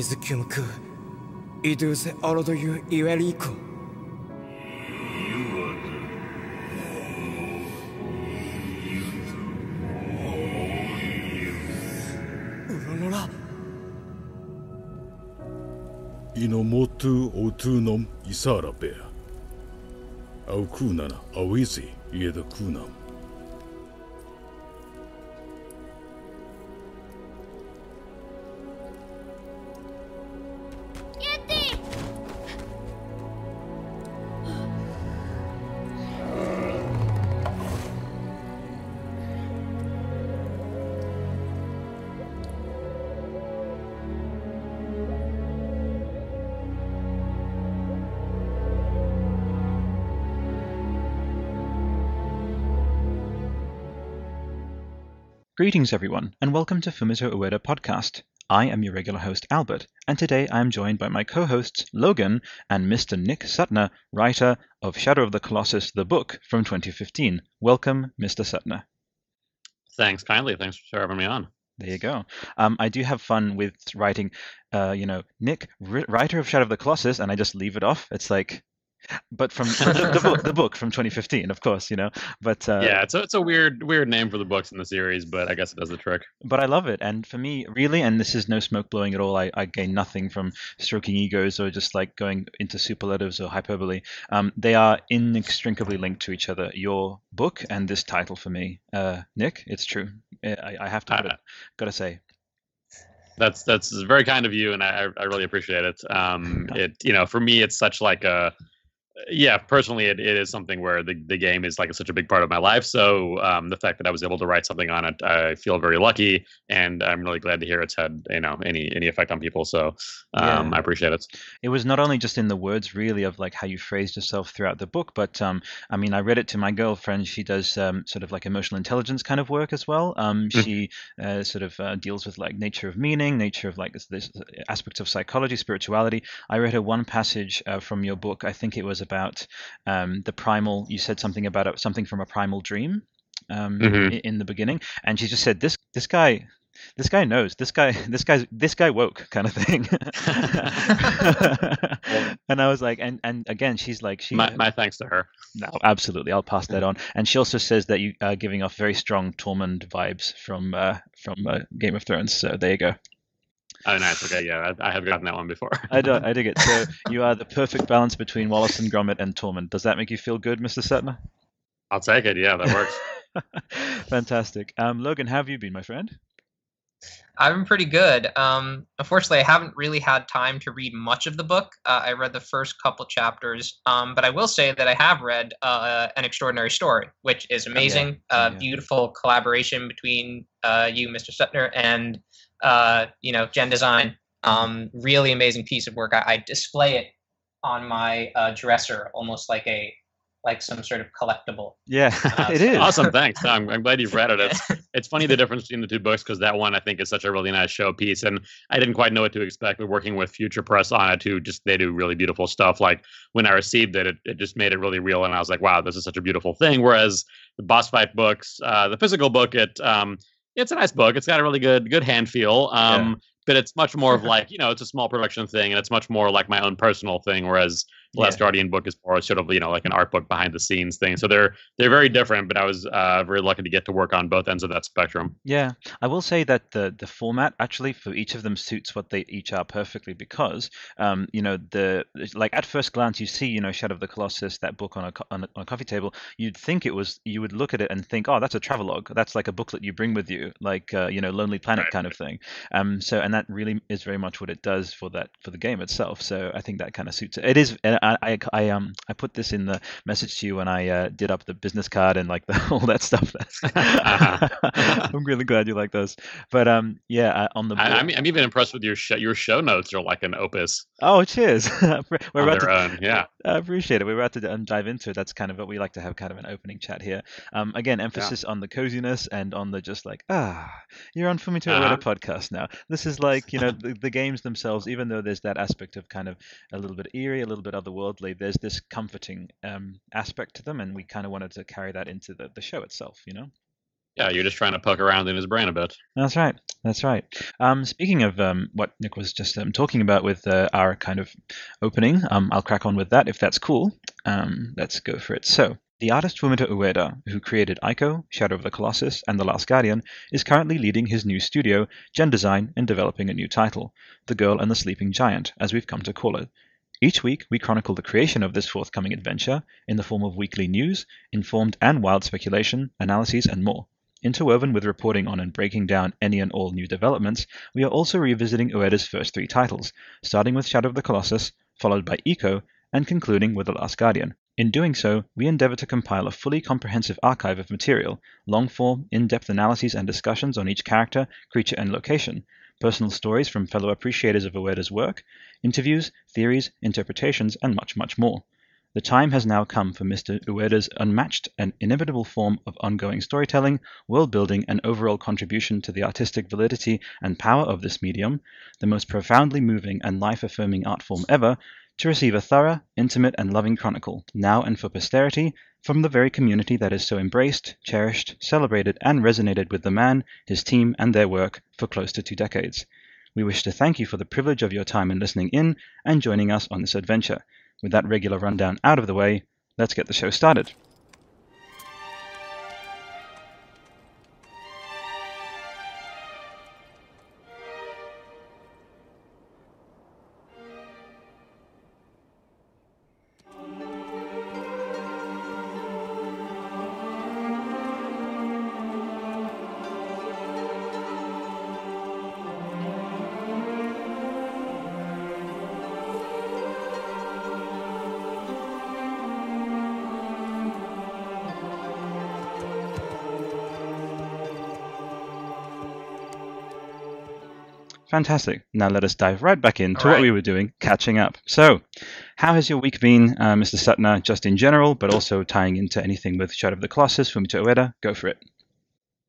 Izukum ku. Iduse orodo yu iweriko. Uronora. Inomotu otunum isarabea. Au kunana awizi ieda kunam. Greetings, everyone, and welcome to Fumito Ueda Podcast. I am your regular host, Albert, and today I am joined by my co hosts, Logan and Mr. Nick Suttner, writer of Shadow of the Colossus, the book from 2015. Welcome, Mr. Suttner. Thanks kindly. Thanks for having me on. There you go. Um, I do have fun with writing, uh, you know, Nick, ri- writer of Shadow of the Colossus, and I just leave it off. It's like, but from, the, the, book, the book from 2015, of course, you know. But uh, yeah, it's a, it's a weird weird name for the books in the series, but I guess it does the trick. But I love it, and for me, really, and this is no smoke blowing at all. I, I gain nothing from stroking egos or just like going into superlatives or hyperbole. Um, they are inextricably linked to each other. Your book and this title for me, uh, Nick, it's true. I, I have to put it, gotta say. That's that's very kind of you, and I I really appreciate it. Um, it you know for me it's such like a yeah personally it, it is something where the, the game is like such a big part of my life so um, the fact that i was able to write something on it i feel very lucky and i'm really glad to hear it's had you know any any effect on people so um, Yeah. i appreciate it It was not only just in the words, really, of like how you phrased yourself throughout the book, but um, I mean, I read it to my girlfriend. She does um, sort of like emotional intelligence kind of work as well. Um, Mm. she uh, sort of uh, deals with like nature of meaning, nature of like this, this aspects of psychology, spirituality. I read her one passage uh, from your book. I think it was about um, the primal. You said something about a, something from a primal dream um, Mhm. in the beginning, and she just said this this guy. This guy knows. This guy. This guy's. This guy woke, kind of thing. and I was like, and and again, she's like, she. my, my thanks to her no, absolutely, I'll pass that on. And she also says that you are giving off very strong Tormund vibes from uh, from uh, Game of Thrones. So there you go. Oh nice okay yeah i, I have gotten that one before I do, I dig it. So you are the perfect balance between Wallace and Gromit and Tormund. Does that make you feel good, Mr. Suttner? i'll take it yeah that works Fantastic. Um, Logan, how have you been, my friend? I've been pretty good. Um, unfortunately, I haven't really had time to read much of the book. Uh, I read the first couple chapters, um, but I will say that I have read uh, An Extraordinary Story, which is amazing. Oh, uh, yeah. Beautiful collaboration between uh, you, Mr. Suttner, and uh, you know Gen Design. Um, really amazing piece of work. I, I display it on my uh, dresser, almost like a like some sort of collectible. Yeah, Uh, it is. awesome thanks No, I'm, I'm glad you've read it it's it's funny the difference between the two books because that one I think is such a really nice showpiece, and I didn't quite know what to expect. But working with Future Press on it, who just they do really beautiful stuff. Like when I received it, it, it just made it really real, and I was like, wow, this is such a beautiful thing. Whereas the boss fight books, uh, the physical book, it um, it's a nice book. It's got a really good good hand feel. Um, but it's much more of like you know it's a small production thing, and it's much more like my own personal thing. Whereas the Last Guardian book is more sort of you know like an art book behind the scenes thing. So they're they're very different. But I was uh, very lucky to get to work on both ends of that spectrum. Yeah, I will say that the the format actually for each of them suits what they each are perfectly because um you know the like at first glance you see you know Shadow of the Colossus that book on a on a, on a coffee table you'd think it was you would look at it and think oh that's a travelogue that's like a booklet you bring with you like uh, you know Lonely Planet Right. kind of thing um so and that really is very much what it does for that for the game itself so I think that kind of suits it it is and I, I I um I put this in the message to you when I uh, did up the business card and like the, all that stuff I'm really glad you like those. But um, yeah, uh, on the I, book. I'm I'm even impressed with your show. Your show notes are like an opus oh, cheers. We're on about their to. own. Yeah. I appreciate it. We're about to um, dive into it. That's kind of what we like to have, kind of an opening chat here. Um, again, emphasis on the coziness and on the just like ah, you're on Fumito Uh-huh. Ueda podcast now. This is like you know the, the games themselves. Even though there's that aspect of kind of a little bit eerie, a little bit otherworldly, there's this comforting um aspect to them, and we kind of wanted to carry that into the the show itself. You know. Yeah, you're just trying to poke around in his brain a bit. That's right. That's right. Um, speaking of um, what Nick was just um, talking about with uh, our kind of opening, um, I'll crack on with that if that's cool. Um, let's go for it. So, the artist Fumito Ueda, who created Ico, Shadow of the Colossus, and The Last Guardian, is currently leading his new studio, Gen Design, in developing a new title, The Girl and the Sleeping Giant, as we've come to call it. Each week, we chronicle the creation of this forthcoming adventure in the form of weekly news, informed and wild speculation, analyses, and more. Interwoven with reporting on and breaking down any and all new developments, we are also revisiting Ueda's first three titles, starting with Shadow of the Colossus, followed by Ico, and concluding with The Last Guardian. In doing so, we endeavor to compile a fully comprehensive archive of material, long form, in depth analyses and discussions on each character, creature, and location, personal stories from fellow appreciators of Ueda's work, interviews, theories, interpretations, and much, much more. The time has now come for Mr. Ueda's unmatched and inevitable form of ongoing storytelling, world building, and overall contribution to the artistic validity and power of this medium, the most profoundly moving and life affirming art form ever, to receive a thorough, intimate, and loving chronicle, now and for posterity, from the very community that has so embraced, cherished, celebrated, and resonated with the man, his team, and their work for close to two decades. We wish to thank you for the privilege of your time in listening in and joining us on this adventure. With that regular rundown out of the way, let's get the show started. Fantastic. Now let us dive right back into All what we were doing, catching up. So, how has your week been, uh, Mr. Suttner, just in general, but also tying into anything with Shadow of the Colossus, Fumito Ueda? Go for it.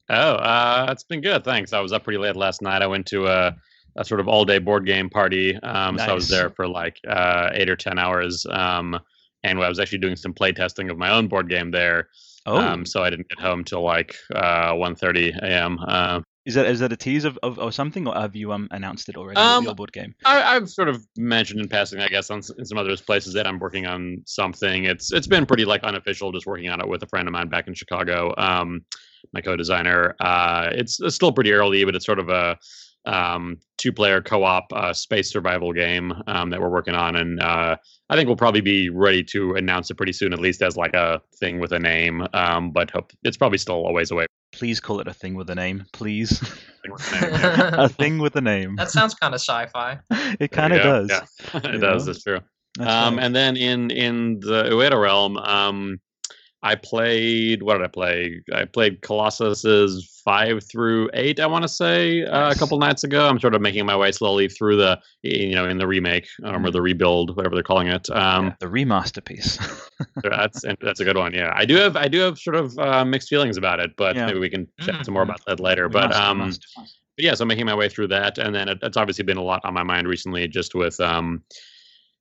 Oh, uh, it's been good. Thanks. I was up pretty late last night. I went to a, a sort of all day board game party. Um, So I was there for like uh, eight or 10 hours. Um, and I was actually doing some play testing of my own board game there. Oh, Um, so I didn't get home till like uh, 1.30 a.m. Uh, is that is that a tease of, of, of something, or have you um announced it already? Um, your board game. I, I've sort of mentioned in passing, I guess, on in some other places that I'm working on something. It's it's been pretty like unofficial, just working on it with a friend of mine back in Chicago, um, my co-designer. Uh, it's, it's still pretty early, but it's sort of a um, two-player co-op uh, space survival game um, that we're working on, and uh, I think we'll probably be ready to announce it pretty soon, at least as like a thing with a name. Um, but hope it's probably still a ways away. Please call it a thing with a name, please. Thing a name, yeah. a thing with a name. that sounds kind of sci-fi. it kind of does. Yeah, it does. know? That's true. That's um, and then in in the Ueda realm, um, I played. What did I play? I played Colossus's five through eight. I want to say uh, a couple nights ago. I'm sort of making my way slowly through the, you know, in the remake um, or the rebuild, whatever they're calling it. Um, Yeah, the remaster piece. That's that's a good one. Yeah, I do have I do have sort of uh, mixed feelings about it, but Yeah. maybe we can chat Mhm. some more about that later. We but must, we um, must. but yeah, so making my way through that, and then it, it's obviously been a lot on my mind recently, just with um,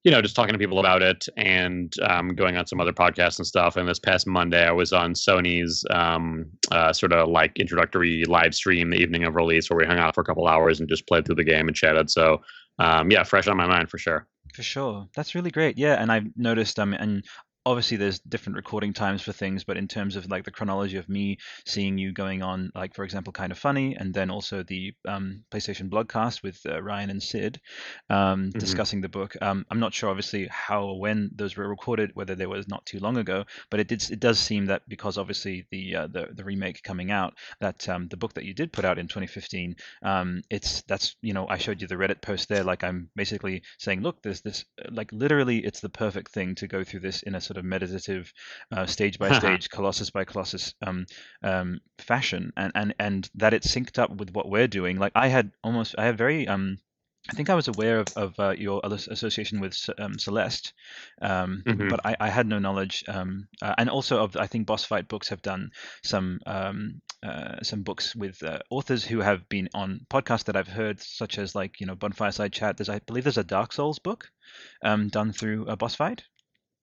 you know, just talking to people about it and um, going on some other podcasts and stuff. And this past Monday, I was on Sony's um, uh, sort of like introductory live stream the evening of release, where we hung out for a couple hours and just played through the game and chatted. So um, yeah, fresh on my mind for sure. For sure. That's really great. Yeah, and I've noticed um and obviously there's different recording times for things, but in terms of like the chronology of me seeing you going on like for example kind of funny and then also the um PlayStation blogcast with uh, Ryan and Sid um discussing the book. Um I'm not sure obviously how or when those were recorded whether they was not too long ago, but it did it does seem that because obviously the uh, the the remake coming out that um the book that you did put out in 2015 um it's that's you know I showed you the Reddit post there like I'm basically saying look there's this like literally it's the perfect thing to go through this in a sort of meditative uh, stage by stage colossus by colossus um, um, fashion and, and and that it's synced up with what we're doing like I had almost I have very um I think I was aware of, of uh, your association with um, Celeste, um, Mhm. but I, I had no knowledge. Um, uh, and also, of I think Boss Fight Books have done some um, uh, some books with uh, authors who have been on podcasts that I've heard, such as like you know Bonfireside Chat. There's I believe there's a Dark Souls book um, done through a Boss Fight.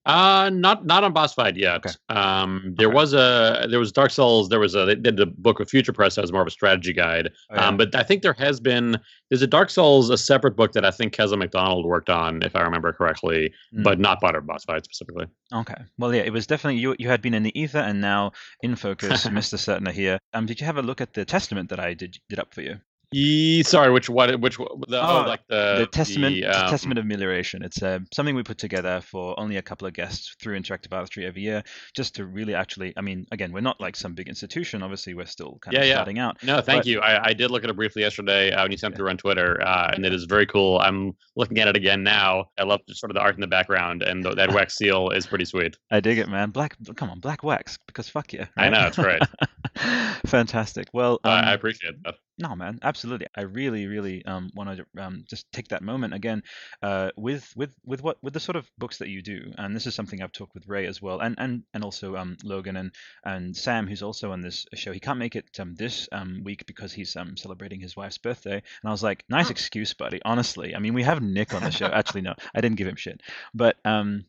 Uh not not on boss fight yet. Okay. Um, there Okay. was a there was Dark Souls. There was a they did a book with Future Press that was more of a strategy guide. Oh, yeah. Um, but I think there has been there's a Dark Souls a separate book that I think Keza MacDonald worked on, if I remember correctly, Mm. but not Butter Boss Fight specifically. Okay. Well, yeah, it was definitely you. You had been in the ether, and now in focus, Mr. Suttner here. Um, did you have a look at the testament that I did did up for you? E, sorry, which what which the Oh, oh, like the the testament the, the um, testament of amelioration it's uh, something we put together for only a couple of guests through interactive artistry every year just to really actually i mean again we're not like some big institution obviously we're still kind Yeah, of yeah. starting out No, thank But- you. I, I did look at it briefly yesterday uh, when you sent it through on Twitter, uh, and it is very cool. I'm looking at it again now. I love just sort of the art in the background, and th- that wax seal is pretty sweet. i dig it man black come on black wax because fuck yeah I know, it's great. fantastic well Uh, um, I appreciate that. No, man, absolutely. I really, really um, want to um, just take that moment again uh, with with with what with the sort of books that you do, and this is something I've talked with Ray as well, and and and also um, Logan and and Sam, who's also on this show. He can't make it um, this um, week because he's um, celebrating his wife's birthday, and I was like, nice excuse, buddy. Honestly, I mean, we have Nick on the show. Actually, no, I didn't give him shit, but um,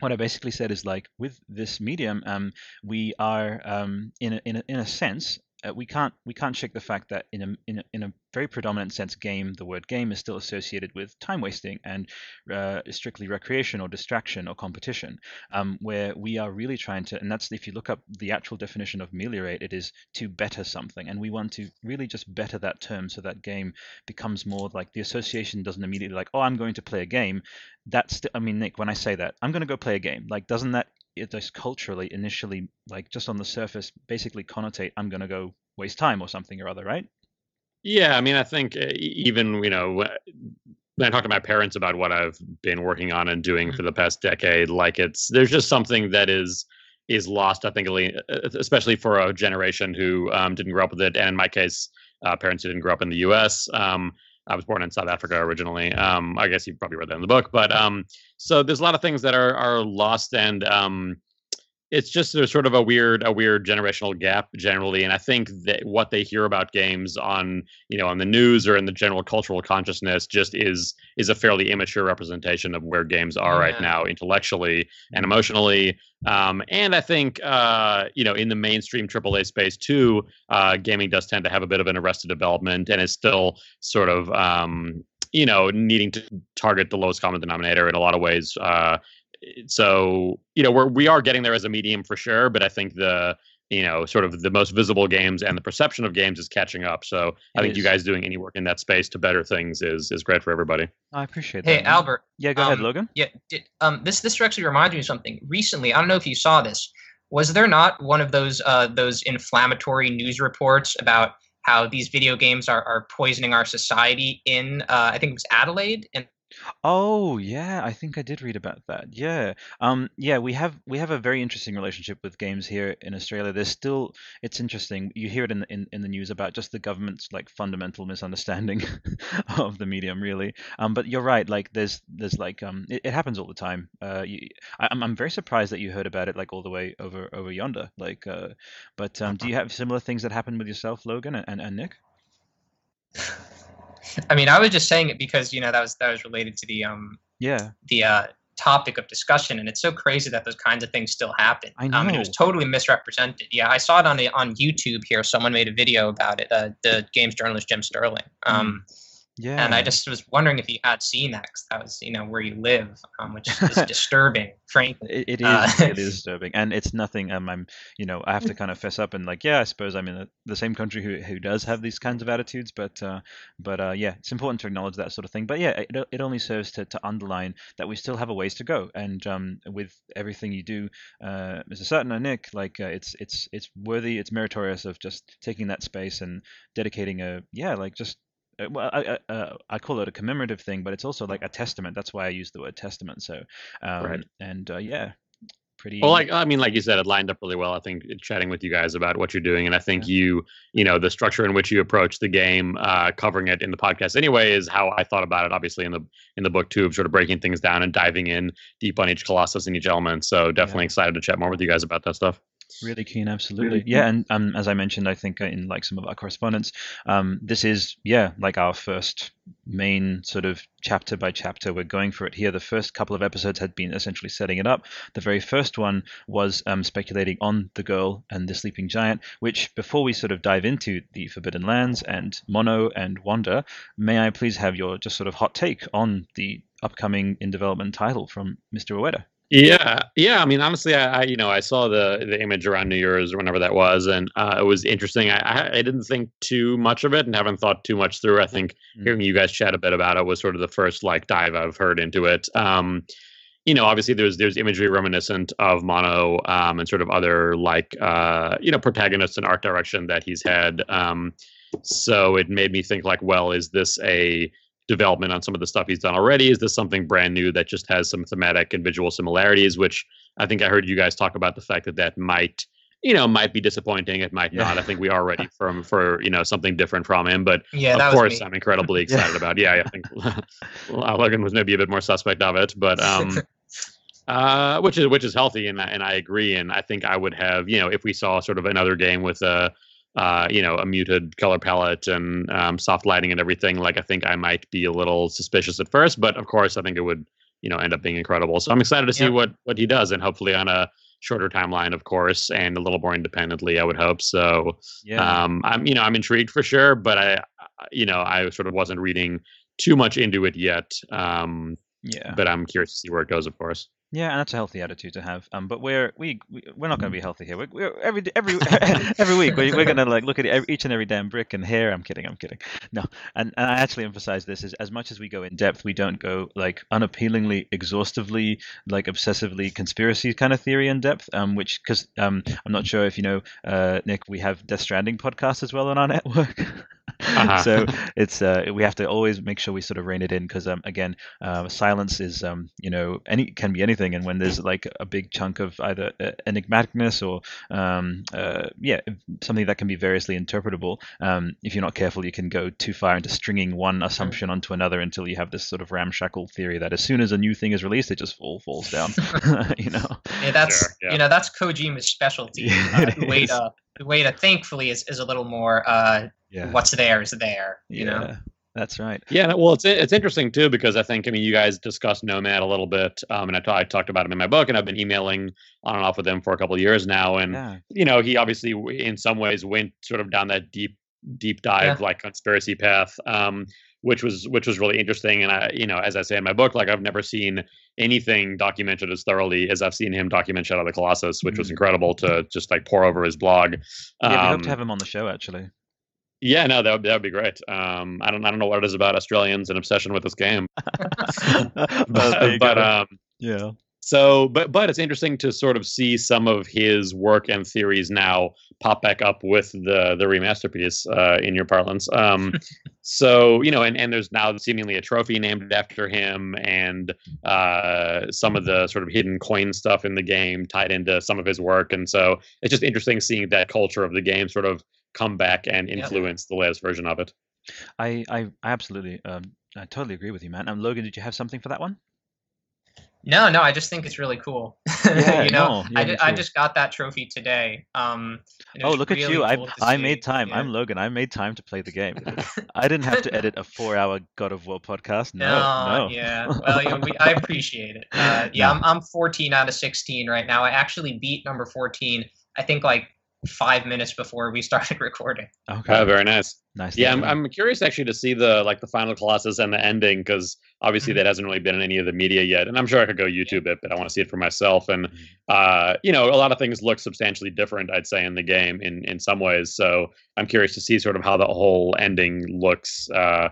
what I basically said is like with this medium, um, we are um, in a, in a, in a sense uh, we can't we can't shake the fact that in a, in a in a very predominant sense game the word game is still associated with time wasting and uh, strictly recreation or distraction or competition um, where we are really trying to and that's if you look up the actual definition of ameliorate it is to better something and we want to really just better that term so that game becomes more like the association doesn't immediately like oh i'm going to play a game. That's the, i mean nick when i say that i'm going to go play a game. Like doesn't that it just culturally initially like just on the surface basically connotate i'm going to go waste time or something or other right Yeah, I mean, I think uh, e- even you know when I talk to my parents about what I've been working on and doing for the past decade, like it's there's just something that is is lost. I think, especially for a generation who um, didn't grow up with it, and in my case, uh, parents who didn't grow up in the U.S. Um, I was born in South Africa originally. Um, I guess you probably read that in the book, but um, so there's a lot of things that are are lost and um, it's just there's sort of a weird a weird generational gap generally and i think that what they hear about games on you know on the news or in the general cultural consciousness just is is a fairly immature representation of where games are right now intellectually and emotionally um, and i think uh, you know in the mainstream aaa space too uh, gaming does tend to have a bit of an arrested development and is still sort of um, you know needing to target the lowest common denominator in a lot of ways uh, so you know we're we are getting there as a medium for sure but i think the you know sort of the most visible games and the perception of games is catching up so i It think you guys doing any work in that space to better things is is great for everybody i appreciate Hey, that man. Albert. yeah go ahead um, logan Yeah. Did, um, this this actually reminds me of something. Recently, I don't know if you saw this. Was there not one of those uh, those inflammatory news reports about how these video games are, are poisoning our society in uh, I think it was Adelaide and Oh yeah, I think I did read about that. Yeah, um, yeah, we have we have a very interesting relationship with games here in Australia. There's still it's interesting. You hear it in the in, in the news about just the government's like fundamental misunderstanding of the medium, really. Um, but you're right. Like there's there's like um, it, it happens all the time. Uh, you, I, I'm I'm very surprised that you heard about it like all the way over over yonder. Like, uh, but um, do you have similar things that happen with yourself, Logan and, and, and Nick? I mean I was just saying it because you know that was that was related to the um Yeah. the uh, topic of discussion, and it's so crazy that those kinds of things still happen. I Um, and it was totally misrepresented. Yeah, I saw it on the, on YouTube here. Someone made a video about it. Uh, the games journalist Jim Sterling. Um, Yeah. And I just was wondering if you had seen that because that was you know where you live, um, which is disturbing, frankly. It, it is Uh, it is disturbing, and it's nothing. Um, I'm you know I have to kind of fess up and like yeah, I suppose I'm in the, the same country who who does have these kinds of attitudes, but uh, but uh, yeah, it's important to acknowledge that sort of thing. But yeah, it it only serves to to underline that we still have a ways to go, and um, with everything you do, uh, Mr. Sutton and Nick, like uh, it's it's it's worthy, it's meritorious of just taking that space and dedicating a yeah, like just uh, well, I, I, uh, I call it a commemorative thing, but it's also like a testament. That's why I use the word testament. So, um, Right. and uh, yeah, pretty. Well, like I mean, like you said, it lined up really well. I think chatting with you guys about what you're doing, and I think you, you know, the structure in which you approach the game, uh, covering it in the podcast anyway, is how I thought about it. Obviously, in the in the book too, of sort of breaking things down and diving in deep on each colossus and each element. So definitely Yeah. excited to chat more with you guys about that stuff. Really keen, absolutely. Yeah, and um, as I mentioned, I think uh, in like some of our correspondence, um, this is yeah like our first main sort of chapter by chapter. We're going for it here. The first couple of episodes had been essentially setting it up. The very first one was um, speculating on the girl and the sleeping giant. Which before we sort of dive into the Forbidden Lands and Mono and Wanda, may I please have your just sort of hot take on the upcoming in development title from Mr. Ueda? Yeah, yeah. I mean, honestly, I, I, you know I saw the the image around New Year's or whenever that was, and uh, it was interesting. I, I, didn't think too much of it and haven't thought too much through. I think mm. hearing you guys chat a bit about it was sort of the first like dive I've heard into it. Um, you know, obviously there's there's imagery reminiscent of Mono um, and sort of other like uh, you know protagonists and art direction that he's had. Um, so it made me think like, well, is this a development on some of the stuff he's done already? Is this something brand new that just has some thematic and visual similarities? Which I think I heard you guys talk about the fact that that might, you know, might be disappointing. It might yeah. not. I think we are ready from for you know something different from him. But yeah, of course, I'm incredibly excited yeah. about. Yeah, I think Logan was maybe a bit more suspect of it, but um. Uh, which is which is healthy, and and I agree. And I think I would have, you know, if we saw sort of another game with a uh, you know, a muted color palette and um, soft lighting and everything, like I think I might be a little suspicious at first, but of course I think it would, you know, end up being incredible. So I'm excited to see yep. what what he does, and hopefully on a shorter timeline, of course, and a little more independently. I would hope. So yeah. um, I'm, you know, I'm intrigued for sure, but I, you know, I sort of wasn't reading too much into it yet. Um, yeah, but I'm curious to see where it goes, of course. Yeah, and that's a healthy attitude to have. Um, but we're we, we we're not going to be healthy here. We're, we're every every every week we're, we're going to like look at every, each and every damn brick and hair. I'm kidding. I'm kidding. No, and and I actually emphasize this is as much as we go in depth, we don't go like unappealingly, exhaustively, like obsessively conspiracy kind of theory in depth. Um, which because um, I'm not sure if you know, uh, Nick, we have Death Stranding podcast as well on our network. Uh-huh. so it's uh, we have to always make sure we sort of rein it in because um, again, uh, silence is um, you know any can be anything, and when there's like a big chunk of either uh, enigmaticness or um, uh, yeah something that can be variously interpretable, um, if you're not careful, you can go too far into stringing one assumption onto another until you have this sort of ramshackle theory that as soon as a new thing is released, it just all falls down. you know. Yeah, that's sure, yeah. you know that's Kojima's specialty. Uh, the way to the way to thankfully is, is a little more uh, yeah. what's there is there. You yeah. know. That's right. Yeah, well, it's it's interesting too because I think I mean you guys discussed Nomad a little bit, um, and I, t- I talked about him in my book, and I've been emailing on and off with him for a couple of years now, and yeah. you know he obviously in some ways went sort of down that deep deep dive yeah. like conspiracy path, um, which was which was really interesting, and I you know as I say in my book, like I've never seen anything documented as thoroughly as I've seen him document Shadow of the Colossus, which mm-hmm. was incredible to just like pour over his blog. Yeah, we hope to um, have him on the show actually. Yeah, no, that would that would be great. Um, I don't I don't know what it is about Australians and obsession with this game, but, but um, yeah. So, but but it's interesting to sort of see some of his work and theories now pop back up with the the remasterpiece uh, in your parlance. Um, so you know, and and there's now seemingly a trophy named after him, and uh, some of the sort of hidden coin stuff in the game tied into some of his work, and so it's just interesting seeing that culture of the game sort of come back and influence the latest version of it. I I, I absolutely um, I totally agree with you, man. Um, Logan, did you have something for that one? No, no, I just think it's really cool. Yeah, you know, no, yeah, I, I just got that trophy today. Um, oh, look really at you! Cool I I made time. Yeah. I'm Logan. I made time to play the game. I didn't have to edit a four-hour God of War podcast. No, no. no. Yeah, well, you know, we, I appreciate it. Uh, yeah, I'm I'm 14 out of 16 right now. I actually beat number 14. I think like five minutes before we started recording. Okay, oh, very nice. Nice. Yeah, I'm, I'm curious actually to see the like the final Colossus and the ending because obviously mm-hmm. that hasn't really been in any of the media yet, and I'm sure I could go YouTube it, but I want to see it for myself. And mm-hmm. uh, you know, a lot of things look substantially different, I'd say, in the game in in some ways. So I'm curious to see sort of how the whole ending looks. Uh,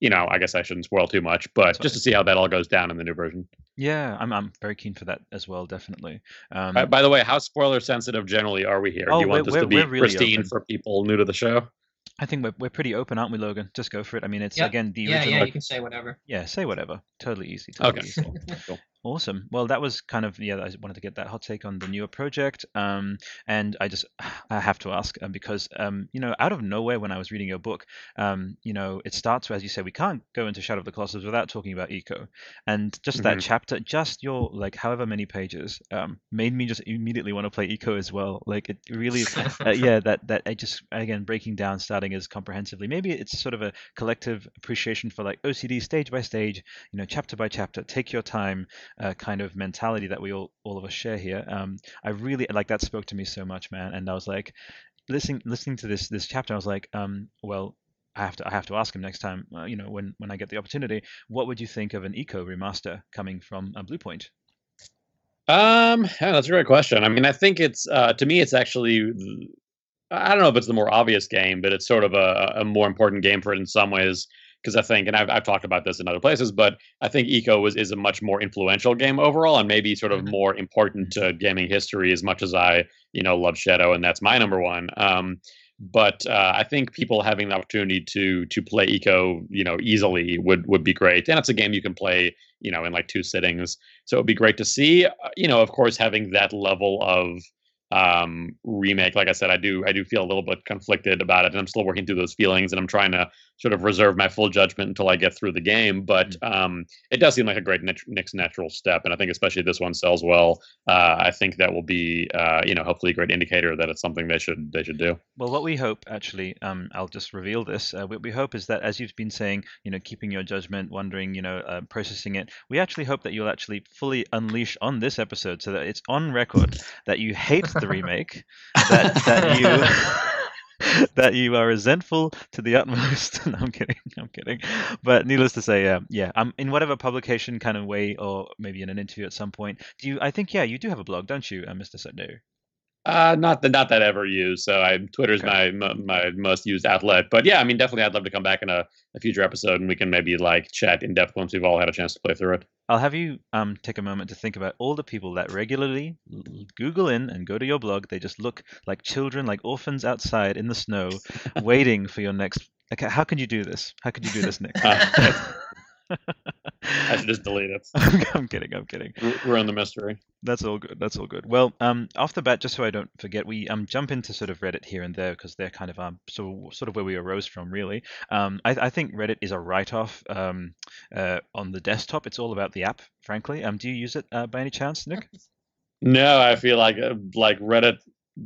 you know, I guess I shouldn't spoil too much, but just to see how that all goes down in the new version. Yeah, I'm I'm very keen for that as well, definitely. Um, by, by, the way, how spoiler sensitive generally are we here? Oh, Do you want this to be really pristine open. for people new to the show? I think we're we're pretty open, aren't we, Logan? Just go for it. I mean, it's yep. again the yeah, original. Yeah, you can say whatever. Yeah, say whatever. Totally easy. Totally okay. Easy. cool. Awesome. Well, that was kind of yeah. I wanted to get that hot take on the newer project, um, and I just I have to ask um, because um, you know out of nowhere when I was reading your book, um, you know it starts as you say we can't go into Shadow of the Colossus without talking about Ico, and just that Mhm. chapter, just your like however many pages, um, made me just immediately want to play Ico as well. Like it really, uh, yeah, that that I just again breaking down, starting as comprehensively. Maybe it's sort of a collective appreciation for like OCD stage by stage, you know, chapter by chapter. Take your time uh, kind of mentality that we all all of us share here. Um, I really like that spoke to me so much, man. And I was like, listening listening to this this chapter, I was like, um, well. I have to I have to ask him next time, uh, you know, when when I get the opportunity. What would you think of an Ico remaster coming from uh, Bluepoint? Um, yeah, that's a great question. I mean, I think it's uh, to me, it's actually I don't know if it's the more obvious game, but it's sort of a, a more important game for it in some ways because I think, and I've, I've talked about this in other places, but I think Ico is, is a much more influential game overall, and maybe sort of Mhm. more important to gaming history as much as I, you know, love Shadow, and that's my number one. Um, but uh, I think people having the opportunity to to play Ico, you know, easily would would be great, and it's a game you can play, you know, in like two sittings. So it'd be great to see. Uh, You know, of course, having that level of um remake like i said i do i do feel a little bit conflicted about it and i'm still working through those feelings and i'm trying to sort of reserve my full judgment until i get through the game but um it does seem like a great next natural step and i think especially if this one sells well uh i think that will be uh you know hopefully a great indicator that it's something they should they should do Well, what we hope, actually, um, I'll just reveal this. Uh, what we hope is that, as you've been saying, you know, keeping your judgment, wondering, you know, uh, processing it, we actually hope that you'll actually fully unleash on this episode, so that it's on record that you hate the remake, that that you that you are resentful to the utmost. no, I'm kidding. I'm kidding. But needless to say, yeah, yeah. Um, in whatever publication kind of way, or maybe in an interview at some point. Do you? I think, yeah, you do have a blog, don't you, uh, Mr. Suttner? Uh, not that not that I ever used. So I Twitter's Okay. my my my most used outlet. But yeah, I mean, definitely, I'd love to come back in a, a future episode and we can maybe like chat in depth once we've all had a chance to play through it. I'll have you um, take a moment to think about all the people that regularly Google in and go to your blog. They just look like children, like orphans outside in the snow, waiting for your next. Okay, how can you do this? How could you do this, Nick? Uh, I should just delete it. I'm, kidding. I'm kidding. We're on the mystery. That's all good. That's all good. Well, um, off the bat, just so I don't forget, we um jump into sort of Reddit here and there because they're kind of um so sort of where we arose from, really. Um, I, I think Reddit is a write-off um uh on the desktop. It's all about the app, frankly. Um, do you use it uh, by any chance, Nick? No, I feel like uh, like Reddit.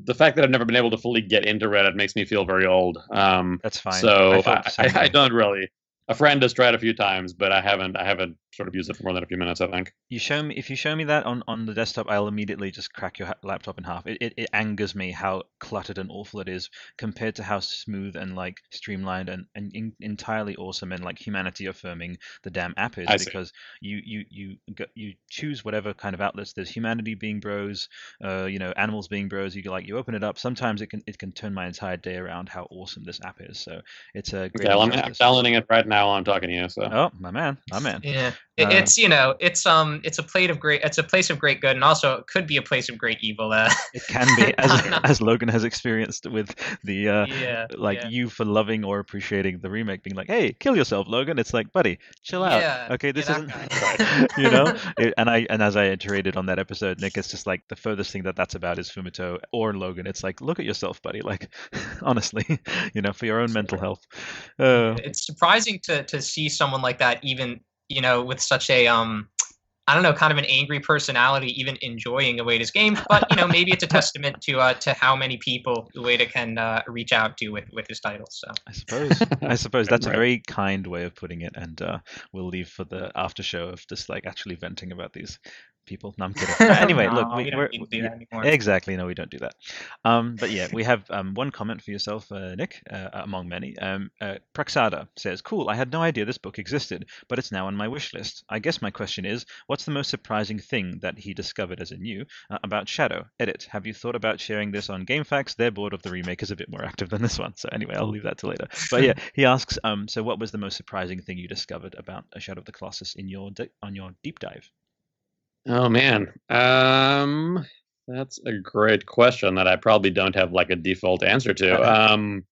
The fact that I've never been able to fully get into Reddit makes me feel very old. Um, That's fine. so I, I, I don't really. A friend has tried a few times, but I haven't. I haven't sort of used it for more than a few minutes. I think. You show me if you show me that on, on the desktop, I'll immediately just crack your laptop in half. It, it it angers me how cluttered and awful it is compared to how smooth and like streamlined and, and in, entirely awesome and like humanity affirming the damn app is. I see. Because you you you go, you choose whatever kind of outlets. There's humanity being bros, uh, you know, animals being bros. You like you open it up. Sometimes it can it can turn my entire day around how awesome this app is. So it's a great. Well, I'm, I'm downloading it right now while I'm talking to you. So Oh, my man, my man. Yeah, it, Uh, it's you know, it's um, it's a plate of great, it's a place of great good, and also it could be a place of great evil. Uh, It can be, as as Logan has experienced with the uh, yeah, like yeah. you for loving or appreciating the remake, being like, "Hey, kill yourself, Logan." It's like, buddy, chill out. Yeah, okay, this isn't, you know. It- and I and as I iterated on that episode, Nick, it's just like the furthest thing that that's about is Fumito or Logan. It's like, look at yourself, buddy. Like, honestly, you know, for your own mental health. Uh, it's surprising to to see someone like that even you know with such a um I don't know, kind of an angry personality, even enjoying Ueda's games. But you know, maybe it's a testament to uh, to how many people Ueda can uh, reach out to with with his titles. So I suppose. I suppose that's a very kind way of putting it, and uh, we'll leave for the after show of just like actually venting about these people. No, I'm kidding. Uh, anyway, No, look, we we, don't we're, do yeah, that anymore. exactly. No, we don't do that. Um, but yeah, we have um, one comment for yourself, uh, Nick, uh, among many. Um, uh, Praxada says, "Cool. I had no idea this book existed, but it's now on my wish list. I guess my question is, what's the most surprising thing that he discovered as a new uh, about Shadow? Edit. Have you thought about sharing this on GameFAQs? Their board of the remake is a bit more active than this one. So anyway, I'll leave that to later. But yeah, he asks, um, so what was the most surprising thing you discovered about a Shadow of the Colossus in your on your deep dive? Oh man, um, that's a great question that I probably don't have like a default answer to. Um,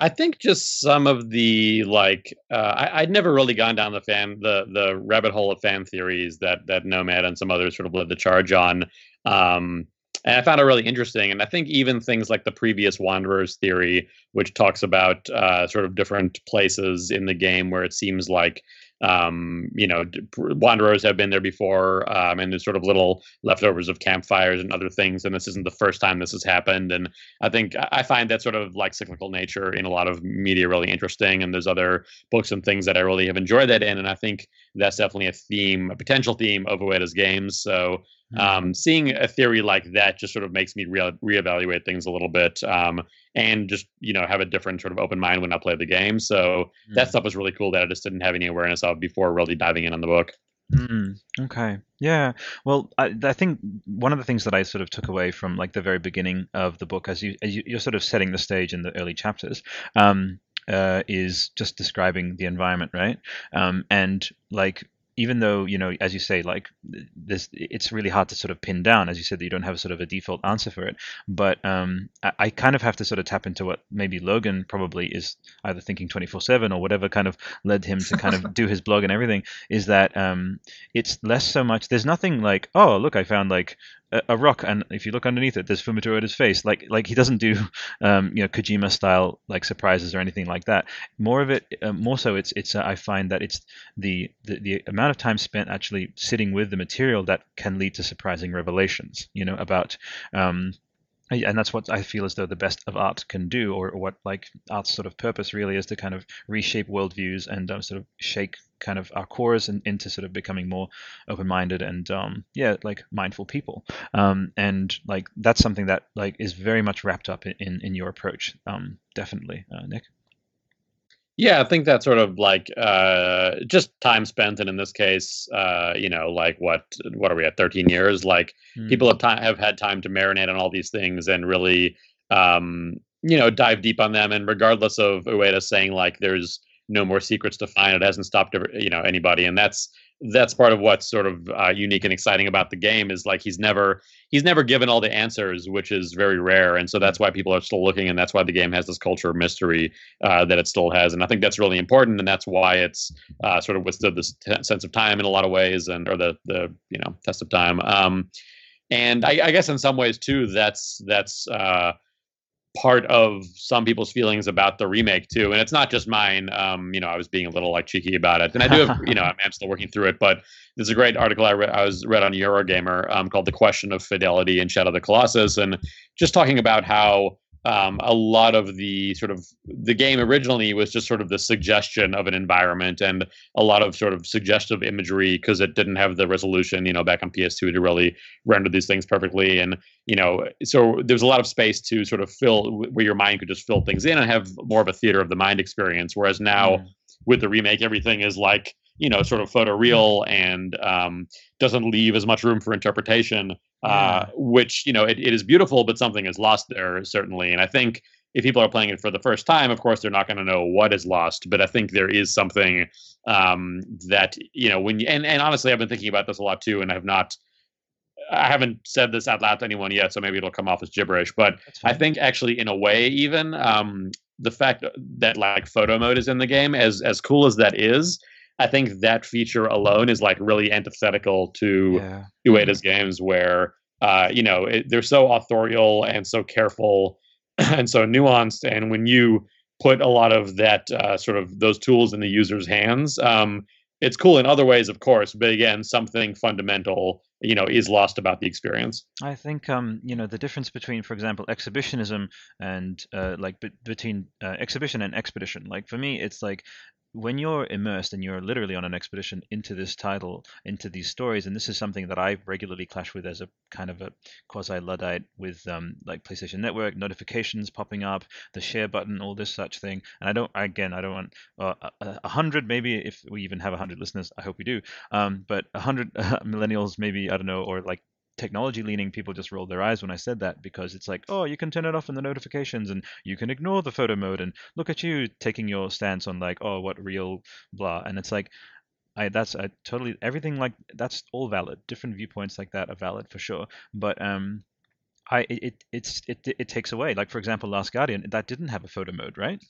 I think just some of the like uh, I, would never really gone down the fan the the rabbit hole of fan theories that that Nomad and some others sort of led the charge on. Um, and I found it really interesting. And I think even things like the previous Wanderers theory, which talks about uh, sort of different places in the game where it seems like um, you know, wanderers have been there before, um, and there's sort of little leftovers of campfires and other things. And this isn't the first time this has happened. And I think I find that sort of like cyclical nature in a lot of media really interesting. And there's other books and things that I really have enjoyed that in. And I think that's definitely a theme, a potential theme of Ueda's games. So Mm-hmm. Um, seeing a theory like that just sort of makes me re- reevaluate things a little bit um, and just you know have a different sort of open mind when I play the game. So mm. that stuff was really cool that I just didn't have any awareness of before really diving in on the book. Mm, okay. Yeah. Well, I, I, think one of the things that I sort of took away from like the very beginning of the book, as you, as you are sort of setting the stage in the early chapters, um, uh, is just describing the environment, right? Um, and like even though you know as you say like this it's really hard to sort of pin down as you said that you don't have sort of a default answer for it but um, I, I, kind of have to sort of tap into what maybe logan probably is either thinking 24-7 or whatever kind of led him to kind of do his blog and everything is that um, it's less so much there's nothing like oh look i found like a, rock, and if you look underneath it, there's Fumito Ueda's face. Like like he doesn't do um, you know Kojima style like surprises or anything like that. More of it, uh, more so, it's it's uh, I find that it's the, the the amount of time spent actually sitting with the material that can lead to surprising revelations. You know about. Um, and that's what I feel as though the best of art can do, or, what like art's sort of purpose really is to kind of reshape worldviews and um, sort of shake kind of our cores and into sort of becoming more open-minded and um, yeah, like mindful people. Um, and like that's something that like is very much wrapped up in in your approach. Um, definitely, uh, Nick. Yeah, I think that's sort of like uh, just time spent, and in this case, uh, you know, like what what are we at? Thirteen years. Like mm. people have time have had time to marinate on all these things and really, um, you know, dive deep on them. And regardless of Ueda saying like there's no more secrets to find, it hasn't stopped you know anybody, and that's that's part of what's sort of uh, unique and exciting about the game is like he's never he's never given all the answers which is very rare. And so that's why people are still looking and that's why the game has this culture of mystery uh, that it still has. And i think that's really important and that's why it's uh, sort of withstood this t- sense of time in a lot of ways and or the the you know test of time. Um, and I, I, guess in some ways too that's that's uh, part of some people's feelings about the remake too. And it's not just mine. Um, you know i was being a little like cheeky about it. And i do have you know I'm, still working through it but there's a great article i read i was read on eurogamer um, called the question of fidelity in shadow of the colossus and just talking about how um, a lot of the sort of the game originally was just sort of the suggestion of an environment and a lot of sort of suggestive imagery because it didn't have the resolution you know back on ps2 to really render these things perfectly and you know so there's a lot of space to sort of fill where your mind could just fill things in and have more of a theater of the mind experience whereas now mm. with the remake everything is like you know sort of photoreal and um, doesn't leave as much room for interpretation uh, which you know it, it is beautiful but something is lost there certainly. And i think if people are playing it for the first time of course they're not going to know what is lost but i think there is something um, that you know when you and, and honestly i've been thinking about this a lot too and i have not I haven't said this out loud to anyone yet, so maybe it'll come off as gibberish. But I think actually, in a way, even um, the fact that like photo mode is in the game, as as cool as that is, I think that feature alone is like really antithetical to yeah. Ueda's games, where uh, you know it, they're so authorial and so careful and so nuanced. And when you put a lot of that uh, sort of those tools in the user's hands, um, it's cool in other ways, of course. But again, something fundamental, you know, is lost about the experience. I think, um, you know, the difference between, for example, exhibitionism and uh, like b- between uh, exhibition and expedition. Like for me, it's like when you're immersed and you're literally on an expedition into this title, into these stories, and this is something that I regularly clash with as a kind of a quasi luddite with um, like PlayStation Network notifications popping up, the share button, all this such thing. And I don't, again, I don't want uh, a, a hundred, maybe if we even have a hundred listeners, I hope we do. Um, but a hundred uh, millennials, maybe I don't know, or like technology leaning people just rolled their eyes when I said that because it's like, oh, you can turn it off in the notifications and you can ignore the photo mode and look at you taking your stance on like, oh, what real blah. And it's like, I that's I totally everything like that's all valid. Different viewpoints like that are valid for sure. But um, I it, it's it it takes away. Like for example, Last Guardian that didn't have a photo mode, right?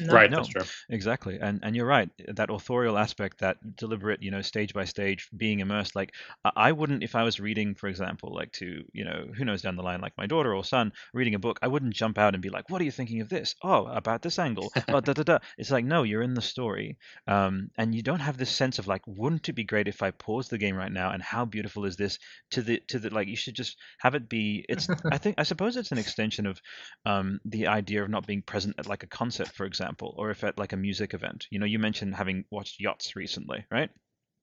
No. right, no. that's true. Exactly, and and you're right. That authorial aspect, that deliberate, you know, stage by stage, being immersed. Like I I wouldn't, if I was reading, for example, like to you know, who knows down the line, like my daughter or son reading a book, I wouldn't jump out and be like, "What are you thinking of this? Oh, about this angle. Oh, da da da." It's like no, you're in the story, um, and you don't have this sense of like, wouldn't it be great if I pause the game right now? And how beautiful is this? To the to the like, you should just have it be. It's I think I suppose it's an extension of um, the idea of not being present at like a concert, for example, or if at like a music event. You know, you mentioned having watched Yachts recently, right?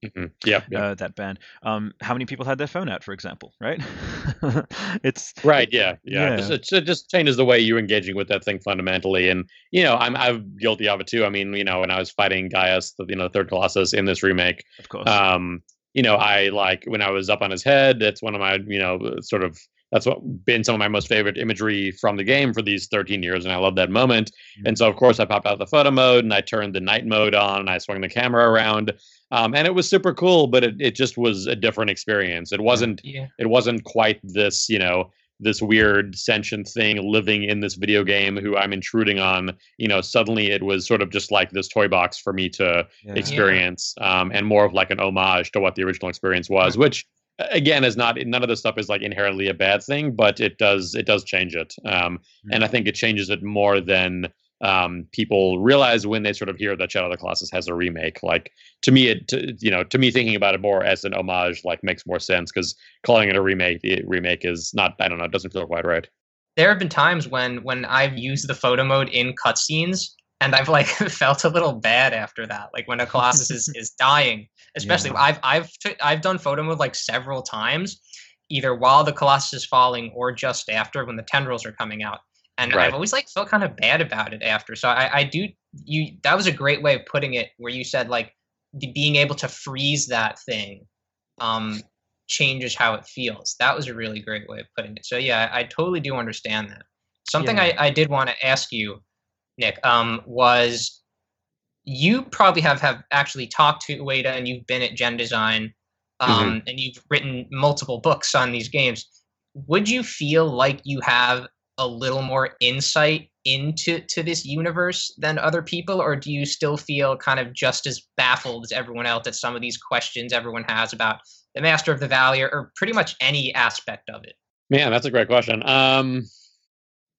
Mhm. Yeah, yeah. Uh, that band. Um, how many people had their phone out, for example, right? it's Right. Yeah. Yeah. Yeah. It, it just changes the way you're engaging with that thing fundamentally. And you know, I'm I'm guilty of it too. I mean, you know, when I was fighting Gaius, the you know, the third Colossus in this remake, of course. um, you know, I like when I was up on his head. It's one of my you know sort of that's what been some of my most favorite imagery from the game for these 13 years, and I love that moment. And so, of course, I popped out the photo mode and I turned the night mode on and I swung the camera around, um, and it was super cool. But it, it just was a different experience. It wasn't Yeah. it wasn't quite this you know this weird sentient thing living in this video game who i'm intruding on you know suddenly it was sort of just like this toy box for me to Yeah. experience um, and more of like an homage to what the original experience was which again is not none of this stuff is like inherently a bad thing but it does it does change it um, and i think it changes it more than um, people realize when they sort of hear that Shadow of the Colossus has a remake. Like to me, it to, you know to me thinking about it more as an homage like makes more sense because calling it a remake the remake is not I don't know it doesn't feel quite right. there have been times when when I've used the photo mode in cutscenes and I've like felt a little bad after that. Like when a Colossus is, is dying, especially Yeah. I've I've t- I've done photo mode like several times, either while the Colossus is falling or just after when the tendrils are coming out. And Right. I've always like felt kind of bad about it after. So I, I do you that was a great way of putting it where you said like the, being able to freeze that thing um changes how it feels. That was a really great way of putting it. So yeah, I, I totally do understand that. Something Yeah. I, I did want to ask you, Nick, um, was you probably have, have actually talked to Ueda and you've been at genDESIGN um, and you've written multiple books on these games. Would you feel like you have a little more insight into to this universe than other people, or do you still feel kind of just as baffled as everyone else at some of these questions everyone has about the Master of the Valley or, or pretty much any aspect of it? Man, that's a great question. Um,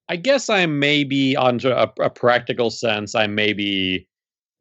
I guess I maybe on to a, a practical sense, I maybe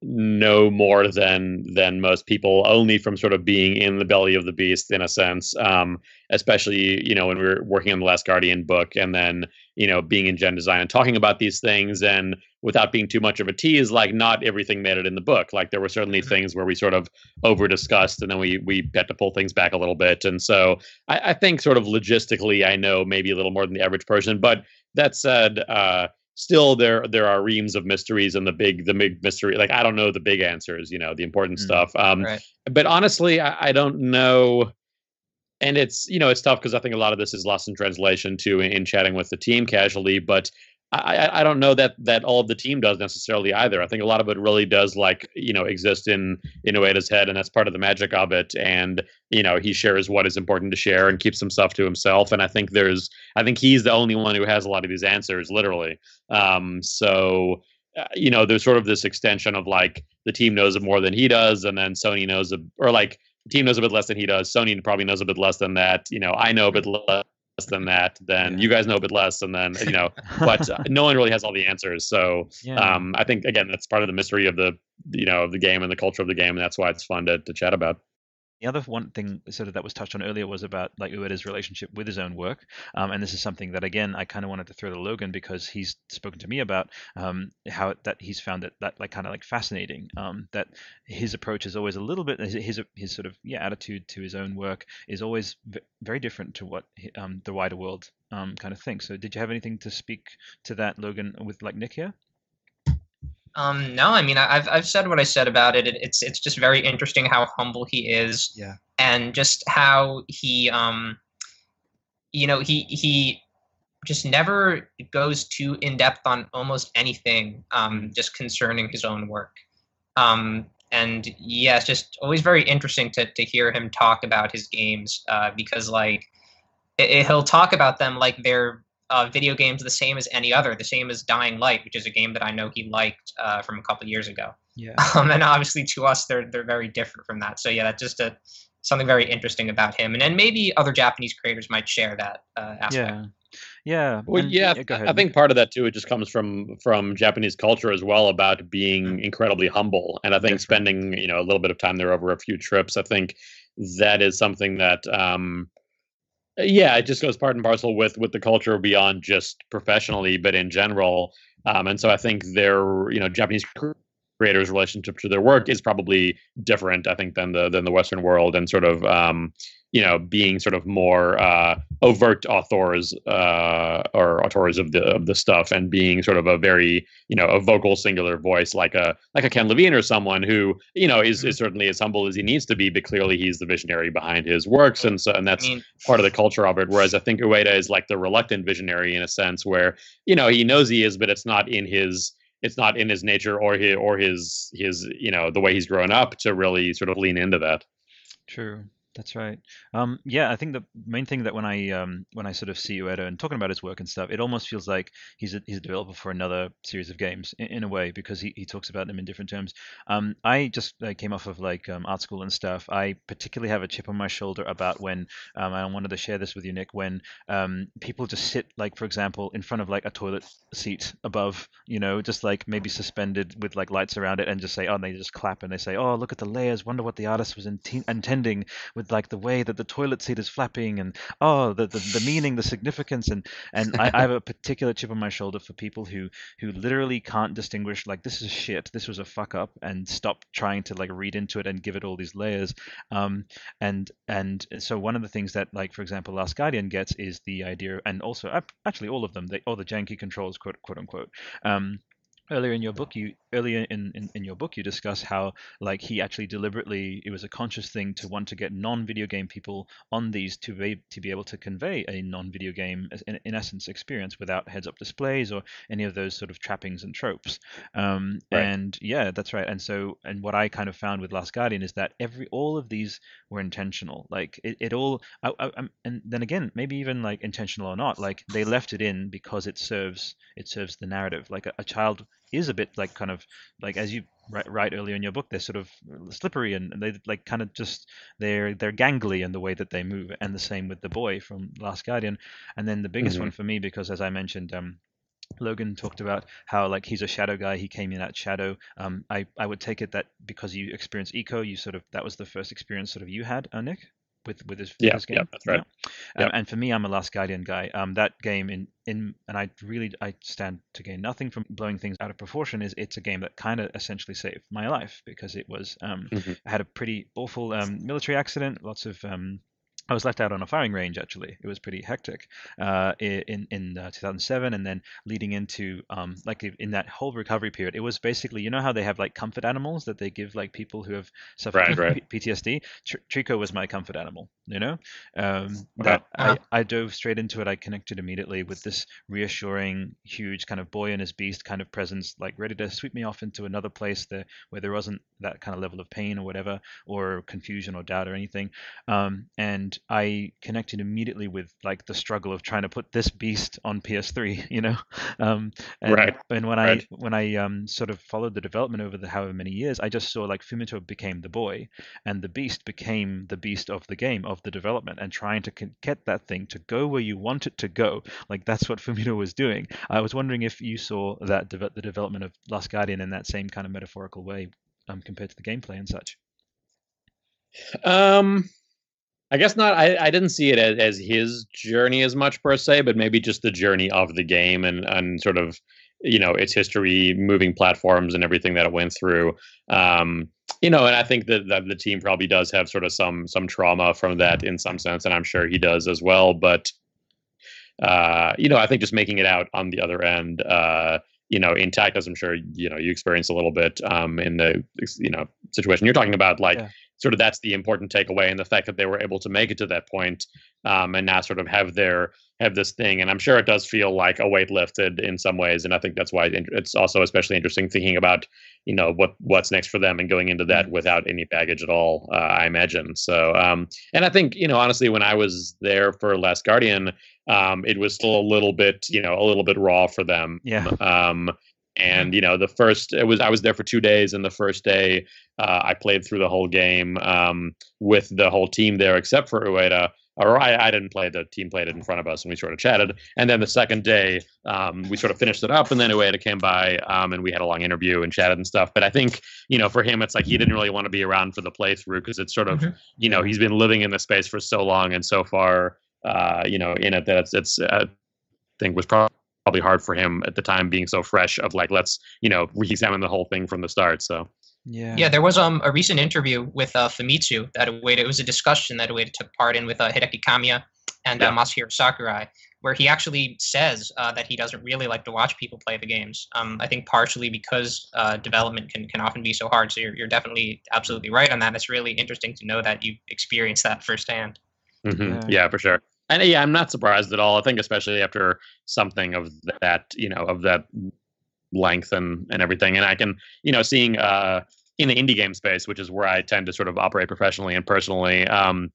know more than than most people, only from sort of being in the belly of the beast in a sense. Um, especially you know when we were working on the Last Guardian book, and then you know being in genDESIGN and talking about these things, and without being too much of a tease, like not everything made it in the book. Like there were certainly Mhm. things where we sort of over discussed, and then we we had to pull things back a little bit. And so I, I think sort of logistically, I know maybe a little more than the average person. But that said, uh, still there there are reams of mysteries and the big the big mystery. Like I don't know the big answers, you know, the important Mm. stuff. Um, Right. But honestly, I, I don't know. And it's you know it's tough because I think a lot of this is lost in translation too in, in chatting with the team casually. But I, I- don't know that that all of the team does necessarily either. I think a lot of it really does like you know exist in in Ueda's head, and that's part of the magic of it. And you know he shares what is important to share and keeps some stuff to himself. And I think there's I think he's the only one who has a lot of these answers, literally. Um, so uh, you know there's sort of this extension of like the team knows more than he does, and then Sony knows a, or like the team knows a bit less than he does. Sony probably knows a bit less than that. You know I know a bit less than that. Then you guys know a bit less, and then you know but uh, no one really has all the answers. So yeah. um, I think again that's part of the mystery of the you know of the game and the culture of the game, and that's why it's fun to, to chat about. The other one thing sort of that was touched on earlier was about like Ueda's relationship with his own work, um, and this is something that again I kind of wanted to throw to Logan because he's spoken to me about um, how that he's found it that like kind of like fascinating. Um, that his approach is always a little bit his his, his sort of yeah attitude to his own work is always v- very different to what um, the wider world um, kind of thinks. So did you have anything to speak to that, Logan, with like Nick here? Um, no, I mean I've I've said what I said about it. it. It's it's just very interesting how humble he is, Yeah. and just how he um, you know, he he just never goes too in depth on almost anything, um, just concerning his own work. Um, and yeah, it's just always very interesting to to hear him talk about his games, uh, because like it, it- he'll talk about them like they're uh, video games the same as any other, the same as Dying Light, which is a game that I know he liked uh, from a couple years ago. Yeah. Um, and obviously to us, they're they're very different from that. So yeah, that's just a something very interesting about him. And then maybe other Japanese creators might share that uh, aspect. Yeah. Yeah. Well, and- yeah, Go I- think part of that too. It just comes from from Japanese culture as well about being incredibly humble, and I think That's right. spending you know a little bit of time there over a few trips. I think that is something that, um, yeah, it just goes part and parcel with with the culture beyond just professionally, but in general. Um, and so I think their you know Japanese creators' relationship to their work is probably different. I think than the than the Western world, and sort of um, you know being sort of more uh, overt authors uh, or authors of the of the stuff, and being sort of a very you know a vocal singular voice like a like a Ken Levine or someone who you know is, is certainly as humble as he needs to be, but clearly he's the visionary behind his works, and so and I that's mean, part of the culture of it. Whereas I think Ueda is like the reluctant visionary in a sense, where you know he knows he is, but it's not in his it's not in his nature or his or his his you know the way he's grown up to really sort of lean into that. True. That's right. Um, yeah, I think the main thing that when I um, when I sort of see Ueda and talking about his work and stuff, it almost feels like he's a, he's a developer for another series of games in, in a way because he, he talks about them in different terms. Um, I just uh, came off of like um, art school and stuff. I particularly have a chip on my shoulder about when um, I wanted to share this with you, Nick. When um, people just sit like, for example, in front of like a toilet seat above, you know, just like maybe suspended with like lights around it, and just say, oh, and they just clap and they say, oh, look at the layers. Wonder what the artist was inte- intending with like the way that the toilet seat is flapping and oh the the, the meaning the significance and and I, I have a particular chip on my shoulder for people who who literally can't distinguish like this is shit this was a fuck up and stop trying to like read into it and give it all these layers. Um and and so one of the things that like for example last guardian gets is the idea and also actually all of them they all the janky controls quote quote unquote. Um earlier in your book you earlier in, in, in your book you discuss how like he actually deliberately it was a conscious thing to want to get non-video game people on these to be to be able to convey a non-video game in, in essence experience without heads-up displays or any of those sort of trappings and tropes. Um, Right. and yeah that's right. And so and what i kind of found with last guardian is that every all of these were intentional. Like it, it all I, I, I'm- and then again maybe even like intentional or not like they left it in because it serves it serves the narrative. Like a, a child is a bit like kind of like as you write, write earlier in your book they're sort of slippery and, and they like kind of just they're they're gangly in the way that they move and the same with the boy from last guardian and then the biggest Mhm. one for me because as i mentioned um Logan talked about how like he's a shadow guy. He came in at shadow. Um, I I would take it that because you experienced Ico, you sort of that was the first experience sort of you had, uh, Nick, with with his, Yeah, his game. yeah, that's right. Um, Yep. and for me, I'm a Last Guardian guy. Um, that game in in and I really I stand to gain nothing from blowing things out of proportion. Is it's a game that kind of essentially saved my life because it was um Mhm. I had a pretty awful um, military accident. Lots of um, I was left out on a firing range. Actually, it was pretty hectic uh, in in uh, 2007, and then leading into um, like in that whole recovery period, it was basically you know how they have like comfort animals that they give like people who have suffered Right, right. PTSD. Tr- Trico was my comfort animal. You know, um, that I, Ah. I dove straight into it. I connected immediately with this reassuring, huge kind of boy and his beast kind of presence, like ready to sweep me off into another place there where there wasn't that kind of level of pain or whatever, or confusion or doubt or anything. Um, and I connected immediately with like the struggle of trying to put this beast on PS3, you know. Um, and, Right, And when I when I um, sort of followed the development over the however many years, I just saw like Fumito became the boy, and the beast became the beast of the game of the development, and trying to get that thing to go where you want it to go. Like that's what Fumito was doing. I was wondering if you saw that deve- the development of Last Guardian in that same kind of metaphorical way, um, compared to the gameplay and such. Um, I guess not. I, I didn't see it as, as his journey as much per se, but maybe just the journey of the game and and sort of you know its history, moving platforms, and everything that it went through. Um, you know, and I think that, that the team probably does have sort of some some trauma from that in some sense, and I'm sure he does as well. But uh, you know, I think just making it out on the other end. Uh, you know, intact, as I'm sure you know you experienced a little bit um, in the you know situation you're talking about, like Yeah. Sort of that's the important takeaway, and the fact that they were able to make it to that point, um, and now sort of have their have this thing. And I'm sure it does feel like a weight lifted in some ways, and I think that's why it's also especially interesting thinking about you know what what's next for them and going into that without any baggage at all. Uh, I imagine so. Um, and I think you know honestly, when I was there for Last Guardian, um, it was still a little bit you know a little bit raw for them. Yeah. Um, and you know the first it was i was there for two days and the first day uh, i played through the whole game um, with the whole team there except for ueda or I, I didn't play the team played it in front of us and we sort of chatted. And then the second day um, we sort of finished it up and then ueda came by um, and we had a long interview and chatted and stuff. But i think you know for him it's like he didn't really want to be around for the playthrough because it's sort of mm-hmm. you know he's been living in the space for so long and so far uh, you know in it that it's it's I think was probably probably hard for him at the time being so fresh of like let's you know re-examine the whole thing from the start so yeah yeah there was um a recent interview with uh famitsu that Ueda, it was a discussion that Ueda took part in with uh, hideki kamiya and uh, yeah. uh, masahiro sakurai where he actually says uh, that he doesn't really like to watch people play the games um i think partially because uh, development can, can often be so hard so you're, you're definitely absolutely right on that it's really interesting to know that you experienced that firsthand mm-hmm. yeah. yeah for sure and yeah, I'm not surprised at all. I think especially after something of that, you know, of that length and and everything. And I can, you know, seeing uh in the indie game space, which is where I tend to sort of operate professionally and personally, um,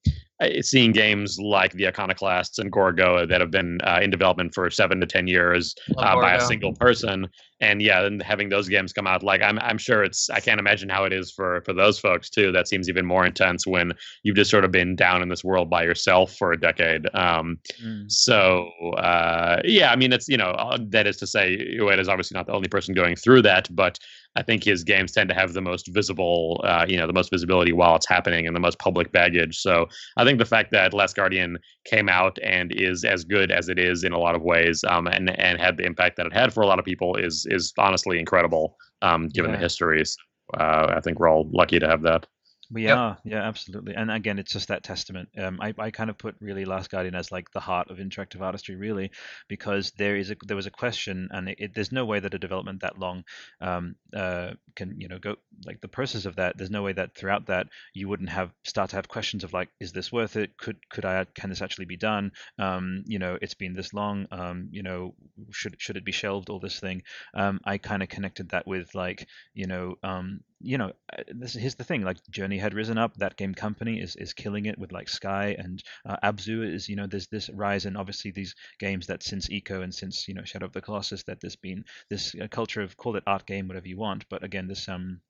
seeing games like the Iconoclasts and Gorogoa that have been uh, in development for seven to ten years uh, by a single person, and yeah, and having those games come out, like I'm, I'm sure it's, I can't imagine how it is for for those folks too. That seems even more intense when you've just sort of been down in this world by yourself for a decade. Um, mm. So uh, yeah, I mean, it's you know, uh, that is to say, Ueda is obviously not the only person going through that, but I think his games tend to have the most visible, uh, you know, the most visibility while it's happening and the most public baggage. So I think the fact that Last Guardian came out and is as good as it is in a lot of ways, um, and and had the impact that it had for a lot of people is is honestly incredible, um, given yeah. the histories. Uh, I think we're all lucky to have that. We yep. are, yeah, absolutely. And again, it's just that testament. Um, I, I kind of put really Last Guardian as like the heart of interactive artistry, really, because there is a there was a question, and it, it, there's no way that a development that long um, uh, can you know go like the process of that. There's no way that throughout that you wouldn't have start to have questions of like, is this worth it? Could could I can this actually be done? Um, you know, it's been this long. Um, you know, should should it be shelved? All this thing. Um, I kind of connected that with like you know um, you know, uh, this here's the thing. Like Journey had risen up. That game company is is killing it with like Sky and uh, Abzu is you know there's this rise and obviously these games that since Ico and since you know Shadow of the Colossus that there's been this uh, culture of call it art game whatever you want. But again, this um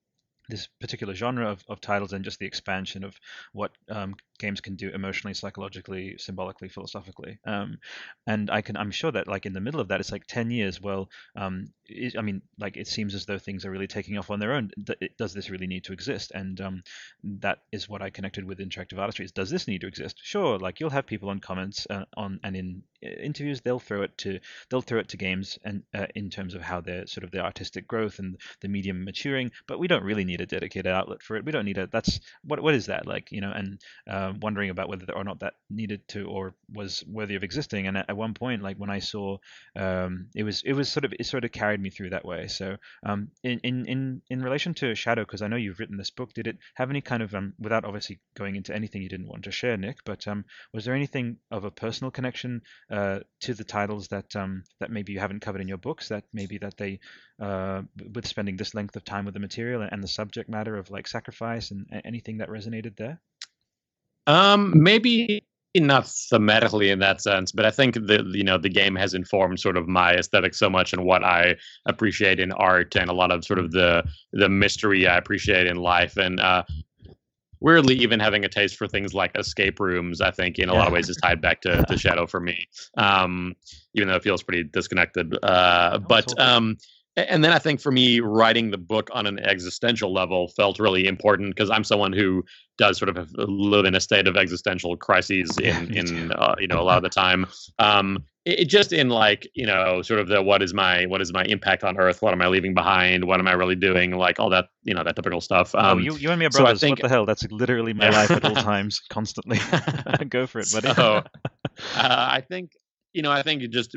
this particular genre of, of titles and just the expansion of what um, games can do emotionally, psychologically, symbolically, philosophically. Um, and I can, I'm sure that like in the middle of that, it's like 10 years. Well, um, it, I mean, like it seems as though things are really taking off on their own. Does this really need to exist? And um, that is what I connected with interactive artistry. Is does this need to exist? Sure. Like you'll have people on comments uh, on and in uh, interviews, they'll throw it to they'll throw it to games and uh, in terms of how their sort of their artistic growth and the medium maturing. But we don't really need a dedicated outlet for it. We don't need a that's what what is that like you know and uh, wondering about whether or not that needed to or was worthy of existing. And at, at one point, like when I saw, um, it was it was sort of it sort of carried me through that way. So um, in in in in relation to Shadow, because I know you've written this book, did it have any kind of um, without obviously going into anything you didn't want to share, Nick? But um, was there anything of a personal connection uh, to the titles that um, that maybe you haven't covered in your books that maybe that they uh, with spending this length of time with the material and the subject matter of like sacrifice and anything that resonated there? Um, maybe not thematically in that sense, but I think the you know the game has informed sort of my aesthetic so much and what I appreciate in art and a lot of sort of the the mystery I appreciate in life and uh, weirdly even having a taste for things like escape rooms I think in a yeah. lot of ways is tied back to, to Shadow for me, um, even though it feels pretty disconnected. Uh, but um, and then I think for me, writing the book on an existential level felt really important because I'm someone who does sort of live in a state of existential crises in in uh, you know a lot of the time. Um, it, it, just in like you know sort of the what is my what is my impact on Earth? What am I leaving behind? What am I really doing? Like all that you know that typical stuff. Oh, um, oh, you, you and me are brothers. So think, what the hell? That's literally my life at all times, constantly. Go for it, buddy. So, uh, I think you know I think just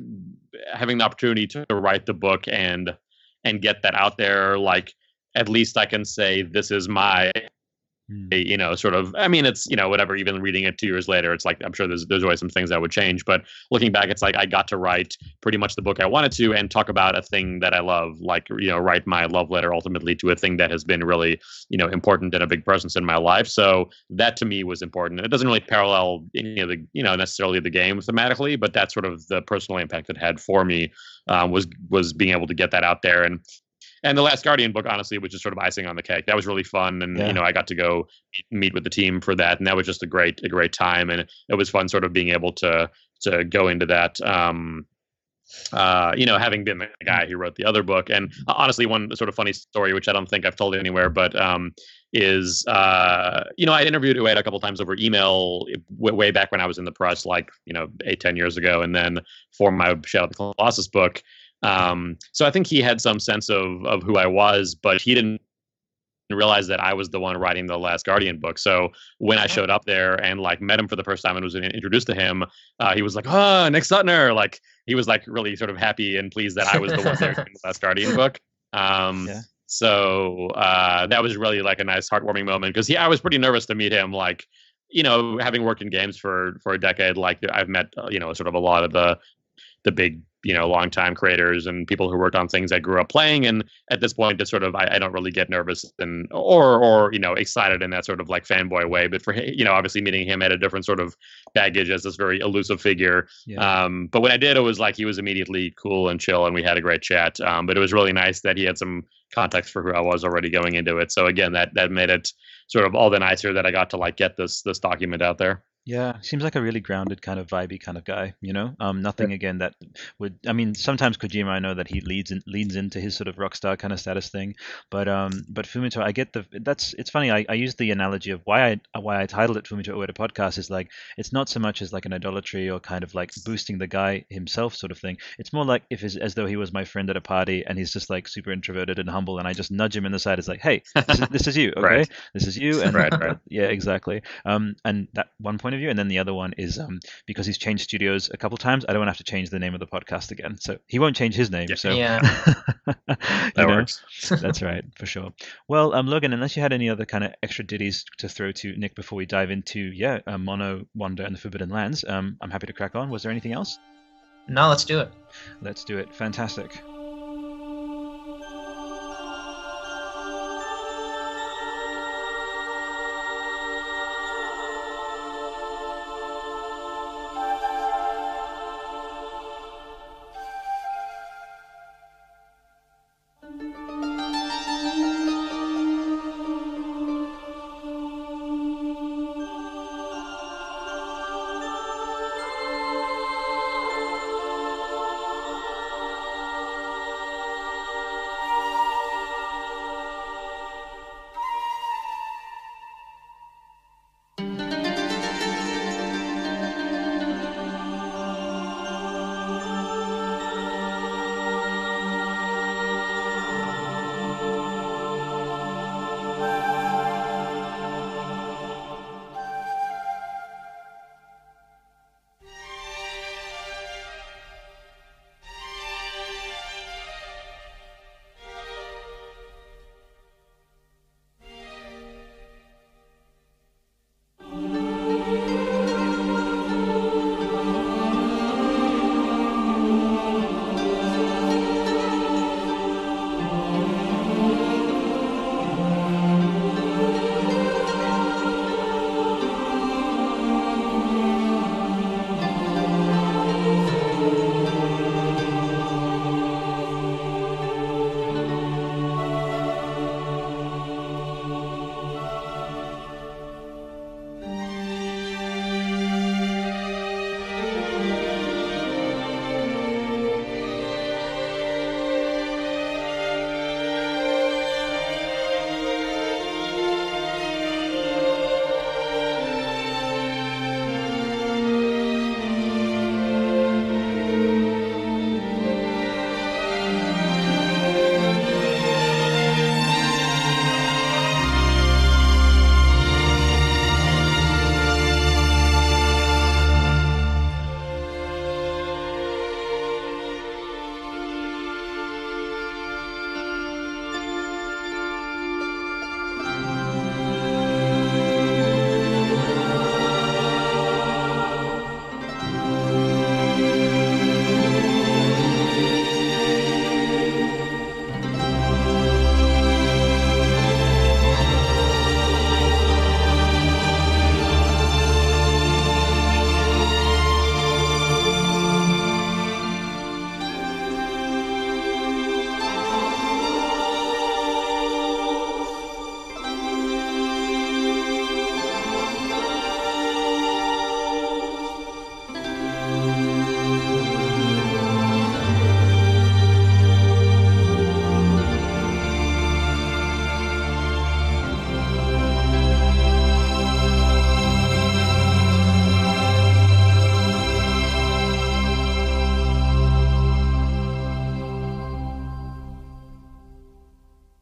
having the opportunity to write the book and and get that out there like at least i can say this is my. You know, sort of. I mean, it's you know, whatever. Even reading it two years later, it's like I'm sure there's there's always some things that would change. But looking back, it's like I got to write pretty much the book I wanted to and talk about a thing that I love, like you know, write my love letter ultimately to a thing that has been really you know important and a big presence in my life. So that to me was important. It doesn't really parallel any of the you know necessarily the game thematically, but that's sort of the personal impact it had for me um, was was being able to get that out there and and the last guardian book honestly was just sort of icing on the cake that was really fun and Yeah. you know i got to go meet, meet with the team for that and that was just a great a great time and it was fun sort of being able to to go into that um uh, you know, having been the guy who wrote the other book, and uh, honestly, one sort of funny story, which I don't think I've told anywhere, but um, is uh, you know, I interviewed Ueda a couple times over email w- way back when I was in the press, like you know, eight ten years ago, and then for my Shadow of the Colossus book. Um, so I think he had some sense of of who I was, but he didn't realize that I was the one writing the Last Guardian book. So when I showed up there and like met him for the first time and was introduced to him, uh, he was like, "Oh, Nick Suttner!" Like he was like really sort of happy and pleased that I was the one there doing the Last Guardian book. Um, Yeah. So uh, that was really like a nice heartwarming moment because he, I was pretty nervous to meet him. Like, you know, having worked in games for for a decade, like I've met uh, you know sort of a lot of the the big you know longtime creators and people who worked on things I grew up playing. And at this point, it's sort of I, I don't really get nervous and or or you know excited in that sort of like fanboy way. But for you know obviously meeting him had a different sort of baggage as this very elusive figure. Yeah. Um, but when I did, it was like he was immediately cool and chill, and we had a great chat. Um, but it was really nice that he had some context for who I was already going into it. So again, that that made it sort of all the nicer that I got to like get this this document out there. Yeah, seems like a really grounded kind of vibey kind of guy, you know. Um, nothing again that would. I mean, sometimes Kojima, I know that he leads in, leans into his sort of rock star kind of status thing, but um, but Fumito, I get the. That's it's funny. I, I use the analogy of why I why I titled it Fumito Ueda podcast is like it's not so much as like an idolatry or kind of like boosting the guy himself sort of thing. It's more like if as though he was my friend at a party and he's just like super introverted and humble, and I just nudge him in the side. It's like, hey, this is, this is you, okay? Right. This is you, and Right, right. yeah, exactly. Um, and that one point of view, and then the other one is um, because he's changed studios a couple times. I don't want to have to change the name of the podcast again, so he won't change his name. Yeah. So Yeah. That works. that's right for sure. Well, um, Logan, unless you had any other kind of extra ditties to throw to Nick before we dive into yeah, uh, Mono Wonder and the Forbidden Lands, um, I'm happy to crack on. Was there anything else? No, let's do it. Let's do it. Fantastic.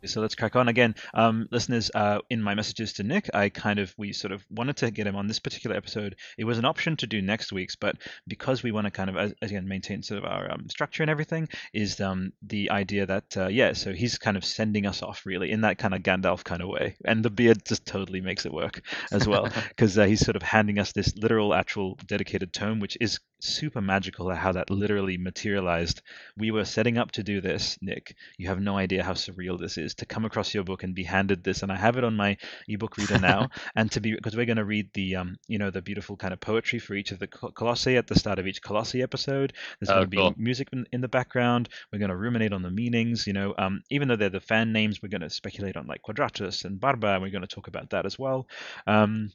So let's crack on again. Um, listeners, uh, in my messages to Nick, I kind of we sort of wanted to get him on this particular episode. It was an option to do next week's, but because we want to kind of as, again maintain sort of our um, structure and everything, is um, the idea that uh, yeah, so he's kind of sending us off really in that kind of Gandalf kind of way, and the beard just totally makes it work as well because uh, he's sort of handing us this literal, actual, dedicated tome, which is super magical how that literally materialized. We were setting up to do this, Nick. You have no idea how surreal this is to come across your book and be handed this. And I have it on my ebook reader now. and to be because we're going to read the um, you know, the beautiful kind of poetry for each of the Colossi at the start of each Colossi episode. There's going to oh, cool. be music in, in, the background. We're going to ruminate on the meanings. You know, um, even though they're the fan names, we're going to speculate on like Quadratus and Barba. We're going to talk about that as well. Um,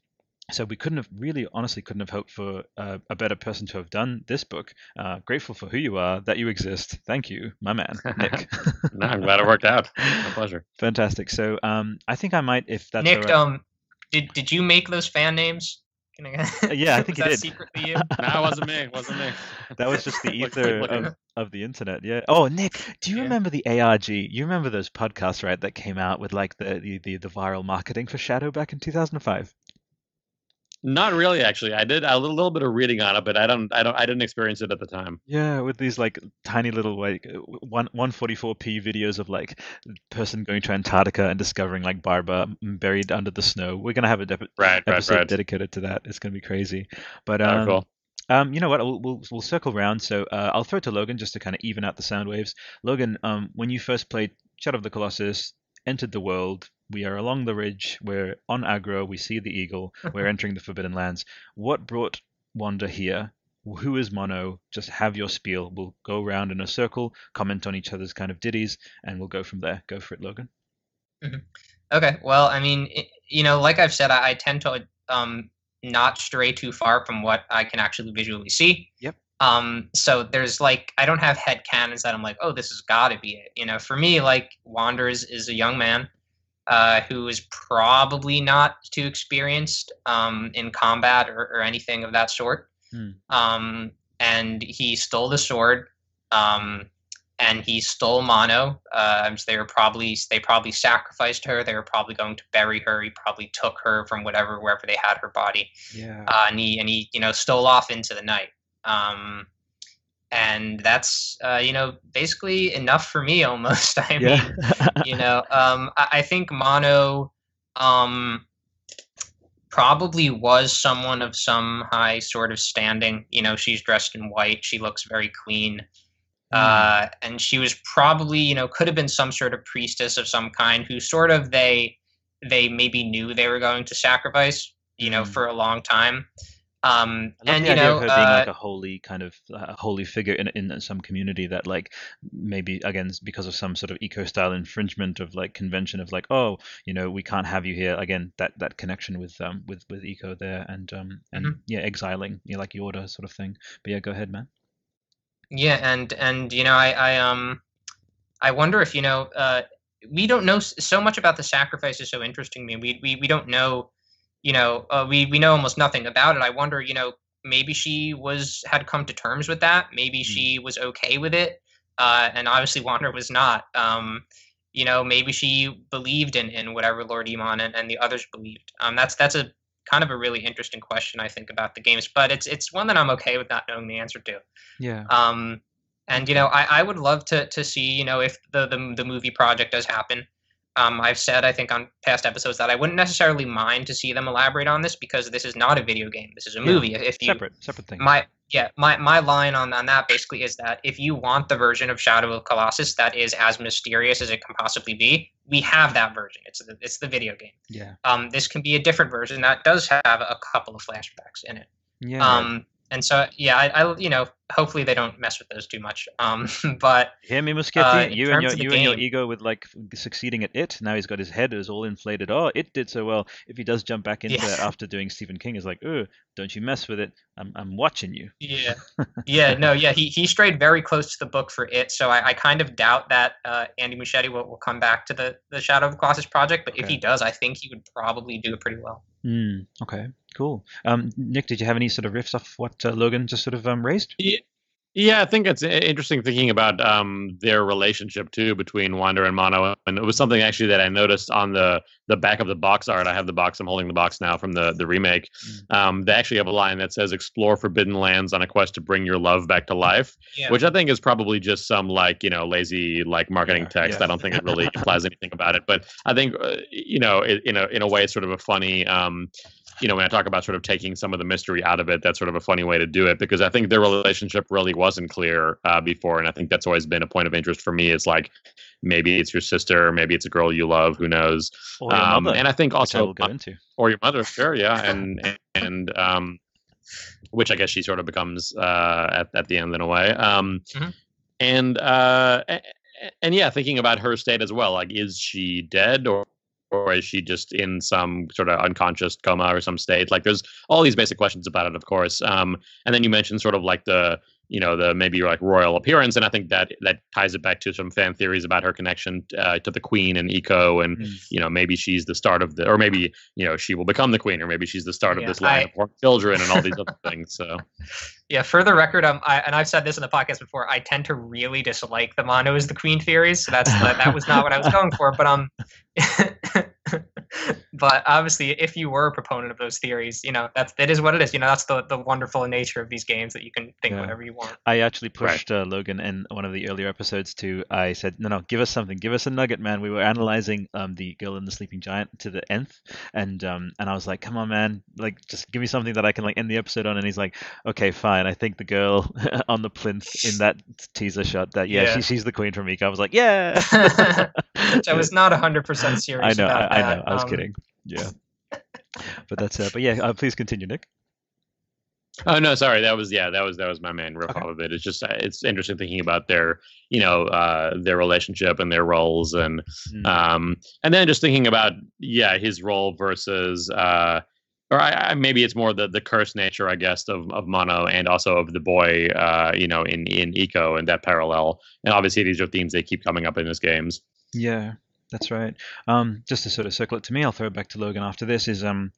so we couldn't have really honestly couldn't have hoped for uh, a better person to have done this book uh, grateful for who you are that you exist thank you my man nick no, i'm glad it worked out my pleasure fantastic so um, i think i might if that's nick right. um did, did you make those fan names uh, yeah, I think you did. Secretly you? no, it wasn't me. It wasn't me. That was just the ether of, of, the internet. Yeah. Oh, Nick, do you yeah. remember the ARG? You remember those podcasts, right? That came out with like the the, the, the viral marketing for Shadow back in 2005. Not really, actually. I did a little, little bit of reading on it, but I don't, I don't, I didn't experience it at the time. Yeah, with these like tiny little like one one forty four p videos of like person going to Antarctica and discovering like Barba buried under the snow. We're gonna have a de- right, episode right, right. dedicated to that. It's gonna be crazy. But um, oh, cool. Um, you know what? We'll, we'll, we'll circle around. So uh, I'll throw it to Logan just to kind of even out the sound waves. Logan, um, when you first played Shadow of the Colossus, entered the world, we are along the ridge. We're on Agro. We see the eagle. We're entering the Forbidden Lands. What brought Wander here? Who is Mono? Just have your spiel. We'll go around in a circle, comment on each other's kind of ditties, and we'll go from there. Go for it, Logan. Mm-hmm. Okay. Well, I mean, it, you know, like I've said, I, I tend to um, not stray too far from what I can actually visually see. Yep. Um, so there's like I don't have head canons that I'm like, oh, this has got to be it. You know, for me, like Wanders is a young man uh, who is probably not too experienced um, in combat or, or, anything of that sort. Hmm. Um, and he stole the sword, um, and he stole Mono. Uh, they were probably they probably sacrificed her. They were probably going to bury her. He probably took her from whatever wherever they had her body. Yeah. Uh, and he and he you know stole off into the night. Um, and that's uh, you know basically enough for me almost. I yeah. mean, you know, um, I, I, think Mono um, probably was someone of some high sort of standing. You know, she's dressed in white. She looks very clean. Mm. Uh, and she was probably, you know, could have been some sort of priestess of some kind who sort of they they maybe knew they were going to sacrifice, you know, mm. for a long time. Um, and you know, of her uh, being like a holy kind of a holy figure in in some community that like maybe again because of some sort of Ico style infringement of like convention of like oh you know we can't have you here again that that connection with um with with Ico there and um and mm-hmm. yeah exiling you know, like Yorda sort of thing. But yeah, go ahead, man. Yeah, and and you know I I um I wonder if you know uh we don't know so much about the sacrifice is so interesting to me. We we we don't know you know, uh, we we know almost nothing about it. I wonder, you know, maybe she was had come to terms with that. Maybe mm. she was okay with it, uh, and obviously Wander was not. Um, you know, maybe she believed in in whatever Lord Emon and, and the others believed. Um, that's that's a kind of a really interesting question I think about the games, but it's it's one that I'm okay with not knowing the answer to. Yeah. Um, and you know, I, I would love to to see you know if the the, the movie project does happen. Um, I've said, I think, on past episodes that I wouldn't necessarily mind to see them elaborate on this because this is not a video game. This is a movie. Yeah, if you, separate, separate thing. My yeah, my, my line on, on that basically is that if you want the version of Shadow of Colossus that is as mysterious as it can possibly be, we have that version. It's the it's the video game. Yeah. Um, this can be a different version that does have a couple of flashbacks in it. Yeah. Um, and so yeah, I, I, you know hopefully they don't mess with those too much. Um, but hear me, Muschietti, uh, you and your you game, and your ego with like succeeding at it. Now he's got his head is all inflated. Oh, it did so well. If he does jump back into yeah. it after doing Stephen King, is like, oh, don't you mess with it. I'm I'm watching you. Yeah, yeah, no, yeah. He he strayed very close to the book for it, so I, I kind of doubt that uh, Andy Muschietti will, will come back to the the Shadow of the Colossus project. But okay. if he does, I think he would probably do it pretty well. Mm, okay, cool. Um, Nick, did you have any sort of riffs off what uh, Logan just sort of um, raised? Yeah. Yeah, I think it's interesting thinking about um, their relationship too between Wander and Mono, and it was something actually that I noticed on the the back of the box art. I have the box. I'm holding the box now from the the remake. Mm. Um, they actually have a line that says "Explore forbidden lands on a quest to bring your love back to life," yeah. which I think is probably just some like you know lazy like marketing yeah, text. Yeah. I don't think it really implies anything about it, but I think uh, you know it, in a in a way, it's sort of a funny. Um, you know, when I talk about sort of taking some of the mystery out of it, that's sort of a funny way to do it because I think their relationship really wasn't clear uh, before, and I think that's always been a point of interest for me. It's like maybe it's your sister, maybe it's a girl you love, who knows? Um, and I think also, go into. or your mother, sure, yeah, and and um, which I guess she sort of becomes uh, at at the end in a way. Um, mm-hmm. and uh, and yeah, thinking about her state as well. Like, is she dead or or is she just in some sort of unconscious coma or some state? Like, there's all these basic questions about it, of course. Um, and then you mentioned sort of like the you know the maybe like royal appearance and i think that that ties it back to some fan theories about her connection uh, to the queen and Ico and mm. you know maybe she's the start of the or maybe you know she will become the queen or maybe she's the start yeah, of this line I, of children and all these other things so yeah for the record um I, and i've said this in the podcast before i tend to really dislike the mono as the queen theories so that's that, that was not what i was going for but um but obviously, if you were a proponent of those theories, you know that's that is what it is. You know that's the the wonderful nature of these games that you can think yeah. whatever you want. I actually pushed right. uh, Logan in one of the earlier episodes to. I said, no, no, give us something, give us a nugget, man. We were analyzing um, the Girl and the Sleeping Giant to the nth, and um, and I was like, come on, man, like just give me something that I can like end the episode on. And he's like, okay, fine. I think the girl on the plinth in that teaser shot that yeah, yeah. She, she's the queen from Ico. I was like, yeah. Which I was not hundred percent serious. I know, I, I, know. I was um, kidding. Yeah. but that's uh, but yeah, uh, please continue, Nick. Oh no, sorry. That was yeah. That was that was my main riff okay. off of it. It's just uh, it's interesting thinking about their you know uh, their relationship and their roles and mm. um and then just thinking about yeah his role versus uh or I, I, maybe it's more the the cursed nature I guess of of Mono and also of the boy uh you know in in Ico and that parallel and obviously these are themes they keep coming up in his games. Yeah, that's right. Um, just to sort of circle it to me, I'll throw it back to Logan after this. Is um,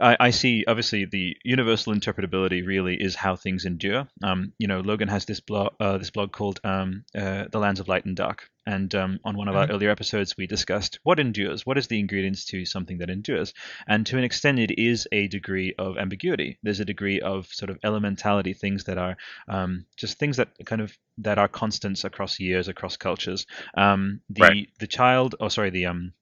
I, I see obviously the universal interpretability really is how things endure. Um, you know, Logan has this blog, uh, this blog called um, uh, "The Lands of Light and Dark," and um, on one of mm-hmm. our earlier episodes, we discussed what endures. What is the ingredients to something that endures? And to an extent, it is a degree of ambiguity. There's a degree of sort of elementality, things that are um, just things that kind of that are constants across years, across cultures. Um, the right. the child, oh sorry, the um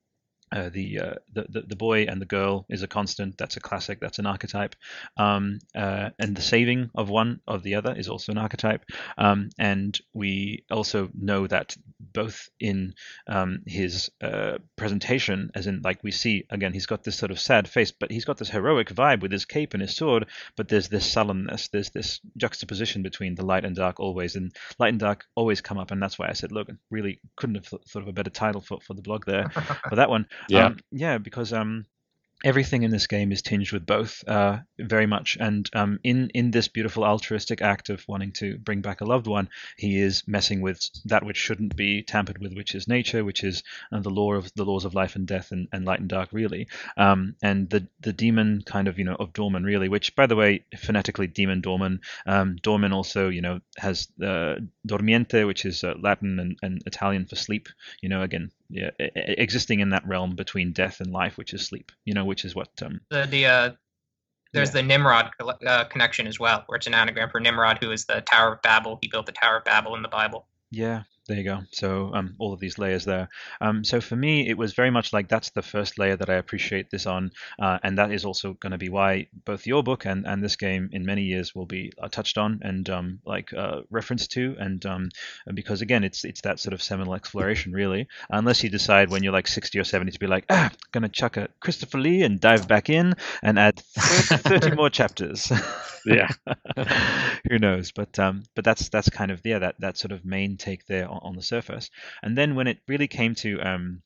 uh, the, uh, the, the boy and the girl is a constant. That's a classic. That's an archetype. Um, uh, and the saving of one of the other is also an archetype. Um, and we also know that both in um, his uh, presentation, as in like we see again, he's got this sort of sad face, but he's got this heroic vibe with his cape and his sword. But there's this sullenness. There's this juxtaposition between the light and dark always, and light and dark always come up. And that's why I said, Logan really couldn't have thought of a better title for for the blog there for that one. Yeah, um, yeah, because um, everything in this game is tinged with both uh, very much. And um, in in this beautiful altruistic act of wanting to bring back a loved one he is messing with that which shouldn't be tampered with which is nature which is uh, the law of the laws of life and death and, and light and dark really. Um, and the the demon kind of you know of Dormin really which by the way phonetically demon Dormin. Um, Dormin also you know has uh, dormiente which is uh, latin and, and italian for sleep you know again yeah, existing in that realm between death and life, which is sleep. You know, which is what um, the the uh, there's yeah. the Nimrod uh, connection as well, where it's an anagram for Nimrod, who is the Tower of Babel. He built the Tower of Babel in the Bible. Yeah, there you go. So um, all of these layers there. Um, so for me, it was very much like that's the first layer that I appreciate this on, uh, and that is also going to be why both your book and, and this game in many years will be uh, touched on and um, like uh, referenced to, and um, because again, it's it's that sort of seminal exploration really. Unless you decide when you're like 60 or 70 to be like, ah, I'm gonna chuck a Christopher Lee and dive back in and add 30, 30 more chapters. yeah, who knows? But um, but that's that's kind of yeah that that sort of main take there on, the surface. And then when it really came to um,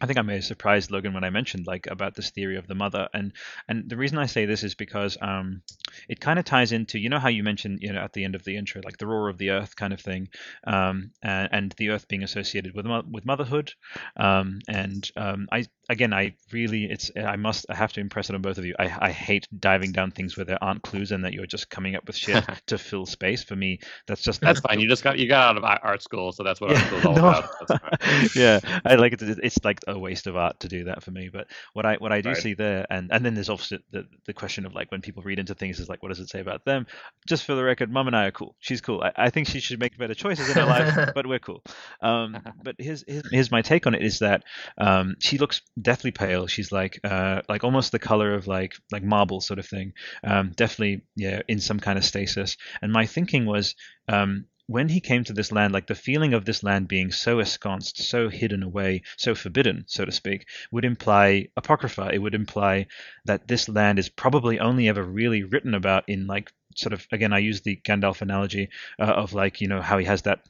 I think I may have surprised Logan when I mentioned like about this theory of the mother, and and the reason I say this is because um, it kind of ties into you know how you mentioned you know at the end of the intro like the roar of the earth kind of thing, um, and, and the earth being associated with with motherhood, um, and um, I again I really it's I must I have to impress it on both of you. I I hate diving down things where there aren't clues and that you're just coming up with shit to fill space. For me, that's just that's fine. You just got you got out of art school, so that's what art school's all no. about. yeah, I like it. It's like a waste of art to do that for me. But what I what I do right. see there, and and then there's obviously the, the question of like when people read into things is like, what does it say about them? Just for the record, mom and I are cool. She's cool. I, I think she should make better choices in her life, but we're cool. Um, but here's, here's, here's my take on it is that um, she looks deathly pale. She's like uh, like almost the color of like like marble sort of thing. Um, definitely yeah in some kind of stasis. And my thinking was um, when he came to this land, like the feeling of this land being so ensconced, so hidden away, so forbidden, so to speak, would imply apocrypha. It would imply that this land is probably only ever really written about in like sort of again I use the Gandalf analogy uh, of like you know how he has that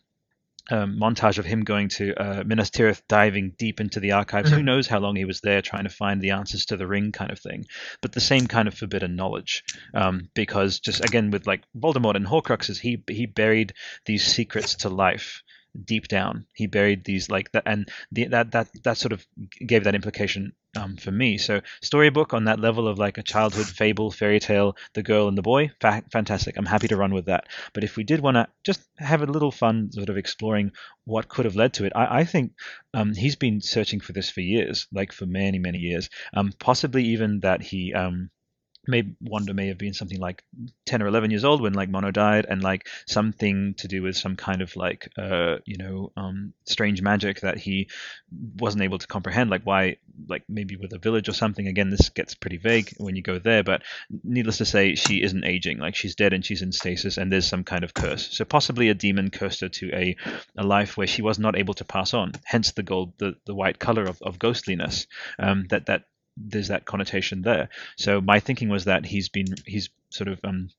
um, montage of him going to uh, Minas Tirith, diving deep into the archives. Mm-hmm. Who knows how long he was there trying to find the answers to the ring, kind of thing. But the same kind of forbidden knowledge, um, because just again with like Voldemort and Horcruxes, he he buried these secrets to life deep down. He buried these like that, and the, that that that sort of gave that implication um, for me. So storybook on that level of like a childhood fable, fairy tale, the girl and the boy, fa- fantastic. I'm happy to run with that. But if we did want to just have a little fun, sort of exploring what could have led to it, I, I think um, he's been searching for this for years, like for many many years. Um, possibly even that he um, maybe Wander may have been something like 10 or 11 years old when like Mono died and like something to do with some kind of like uh you know um strange magic that he wasn't able to comprehend like why like maybe with a village or something. Again this gets pretty vague when you go there but needless to say she isn't aging. Like she's dead and she's in stasis and there's some kind of curse. So possibly a demon cursed her to a a life where she was not able to pass on hence the gold the, the white color of, of ghostliness um that that there's that connotation there. So my thinking was that he's been he's sort of um,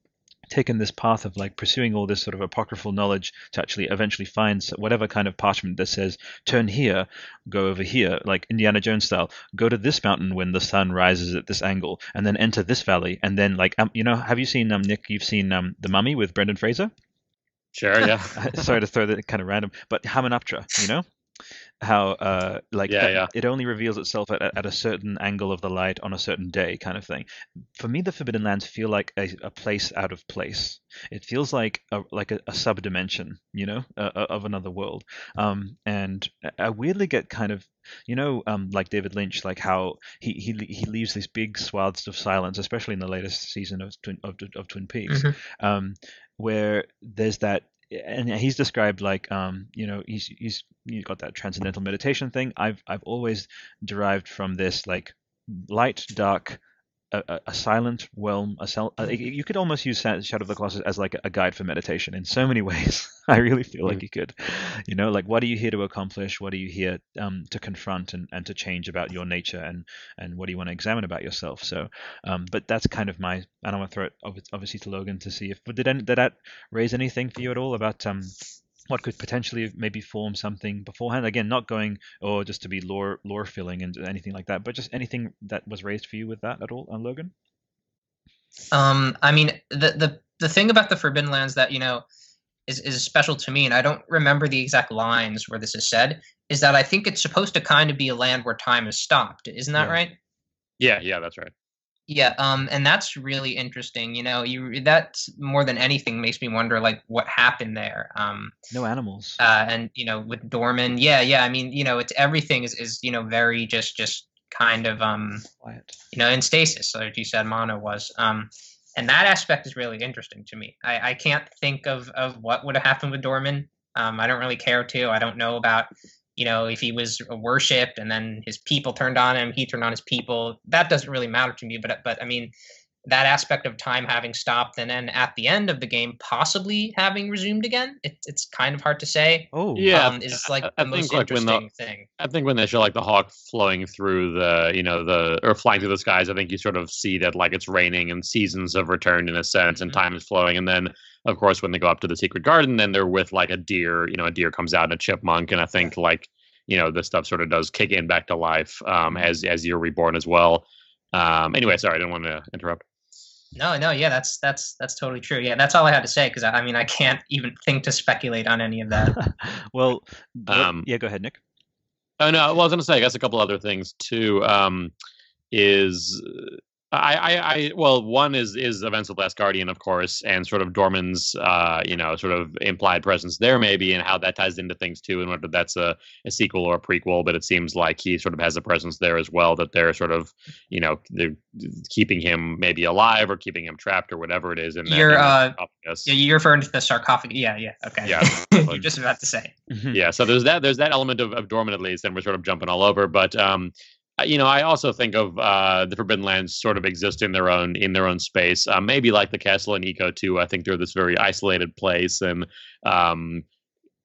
taken this path of like pursuing all this sort of apocryphal knowledge to actually eventually find whatever kind of parchment that says turn here go over here like indiana jones style. Go to this mountain when the sun rises at this angle and then enter this valley and then like um, you know have you seen um nick you've seen um the mummy with brendan fraser? Sure yeah. Sorry to throw that kind of random but hamunaptra you know how uh like yeah, yeah. it only reveals itself at, at a certain angle of the light on a certain day kind of thing for me the forbidden lands feel like a, a place out of place it feels like a like a, a subdimension you know uh, of another world um and i weirdly get kind of you know um like david lynch like how he he, he leaves these big swaths of silence especially in the latest season of twin of, of twin peaks mm-hmm. um where there's that and he's described like um, you know he's he's you got that transcendental meditation thing. I've I've always derived from this like light, dark, a, a, silent realm. A cell, a, you could almost use Shadow of the Colossus as like a guide for meditation in so many ways. I really feel like mm. you could, you know, like what are you here to accomplish? What are you here um, to confront and, and to change about your nature and and what do you want to examine about yourself? So, um, but that's kind of my. And I don't want to throw it obviously to Logan to see if but did did that raise anything for you at all about um what could potentially maybe form something beforehand. Again not going or just to be lore lore filling and anything like that but just anything that was raised for you with that at all on logan? Um i mean the the the thing about the forbidden lands that you know is, is special to me and i don't remember the exact lines where this is said is that i think it's supposed to kind of be a land where time is stopped. Isn't that yeah. right? Yeah yeah that's right yeah, um, and that's really interesting. You know, you that more than anything makes me wonder, like, what happened there. Um, no animals. Uh, and you know, with Dormin, yeah, yeah. I mean, you know, it's everything is is you know very just just kind of um, quiet. You know, in stasis, like you said, Mono was. Um, and that aspect is really interesting to me. I, I can't think of of what would have happened with Dormin. Um, I don't really care to. I don't know about you know, if he was worshipped and then his people turned on him, he turned on his people. That doesn't really matter to me. But but I mean, that aspect of time having stopped and then at the end of the game possibly having resumed again it, it's kind of hard to say. Oh. Yeah. Um, is like I, the most like interesting the, thing? I think when they show like the hawk flowing through the you know the or flying through the skies i think you sort of see that like it's raining and seasons have returned in a sense mm-hmm. and time is flowing. And then of course when they go up to the secret garden then they're with like a deer you know a deer comes out and a chipmunk. And i think like you know this stuff sort of does kick in back to life um, as as you're reborn as well. Um, anyway, sorry, I didn't want to interrupt. No, no, yeah, that's that's that's totally true. Yeah, that's all I had to say because I, I mean I can't even think to speculate on any of that. well, Um, yeah, go ahead, Nick. Oh no, well, I was going to say, I guess a couple other things too. Um, is uh, I, I, I, well, one is is Events of the Last Guardian, of course, and sort of Dormin's, uh, you know, sort of implied presence there, maybe, and how that ties into things too, and whether that's a, a sequel or a prequel. But it seems like he sort of has a presence there as well. That they're sort of, you know, they're keeping him maybe alive or keeping him trapped or whatever it is. In that- You're, uh, yeah, you're referring to the sarcophagus. Yeah, yeah, okay. Yeah, you're just about to say. Mhm. yeah so there's that there's that element of, of Dormin at least and we're sort of jumping all over but um you know i also think of uh the forbidden lands sort of exist in their own in their own space. Uh, maybe like the castle in Ico too i think they're this very isolated place and um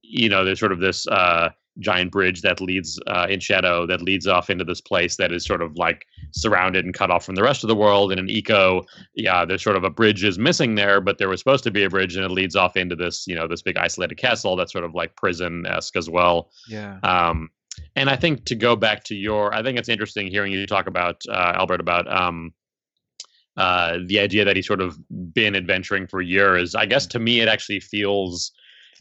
you know there's sort of this uh giant bridge that leads uh, in shadow that leads off into this place that is sort of like surrounded and cut off from the rest of the world. And in Ico yeah there's sort of a bridge is missing there but there was supposed to be a bridge and it leads off into this you know this big isolated castle that's sort of like prison-esque as well. Yeah. um, and I think to go back to your, I think it's interesting hearing you talk about uh, Albert about um, uh, the idea that he's sort of been adventuring for years. I guess to me, it actually feels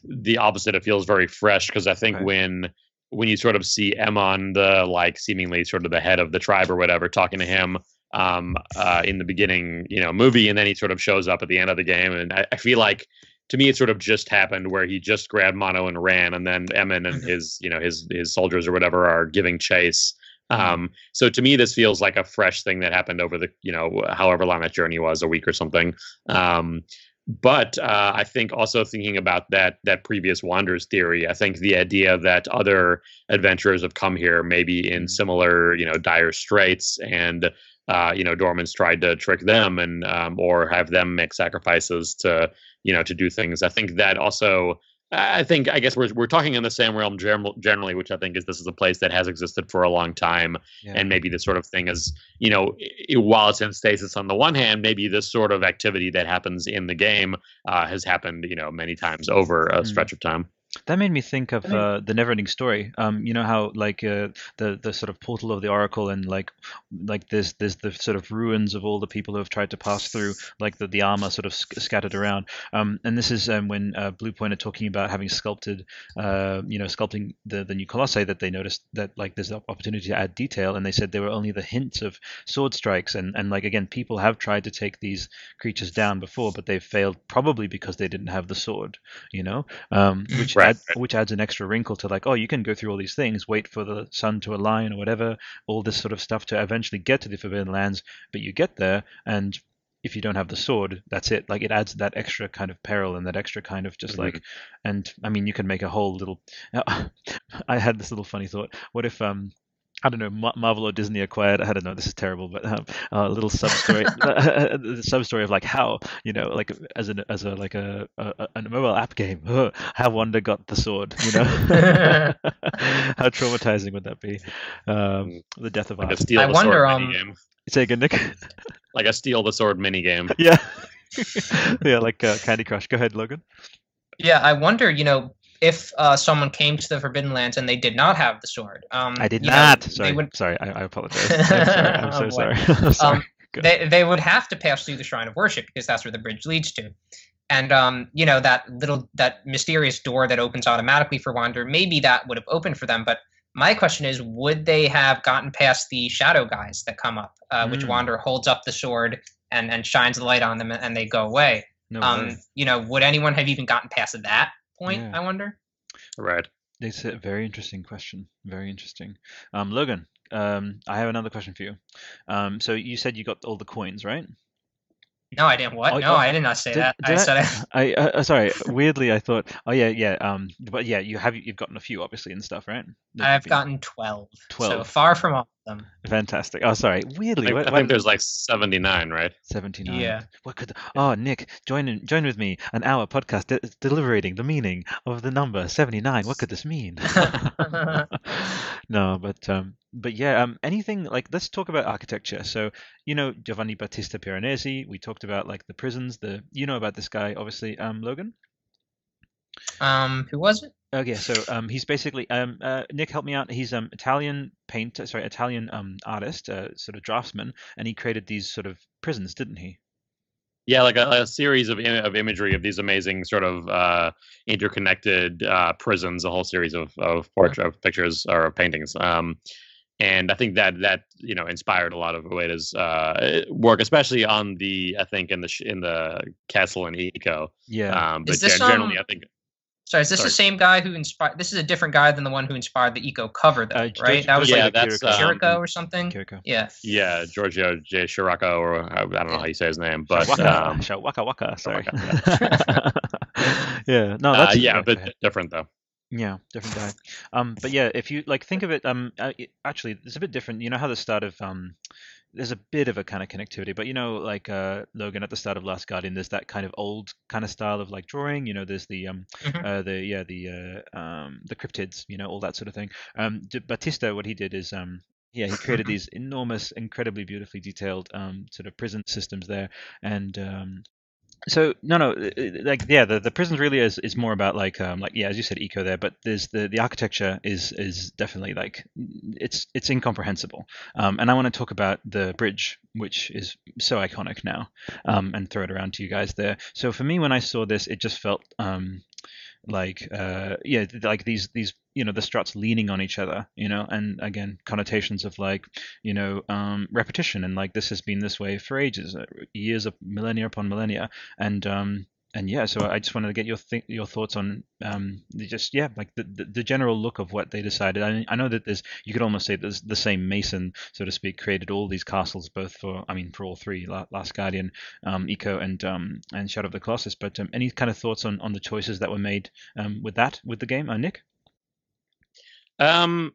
the opposite. It feels very fresh because I think Right. when when you sort of see Emon, the like seemingly sort of the head of the tribe or whatever, talking to him um, uh, in the beginning, you know, movie, and then he sort of shows up at the end of the game, and I, I feel like to me it sort of just happened where he just grabbed Mono and ran, and then Emon and Mhm. his you know his his soldiers or whatever are giving chase. Mhm. Um, so to me, this feels like a fresh thing that happened over the you know however long that journey was, a week or something. Um, but uh, I think also thinking about that that previous Wanderers theory, I think the idea that other adventurers have come here maybe in Mhm. similar you know dire straits and uh, you know Dormin's tried to trick them and um, or have them make sacrifices to you know to do things. I think that also. I think I guess we're we're talking in the same realm generally, which I think is this is a place that has existed for a long time, yeah. and maybe this sort of thing is you know i- while it's in stasis on the one hand, maybe this sort of activity that happens in the game uh, has happened you know many times over a Mm. stretch of time. That made me think of I mean- uh, the Neverending Story. Um, you know how like uh, the the sort of portal of the Oracle and like like there's there's the sort of ruins of all the people who have tried to pass through, like the, the armor sort of sc- scattered around. Um, and this is um, when uh, Bluepoint are talking about having sculpted, uh, you know, sculpting the the new Colossi that they noticed that like there's an opportunity to add detail, and they said there were only the hints of sword strikes, and and like again, people have tried to take these creatures down before, but they've failed probably because they didn't have the sword, you know, um, which Right, add, which adds an extra wrinkle to like, oh, you can go through all these things, wait for the sun to align or whatever, all this sort of stuff to eventually get to the Forbidden Lands, but you get there and if you don't have the sword, that's it. Like it adds that extra kind of peril and that extra kind of just Mhm. like, and I mean, you can make a whole little. I had this little funny thought. What if um. I don't know, Marvel or Disney acquired. I don't know. This is terrible, but um, a little sub story, the sub story of like how you know, like as an as a like a a, a mobile app game, how Wander got the sword. You know, how traumatizing would that be? Um, the death of Like a art. steal I the wonder, sword um, mini game, Say again, Nick. like a steal the sword mini game. yeah, yeah, like uh, Candy Crush. Go ahead, Logan. Yeah, I wonder, you know, if uh, someone came to the Forbidden Lands and they did not have the sword. Um, I did you know, not. sorry, would- sorry. I, I apologize. I'm sorry. I'm so Oh, sorry. I'm sorry. Um, they they would have to pass through the shrine of worship because that's where the bridge leads to and um you know that little that mysterious door that opens automatically for Wander maybe that would have opened for them but my question is would they have gotten past the shadow guys that come up uh, which Mm. Wander holds up the sword and and shines the light on them and, they go away no um you know would anyone have even gotten past that point Yeah. i wonder Right. It's a very interesting question. Very interesting. Um, Logan, um, I have another question for you. Um, so you said you got all the coins, right? no i didn't what Oh, no oh, i did not say did- that did i I- said I, I uh, uh, sorry. Weirdly, I thought. Oh yeah, yeah. Um, but yeah, you have you've gotten a few obviously and stuff, right? That i've been- gotten 12 Twelve. so 12. far from all of them fantastic. Oh, sorry. Weirdly, think, what, I what- think there's like 79, right? 79. Yeah. What could? Oh, Nick, join in, join with me. An hour podcast de- deliberating the meaning of the number 79. What could this mean? no, but um, but yeah. Um, anything like let's talk about architecture. So you know Giovanni Battista Piranesi. We talked about like the prisons. The you know about this guy, obviously. Um, Logan. Um who was it Okay, so um, he's basically um, uh, Nick, help me out. He's um Italian painter, sorry, Italian um artist, uh, sort of draftsman, and he created these sort of prisons, didn't he? Yeah, like a, a series of Im- of imagery of these amazing sort of uh, interconnected uh, prisons, a whole series of of, port- of pictures or of paintings. Um, and I think that that you know inspired a lot of Ueda's uh, work, especially on the I think in the sh- in the castle and Ico. Yeah. Um, but Is this, gen- generally, um, I think Sorry, is this Sorry. the same guy who inspired? This is a different guy than the one who inspired the Ico cover, though, Uh, George- right? That was Yeah, like that's, Chirico. um, Chirico or something. Chirico. Yeah. yeah, Giorgio J. Shirako, or I I don't know how you say his name, but Shawaka, um, Shawaka Waka, sorry. Shawaka, yeah, no, uh, that's yeah, right, but go ahead. different though. Yeah, different guy. Um, but yeah, if you like think of it, um, uh, actually, it's a bit different. You know how the start of um, there's a bit of a kind of connectivity, but you know, like uh, Logan at the start of Last Guardian, there's that kind of old kind of style of like drawing. You know, there's the um, Mhm. uh, the yeah, the uh, um, the cryptids. You know, all that sort of thing. Um, D- Battista, what he did is um. Yeah, he created these enormous, incredibly beautifully detailed um, sort of prison systems there, and um, so no no uh, uh, like yeah the, the prisons really is, is more about like um like yeah as you said Ico there but there's the the architecture is is definitely like it's it's incomprehensible. Um and i want to talk about the bridge which is so iconic now um and throw it around to you guys there. So for me when i saw this it just felt um like uh yeah like these these you know the struts leaning on each other you know and again connotations of like you know um repetition and like this has been this way for ages uh, years of millennia upon millennia. And um and yeah so i just wanted to get your th- your thoughts on um just yeah like the, the the general look of what they decided. I, I know that there's you could almost say there's the same mason so to speak created all these castles both for i mean for all three last guardian um Ico and um and shadow of the colossus. But um, any kind of thoughts on on the choices that were made um with that with the game? Uh, nick? Um,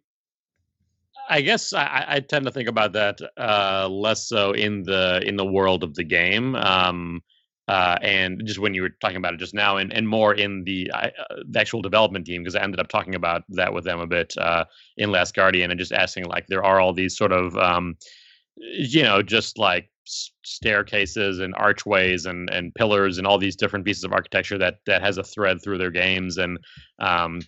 I guess I- I, I tend to think about that uh, less so in the in the world of the game, um, uh, and just when you were talking about it just now, and, and more in the, uh, the actual development team, because I ended up talking about that with them a bit uh, in Last Guardian, and just asking like there are all these sort of, um, you know, just like staircases and archways and and pillars and all these different pieces of architecture that that has a thread through their games and um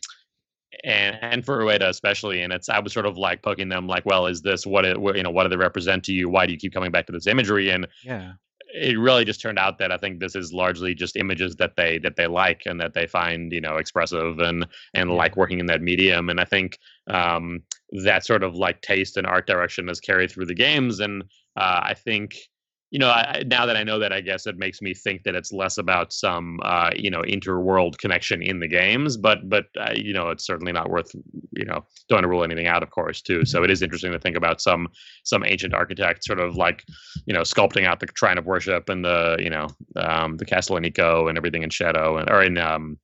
and and for Ueda especially and it's I was sort of like poking them like well is this what it you know what do they represent to you? Why do you keep coming back to this imagery? And yeah it really just turned out that I think this is largely just images that they that they like and that they find you know expressive and and like working in that medium. And I think um that sort of like taste and art direction is carried through the games. And uh, I think you know I- now that I know that I guess it makes me think that it's less about some uh, you know interworld connection in the games but but uh, you know it's certainly not worth you know don't want to rule anything out of course too so it is interesting to think about some some ancient architect sort of like you know sculpting out the shrine of worship and the you know um, the castle in Ico and everything in Shadow and or in um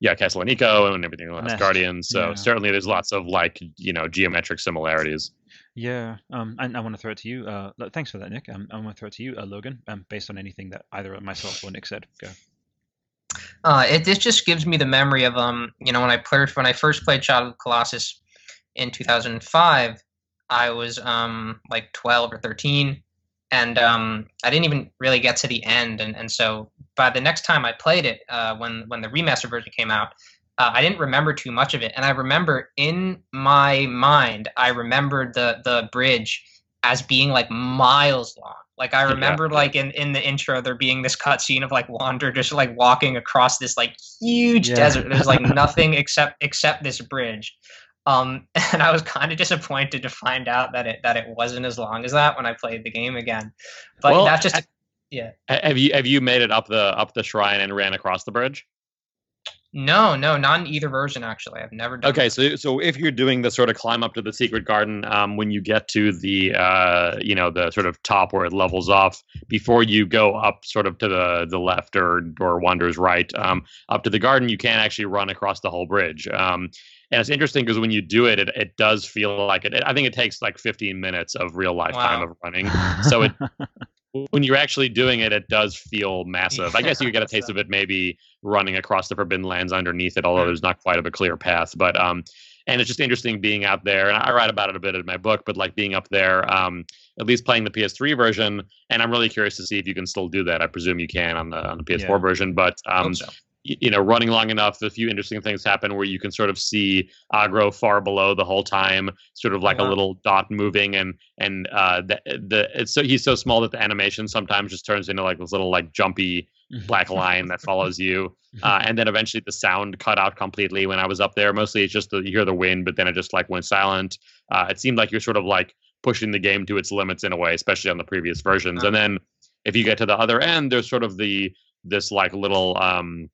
yeah castle in Ico and everything in Last Guardian so yeah. certainly there's lots of like you know geometric similarities Yeah, um, and I want to throw it to you. Uh, thanks for that, Nick. Um, I want to throw it to you, uh, Logan. Um, based on anything that either myself or Nick said. Go. Uh, it this just gives me the memory of um you know when I played when I first played Shadow of Colossus in 2005, I was um like 12 or 13, and um I didn't even really get to the end, and and so by the next time I played it, uh, when when the remaster version came out, uh, I didn't remember too much of it, and I remember in my mind I remembered the the bridge as being like miles long. Like I remember yeah. like in, in the intro there being this cutscene of like Wander just like walking across this like huge Yeah. desert. There's like nothing except except this bridge. Um and I was kind of disappointed to find out that it that it wasn't as long as that when I played the game again. But Well, that's just I- yeah. Have you have you made it up the up the shrine and ran across the bridge No, no, not in either version actually. I've never done Okay, that. so so if you're doing the sort of climb up to the secret garden, um, when you get to the uh, you know the sort of top where it levels off, before you go up sort of to the the left or or wanders right, um, up to the garden, you can actually run across the whole bridge. Um, and it's interesting because when you do it, it, it does feel like it. I think it takes like 15 minutes of real life time of running. So it when you're actually doing it, it does feel massive. I guess you get a taste So- of it maybe running across the forbidden lands underneath it, although there's not quite of a clear path. But um, and it's just interesting being out there, and I write about it a bit in my book. But like being up there, um, at least playing the PS3 version, and I'm really curious to see if you can still do that. I presume you can on the on the PS4 Yeah. version, but um, so. You know, running long enough, a few interesting things happen where you can sort of see Agro far below the whole time, sort of like Uh-huh. a little dot moving, and and uh, the the it's so he's so small that the animation sometimes just turns into like this little like jumpy black line that follows you, uh, and then eventually the sound cut out completely when I was up there. Mostly it's just the, you hear the wind, but then it just like went silent. Uh, it seemed like you're sort of like pushing the game to its limits in a way, especially on the previous versions. And then if you get to the other end, there's sort of the this like little um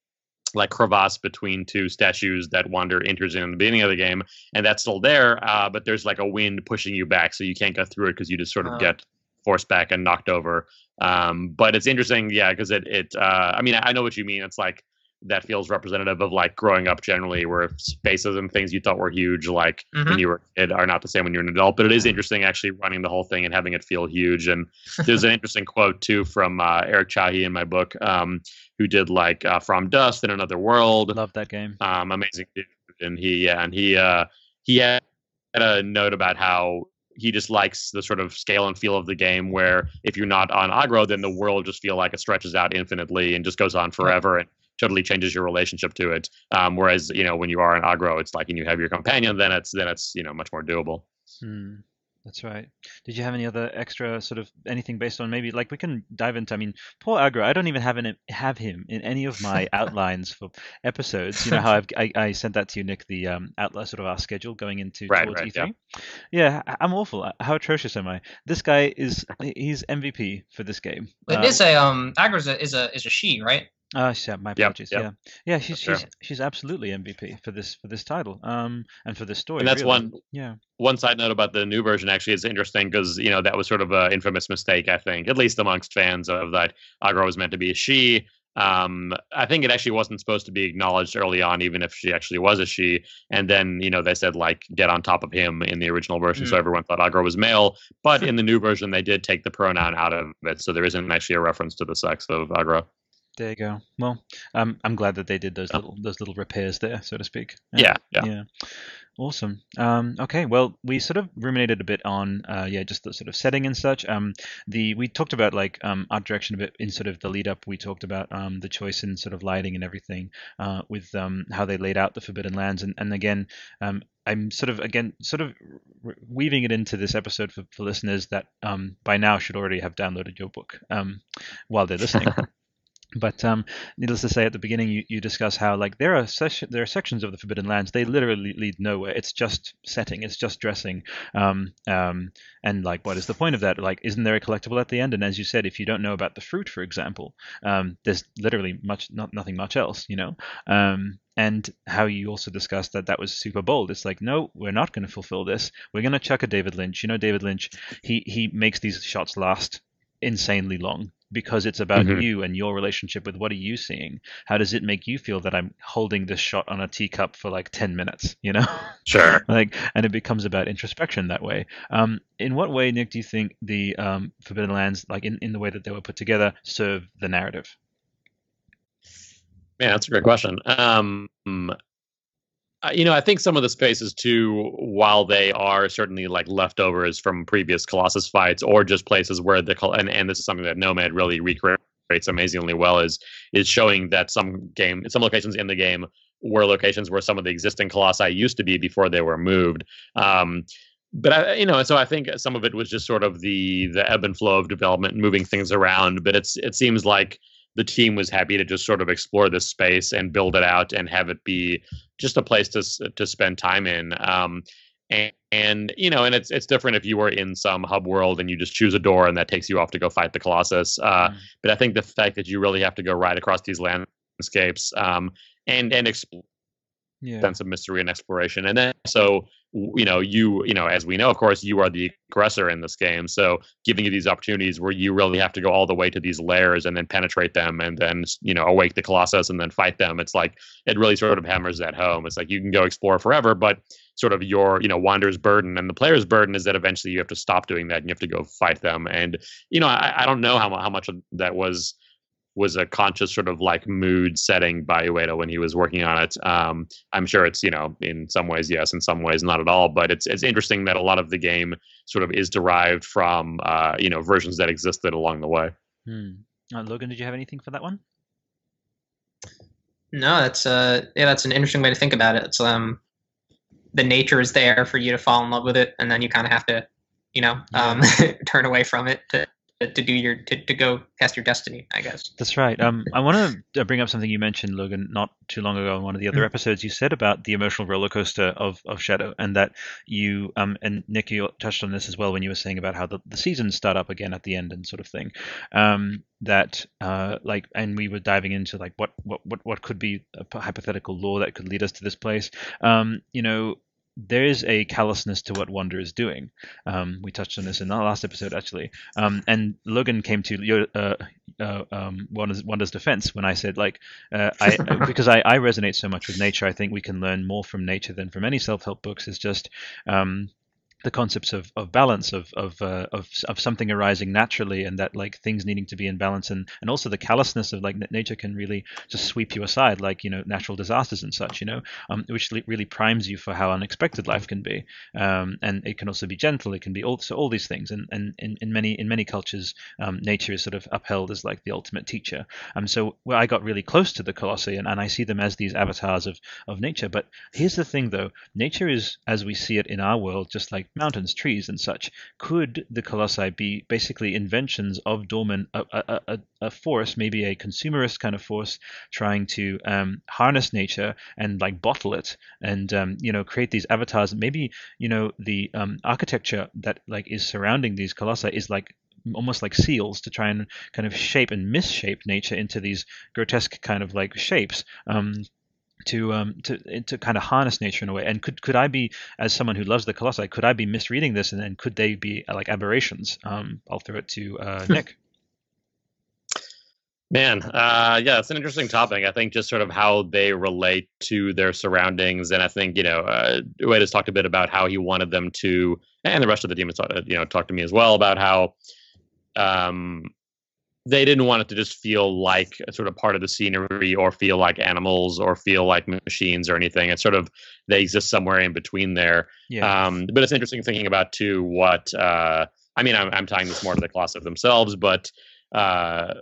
like crevasse between two statues that Wander enters in, in the beginning of the game, and that's still there. Uh, but there's like a wind pushing you back, so you can't go through it because you just sort of Oh. get forced back and knocked over. Um, but it's interesting, yeah, because it it. Uh, I mean, I know what you mean. It's like that feels representative of like growing up generally, where spaces and things you thought were huge, like when Mhm. you were a kid, are not the same when you're an adult. But it is interesting actually running the whole thing and having it feel huge. And there's an interesting quote too from uh, Eric Chahi in my book, um, who did like uh, From Dust and Another World Love that game. um, amazing dude. And he, yeah, and he, uh, he had a note about how he just likes the sort of scale and feel of the game where if you're not on Agro, then the world just feel like it stretches out infinitely and just goes on forever and totally changes your relationship to it. Um, whereas, you know, when you are on Agro, it's like, and you have your companion, then it's, then it's, you know, much more doable. Hmm. That's right. Did you have any other extra sort of anything based on maybe like we can dive into? I mean, poor Agro. I don't even have an, have him in any of my outlines for episodes. You know how I've, I I sent that to you, Nick, the um outline sort of our schedule going into Right, towards right, E3. Yeah, I- I'm awful. Uh, How atrocious am I? This guy is he's MVP for this game. It is a um Agro's a, is a is a she, right? Ah, yeah, my Yep, apologies. yep. Yeah, yeah, she's Sure. she's she's absolutely MVP for this for this title. Um, and for this story. And that's really. one, Yeah. one side note about the new version actually is interesting because you know that was sort of an infamous mistake I think at least amongst fans of that Agro was meant to be a she. Um, I think it actually wasn't supposed to be acknowledged early on, even if she actually was a she. And then you know they said like get on top of him in the original version, so Mm. everyone thought Agro was male. But in the new version, they did take the pronoun out of it, so there isn't actually a reference to the sex of Agro. There you go. Well, um, I'm glad that they did those little those little repairs there, so to speak. Yeah, yeah. Yeah. Awesome. Um, okay, well, we sort of ruminated a bit on, uh, yeah, just the sort of setting and such. Um, the we talked about like um, art direction a bit in sort of the lead up. We talked about um, the choice in sort of lighting and everything uh, with um, how they laid out the Forbidden Lands, and and again, um, I'm sort of again sort of weaving it into this episode for, for listeners that um, by now should already have downloaded your book um, while they're listening. But um, needless to say, at the beginning, you, you discuss how like there are session, there are sections of the Forbidden Lands they literally lead nowhere. It's just setting, it's just dressing, um, um, and like what is the point of that? Like, isn't there a collectible at the end? And as you said, if you don't know about the fruit, for example, um, there's literally much not nothing much else, you know. Um, and how you also discussed that that was super bold. It's like, no, we're not going to fulfill this. We're going to chuck a David Lynch. You know, David Lynch, he he makes these shots last insanely long because it's about Mhm. you and your relationship with what are you seeing how does it make you feel that i'm holding this shot on a teacup for like 10 minutes you know Sure. like and it becomes about introspection that way um in what way nick do you think the um forbidden lands like in, in the way that they were put together serve the narrative yeah that's a great question. Um, you know, I think some of the spaces too, while they are certainly like leftovers from previous Colossus fights, or just places where the and and this is something that Nomad really recreates amazingly well is is showing that some game, some locations in the game were locations where some of the existing Colossi used to be before they were moved. Um, but I, you know, so I think some of it was just sort of the the ebb and flow of development, moving things around. But it's it seems like the team was happy to just sort of explore this space and build it out and have it be just a place to to spend time in. Um, and, and you know, and it's it's different if you were in some hub world and you just choose a door and that takes you off to go fight the Colossus. Uh, Mm. But I think the fact that you really have to go right across these landscapes um, and and explore yeah. sense of mystery and exploration. And then so you know you you know as we know of course you are the aggressor in this game. So giving you these opportunities where you really have to go all the way to these layers and then penetrate them and then you know awake the colossus and then fight them. It's like it really sort of hammers that home. It's like you can go explore forever but sort of your you know wanderer's burden and the player's burden is that eventually you have to stop doing that and you have to go fight them. And you know i, I don't know how, how much of that was was a conscious sort of like mood setting by Ueda when he was working on it. Um, I'm sure it's you know in some ways yes, in some ways not at all. But it's it's interesting that a lot of the game sort of is derived from uh, you know versions that existed along the way. Hmm. Uh, logan did you have anything for that one No, that's uh yeah, that's an interesting way to think about it. It's um the nature is there for you to fall in love with it, and then you kind of have to, you know, um, turn away from it to to do your to, to go test your destiny i guess. That's right. Um, i want to bring up something you mentioned logan not too long ago in one of the other mm-hmm. episodes. You said about the emotional roller coaster of, of shadow and that you um and nick you touched on this as well when you were saying about how the, the seasons start up again at the end and sort of thing. Um that uh like and we were diving into like what what what, what could be a hypothetical law that could lead us to this place. Um you know there is a callousness to what Wander is doing. Um, we touched on this in the last episode, actually. Um, and Logan came to your uh, uh, um, Wander's defense when I said, like, uh, I because I, I resonate so much with nature. I think we can learn more from nature than from any self-help books. Is just um, the concepts of, of balance of of, uh, of of something arising naturally and that like things needing to be in balance and and also the callousness of like nature can really just sweep you aside like you know natural disasters and such you know um, which really primes you for how unexpected life can be. Um, and it can also be gentle it can be also all these things. And and in, in many in many cultures um, nature is sort of upheld as like the ultimate teacher. Um so well, I got really close to the colossi and, and I see them as these avatars of of nature. But here's the thing though. Nature is as we see it in our world just like mountains, trees, and such. Could the colossi be basically inventions of Dormin, a, a, a, a force, maybe a consumerist kind of force, trying to um, harness nature and like bottle it and um, you know create these avatars? Maybe you know the um, architecture that like is surrounding these colossi is like almost like seals to try and kind of shape and misshape nature into these grotesque kind of like shapes um, to um to to kind of harness nature in a way. And could could i be as someone who loves the colossi could i be misreading this and, and could they be uh, like aberrations? Um i'll throw it to uh, nick. Man, uh, yeah, it's an interesting topic. I think just sort of how they relate to their surroundings, and I think you know, uh, Ueda has talked a bit about how he wanted them to, and the rest of the demons, you know, talked to me as well about how um, they didn't want it to just feel like a sort of part of the scenery or feel like animals or feel like machines or anything. It's sort of they exist somewhere in between there. Yeah. Um, but it's interesting thinking about too what uh, I mean. I'm, I'm tying this more to the Colossi themselves, but uh,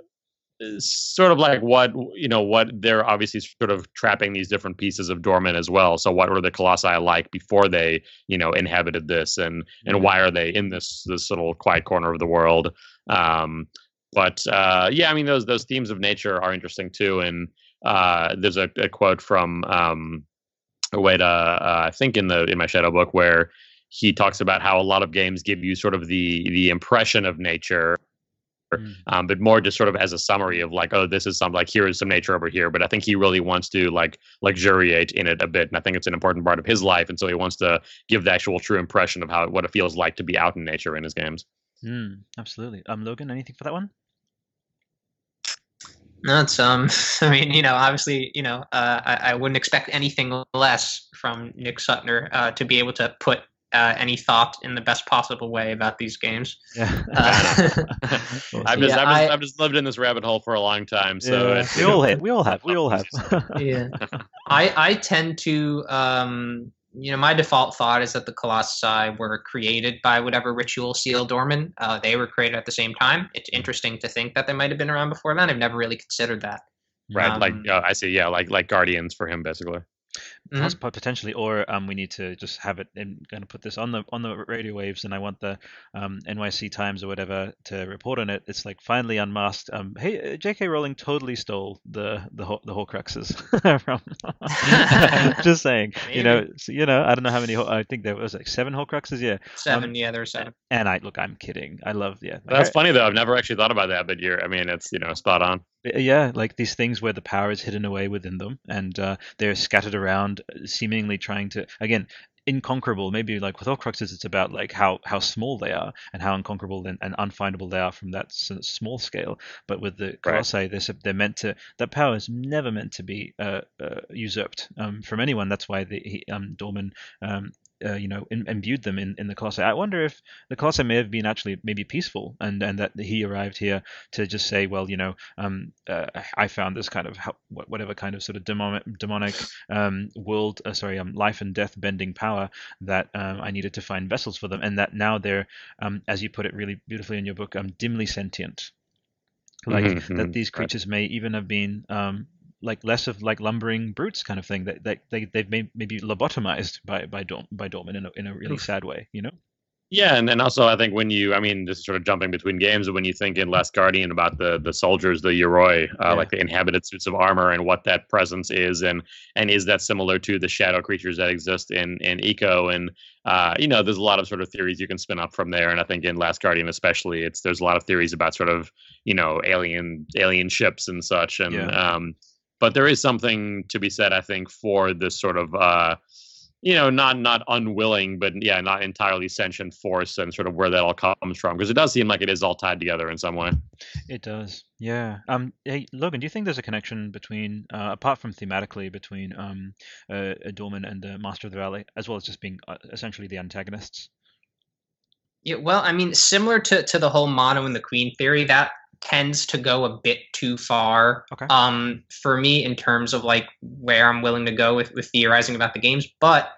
sort of like what you know what they're obviously sort of trapping these different pieces of Dormin as well so what were the colossi like before they you know inhabited this and and why are they in this this little quiet corner of the world um but uh, yeah, I mean those those themes of nature are interesting too. And uh, there's a, a, quote from um, Ueda, uh, I think in the in my shadow book where he talks about how a lot of games give you sort of the the impression of nature. Mm. Um, but more just sort of as a summary of like, oh, this is some like here is some nature over here. But I think he really wants to like luxuriate in it a bit, and I think it's an important part of his life. And so he wants to give the actual true impression of how what it feels like to be out in nature in his games. Mm, absolutely. Um, Logan, anything for that one? No, it's um. I mean, you know, obviously, you know, uh, I, I wouldn't expect anything less from Nick Suttner uh, to be able to put uh, any thought in the best possible way about these games. Yeah. Uh, I've just, yeah, I've, just, I've just lived in this rabbit hole for a long time. So yeah. we all have, we all have, we all have. yeah. I I tend to um you know, my default thought is that the Colossi were created by whatever ritual sealed Dormin. Uh, they were created at the same time. It's interesting to think that they might have been around before then. I've never really considered that. Right, um, like uh, I see, yeah, like like guardians for him, basically. Mm-hmm. potentially, or um, we need to just have it and kind of put this on the on the radio waves, and I want the um, NYC Times or whatever to report on it. It's like finally unmasked. Um, hey, uh, J.K. Rowling totally stole the the the Horcruxes from. just saying, Maybe. you know, so, you know, I don't know how many. I think there was like seven Horcruxes. Yeah, seven. Um, yeah, there were seven. And I look, I'm kidding. I love yeah. That's funny though. I've never actually thought about that, but you're. I mean, it's you know spot on. Yeah, like these things where the power is hidden away within them, and uh, they're scattered around seemingly trying to again inconquerable maybe like with horcruxes it's about like how how small they are and how unconquerable and, and unfindable they are from that small scale but with the colossi right. they're, they're meant to that power is never meant to be uh, uh, usurped um, from anyone that's why the he, um, Dormin um, uh, you know, in, imbued them in, in the Colossi. I wonder if the Colossi may have been actually maybe peaceful, and and that he arrived here to just say, well, you know, um, uh, I found this kind of whatever kind of sort of demonic, demonic um, world, uh, sorry, um, life and death bending power that um, I needed to find vessels for them, and that now they're, um, as you put it really beautifully in your book, um, dimly sentient like mm-hmm, that these creatures right. may even have been um, like less of like lumbering brutes kind of thing that they, they they've may, maybe lobotomized by by Dorm, by Dormin in a, in a really sad way you know Yeah, and, and also I think when you, I mean, this is sort of jumping between games, when you think in Last Guardian about the the soldiers, the Yoroi, uh, Yeah. like the inhabited suits of armor, and what that presence is, and and is that similar to the shadow creatures that exist in in Ico, and uh, you know, there's a lot of sort of theories you can spin up from there, and I think in Last Guardian especially, it's there's a lot of theories about sort of you know alien alien ships and such, and Yeah. um, but there is something to be said, I think, for this sort of. Uh, you know, not not unwilling, but yeah, not entirely sentient force, and sort of where that all comes from, because it does seem like it is all tied together in some way. It does, yeah. Um, hey, Logan, do you think there's a connection between, uh, apart from thematically, between um, uh, Dormin and the Master of the Valley, as well as just being uh, essentially the antagonists? Yeah, well, I mean, similar to to the whole Mono and the Queen theory, that tends to go a bit too far. Okay. Um, for me, in terms of like where I'm willing to go with with theorizing about the games, but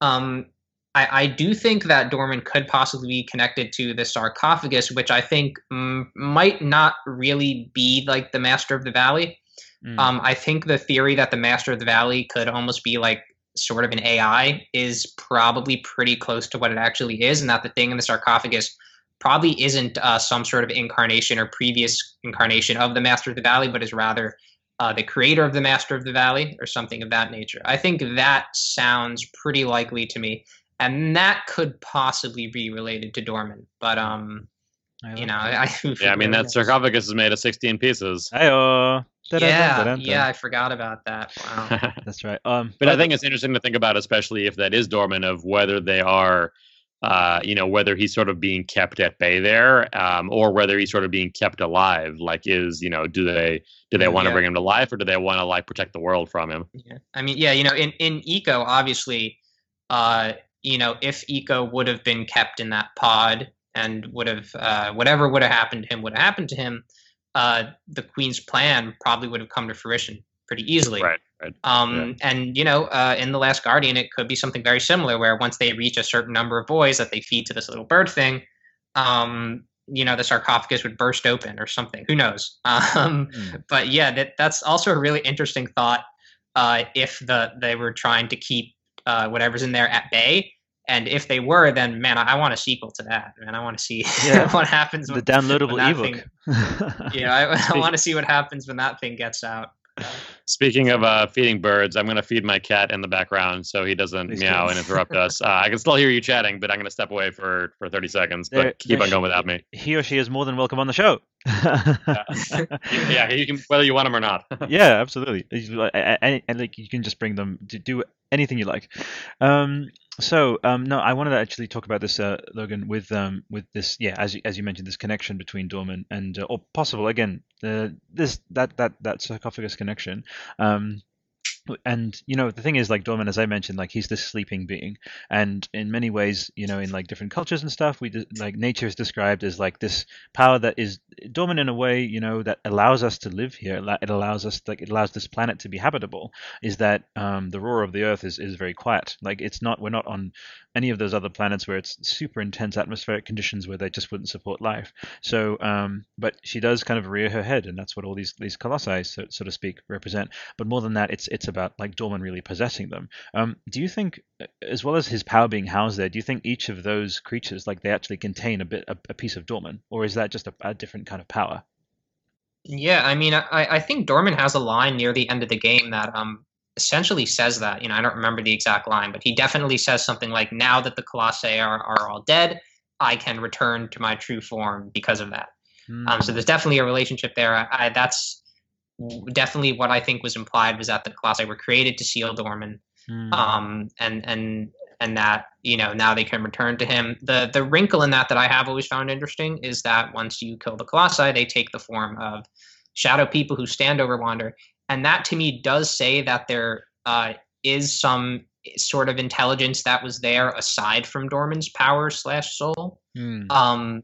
um, I, I do think that Dormin could possibly be connected to the sarcophagus, which I think mm, might not really be like the Master of the Valley. Mm, Um, I think the theory that the Master of the Valley could almost be like sort of an AI is probably pretty close to what it actually is, and that the thing in the sarcophagus probably isn't uh, some sort of incarnation or previous incarnation of the Master of the Valley, but is rather uh, the creator of the Master of the Valley or something of that nature. I think that sounds pretty likely to me, and that could possibly be related to Dormin. But um, I you know, that. I, Yeah, I mean that sarcophagus is made of 16 pieces. Hey-oh. Yeah, yeah, I forgot about that. Wow. That's right. Um, But I think it's interesting to think about, especially if that is Dormin, of whether they are, uh, you know, whether he's sort of being kept at bay there, um, or whether he's sort of being kept alive. Like, is you know, do they do they want to Yeah. bring him to life, or do they want to like protect the world from him? Yeah, I mean, yeah, you know, in in Ico, obviously, uh, you know, if Ico would have been kept in that pod and would have uh, whatever would have happened to him would have happened to him, uh, the Queen's plan probably would have come to fruition pretty easily. Right, right. Um, and you know, uh, in the Last Guardian, it could be something very similar, where once they reach a certain number of boys that they feed to this little bird thing, um, you know, the sarcophagus would burst open or something. Who knows? Um, Mm. but yeah, that that's also a really interesting thought. Uh, if the they were trying to keep uh, whatever's in there at bay, and if they were, then man, I, I want a sequel to that. Man, I want to see Yeah. what happens. the when, downloadable that ebook. thing- yeah, I, I want to see what happens when that thing gets out. Speaking of uh, feeding birds, I'm going to feed my cat in the background so he doesn't Please meow and interrupt us. Uh, I can still hear you chatting, but I'm going to step away for, for 30 seconds. But There- keep there on going without me. he or she is more than welcome on the show. Yeah, you can whether you want them or not. yeah, absolutely. It's like- a- a- And like you can just bring them to do anything you like. Um, so um, no, I wanted to actually talk about this, uh, Logan, with um, with this. Yeah, as you, as you mentioned, this connection between Dormin and uh, or possible again, uh, this that that that sarcophagus connection. Um, and you know the thing is like Dormin as I mentioned like he's this sleeping being. And in many ways you know in like different cultures and stuff we like nature is described as like this power that is dormant in a way you know that allows us to live here it allows us like it allows this planet to be habitable is that um, the roar of the earth is, is very quiet. Like it's not we're not on any of those other planets where it's super intense atmospheric conditions where they just wouldn't support life. So um, but she does kind of rear her head and that's what all these these colossi so, so to speak represent. But more than that it's it's about like Dormin really possessing them. Um, do you think as well as his power being housed there do you think each of those creatures like they actually contain a bit a, a piece of Dormin? Or is that just a, a different kind of power? Yeah, I mean, I, I think Dormin has a line near the end of the game that um essentially says that. You know, I don't remember the exact line, but he definitely says something like, "Now that the Colossi are, are all dead, I can return to my true form because of that." Um, so Hmm, there's definitely a relationship there. I, I, that's definitely what I think was implied was that the Colossi were created to seal Dormin, hmm, um, and and and that you know now they can return to him. The the wrinkle in that that I have always found interesting is that once you kill the Colossi, they take the form of shadow people who stand over Wander, and that to me does say that there uh, is some sort of intelligence that was there aside from Dormin's power slash soul. hmm. Um,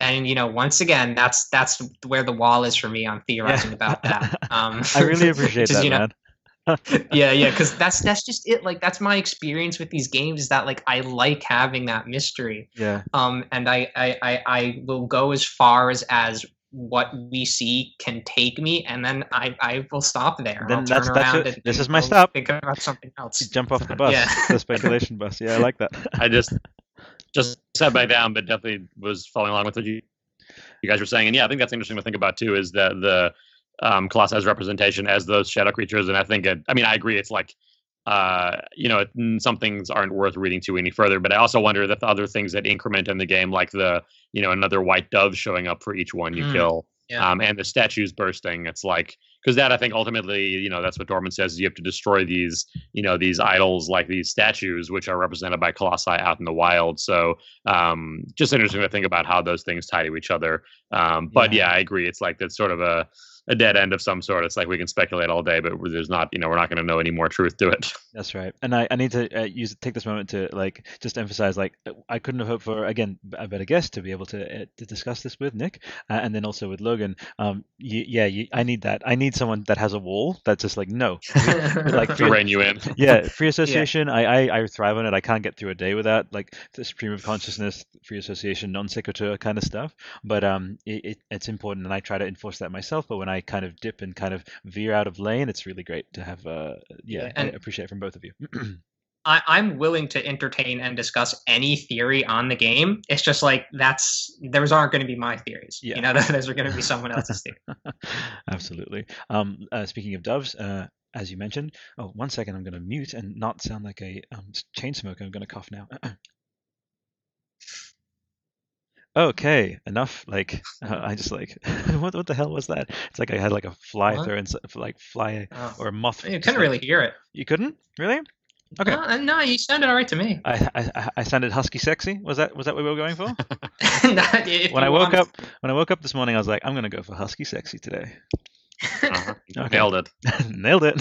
and you know, once again, that's that's where the wall is for me on theorizing about that. Um, I really appreciate that you know, man yeah yeah because that's that's just it like that's my experience with these games is that like i like having that mystery yeah um and i i i, I will go as far as as what we see can take me, and then I, I will stop there. Then I'll that's- turn that's around it. and This is my stop. Think about something else. Jump off the bus, Yeah. the speculation bus. Yeah, I like that. I just just sat back down, but definitely was following along with what you you guys were saying. And yeah, I think that's interesting to think about too. Is that the um, Colossus representation as those shadow creatures? And I think it, I mean I agree. It's like uh, you know some things aren't worth reading to any further. But I also wonder that the other things that increment in the game, like the you know another white dove showing up for each one you Mm, kill, yeah. um, and the statues bursting. It's like because that I think ultimately, you know, that's what Dormin says is you have to destroy these, you know, these idols like these statues, which are represented by colossi out in the wild. So um, just interesting to think about how those things tie to each other. Um, but Yeah. yeah. I agree. It's like that's sort of a a dead end of some sort. It's like we can speculate all day, but there's not, you know, we're not going to know any more truth to it. That's right. And I, I need to uh, use take this moment to like just emphasize like uh, I couldn't have hoped for again a better guest to be able to uh, to discuss this with Nick uh, and then also with Logan. Um, y- yeah, you, I need that. I need someone that has a wall that's just like no, like to free, rein you in. yeah, free association. I, I I thrive on it. I can't get through a day without like the stream of consciousness, free association, non sequitur kind of stuff. But um, it, it, it's important, and I try to enforce that myself. But when I kind of dip and kind of veer out of lane, it's really great to have. Uh, yeah, Yeah, I and- appreciate it from both of you. I, I'm willing to entertain and discuss any theory on the game. It's just like that's those aren't going to be my theories. Yeah. You know, those are going to be someone else's theory. Absolutely. Um, uh, speaking of doves, uh, as you mentioned, oh, one second, I'm going to mute and not sound like a um, chain smoker. I'm going to cough now. okay, enough. Like uh, I just like what what the hell was that? It's like I had like a fly What? through and like fly Oh. or a moth. You couldn't really hear it. You couldn't really? Okay. No, no, you sounded all right to me. I, I I- sounded husky sexy. Was that was that what we were going for? When I woke want- up when I woke up this morning, I was like, I'm gonna go for husky sexy today. Uh-huh. Okay. Nailed it. Nailed it.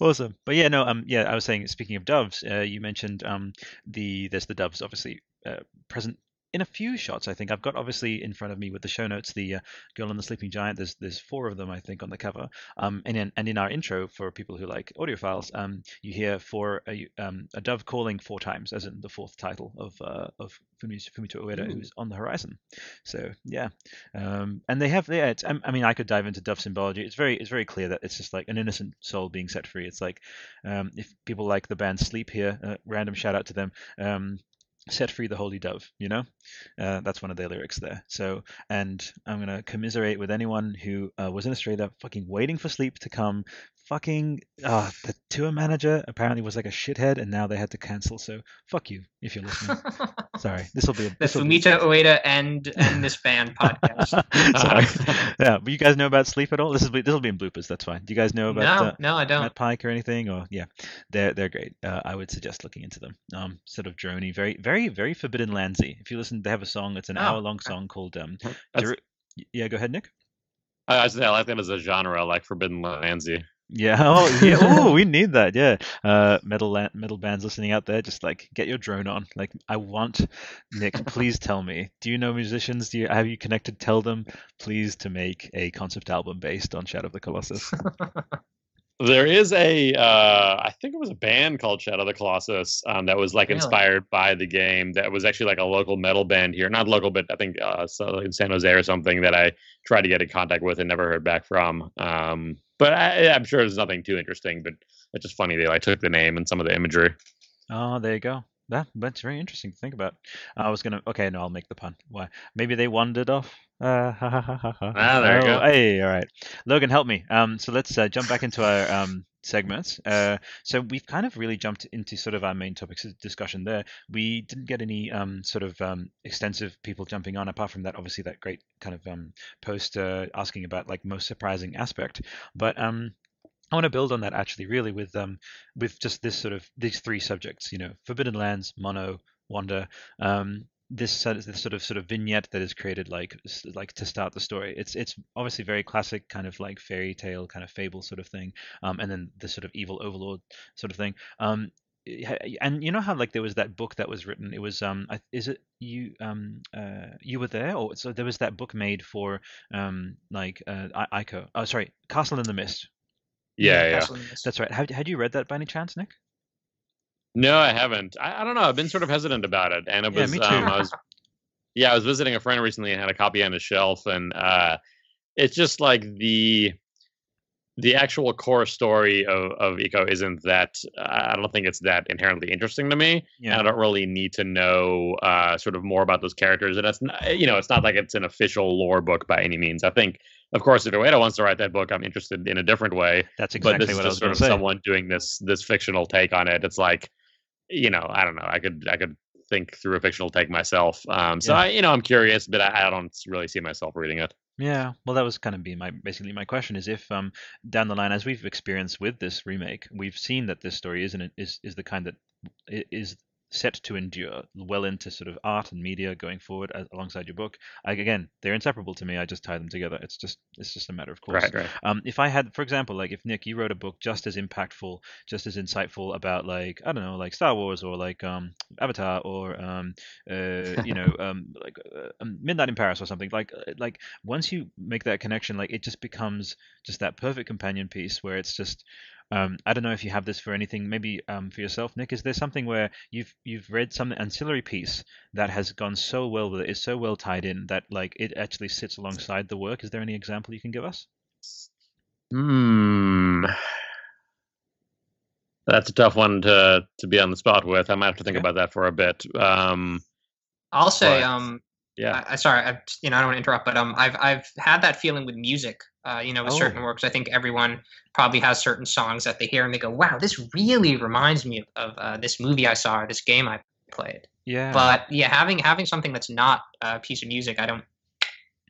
awesome. But yeah, no, um, yeah, I was saying, speaking of doves, uh, you mentioned um, the there's the doves obviously uh, present in a few shots. I think I've got obviously in front of me with the show notes the uh, girl and the sleeping giant. There's there's four of them I think on the cover. Um, and in and in our intro for people who like audiophiles, um, you hear for a um a dove calling four times, as in the fourth title of uh, of Fumito, Fumito Ueda, Ooh. who's on the horizon. So yeah, um, and they have yeah. It's, I I mean, I could dive into dove symbology. It's very it's very clear that it's just like an innocent soul being set free. It's like um, if people like the band Sleep here, uh, random shout out to them. Um, set free the holy dove you know? Uh, that's one of their lyrics there. So and i'm gonna commiserate with anyone who uh, was in australia fucking waiting for sleep to come fucking uh, the tour manager apparently was like a shithead and now they had to cancel so fuck you if you're listening sorry this will be a the this will be- Fumito Ueda and and this band podcast. sorry yeah but you guys know about sleep at all this is this will be in bloopers that's fine do you guys know about no, uh, no, I don't. Matt Pike or anything, or yeah, they're they're great. Uh, I would suggest looking into them. Um, sort of drony, very very very Forbidden Landsy. If you listen, they have a song. It's an Oh, hour long song called um. That's, Jeru- yeah, go ahead, Nick. I, I say I like that as a genre, like Forbidden Landsy. Yeah. Oh, yeah. Oh, we need that. Yeah. Uh, metal metal bands listening out there, just like get your drone on. Like, I want Nick. Please tell me. Do you know musicians? Do you have you connected? Tell them, please, to make a concept album based on Shadow of the Colossus. There is a, uh, I think it was a band called Shadow of the Colossus um, that was like Really? inspired by the game. That was actually like a local metal band here, not local, but I think uh, so in San Jose or something that I tried to get in contact with and never heard back from. Um, but I, I'm sure there's nothing too interesting. But it's just funny they like took the name and some of the imagery. Oh, there you go. That that's very interesting to think about. I was gonna. Okay, no, I'll make the pun. Why? Maybe they wandered off. Uh, ha, ha, ha. Ah, there you Oh, go. Hey, all right. Logan, help me. Um, so let's uh, jump back into our um segments. Uh, so we've kind of really jumped into sort of our main topics of discussion there. We didn't get any um sort of um extensive people jumping on apart from that. Obviously, that great kind of um post uh, asking about like most surprising aspect, but um. I want to build on that actually, really, with um, with just this sort of these three subjects. You know, Forbidden Lands, Mono, Wander. Um, this sort of, this sort of sort of vignette that is created like like to start the story. It's it's obviously very classic, kind of like fairy tale, kind of fable sort of thing. Um, and then the sort of evil overlord sort of thing. Um, and you know how like there was that book that was written. It was um, is it you um uh you were there or so there was that book made for um like uh I- Ico. Oh, sorry, Castle in the Mist. Yeah, yeah. Castle in the Mist. That's right. Had had you read that by any chance, Nick? No, I haven't. I, I don't know. I've been sort of hesitant about it, and it Yeah, was. me too. Um, I was Yeah, I was visiting a friend recently and had a copy on his shelf, and uh, it's just like the the actual core story of, of Ico isn't that I don't think it's that inherently interesting to me. Yeah. I don't really need to know uh, sort of more about those characters. And it's not, you know, it's not like it's an official lore book by any means. I think, of course, if Ueda wants to write that book, I'm interested in a different way. That's but exactly this is what I was just sort of say. someone doing this this fictional take on it. It's like, you know, I don't know. I could I could think through a fictional take myself. Um, so Yeah. I, you know, I'm curious, but I, I don't really see myself reading it. Yeah, well, that was kind of be my basically my question is if um down the line, as we've experienced with this remake, we've seen that this story isn't is is the kind that is set to endure well into sort of art and media going forward as, alongside your book. I, again, they're inseparable to me. I just tie them together. It's just it's just a matter of course. Right, right. Um, if I had, for example, like if Nick, you wrote a book just as impactful, just as insightful about like I don't know, like Star Wars or like um, Avatar or um, uh, you know, um, like uh, um, Midnight in Paris or something. Like uh, like once you make that connection, like it just becomes just that perfect companion piece where it's just. Um, I don't know if you have this for anything. Maybe um, for yourself, Nick. Is there something where you've you've read some ancillary piece that has gone so well with it, is so well tied in that like it actually sits alongside the work? Is there any example you can give us? Hmm. That's a tough one to to be on the spot with. I might have to think Okay. about that for a bit. Um, I'll say, But, um, yeah. I, sorry, I, you know, I don't want to interrupt, but um, I've I've had that feeling with music. Uh, you know, with Oh. certain works, I think everyone probably has certain songs that they hear and they go, "Wow, this really reminds me of, uh, this movie I saw or this game I played." Yeah. But yeah, having having something that's not a piece of music, I don't.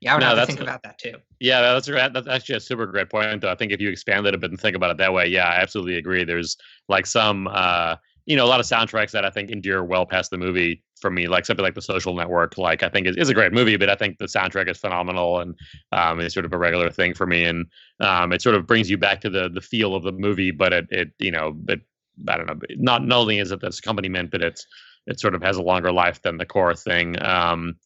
Yeah, I would No, have to think a- about that too. Yeah, that's right. That's actually a super great point. Though I think if you expand it a bit and think about it that way, yeah, I absolutely agree. There's like some, uh, you know, a lot of soundtracks that I think endure well past the movie for me. Like something like The Social Network, like I think is, is a great movie, but I think the soundtrack is phenomenal and um, it's sort of a regular thing for me. And um, it sort of brings you back to the the feel of the movie, but it it you know, it I don't know, not not only is it this accompaniment, but it's it sort of has a longer life than the core thing. Um,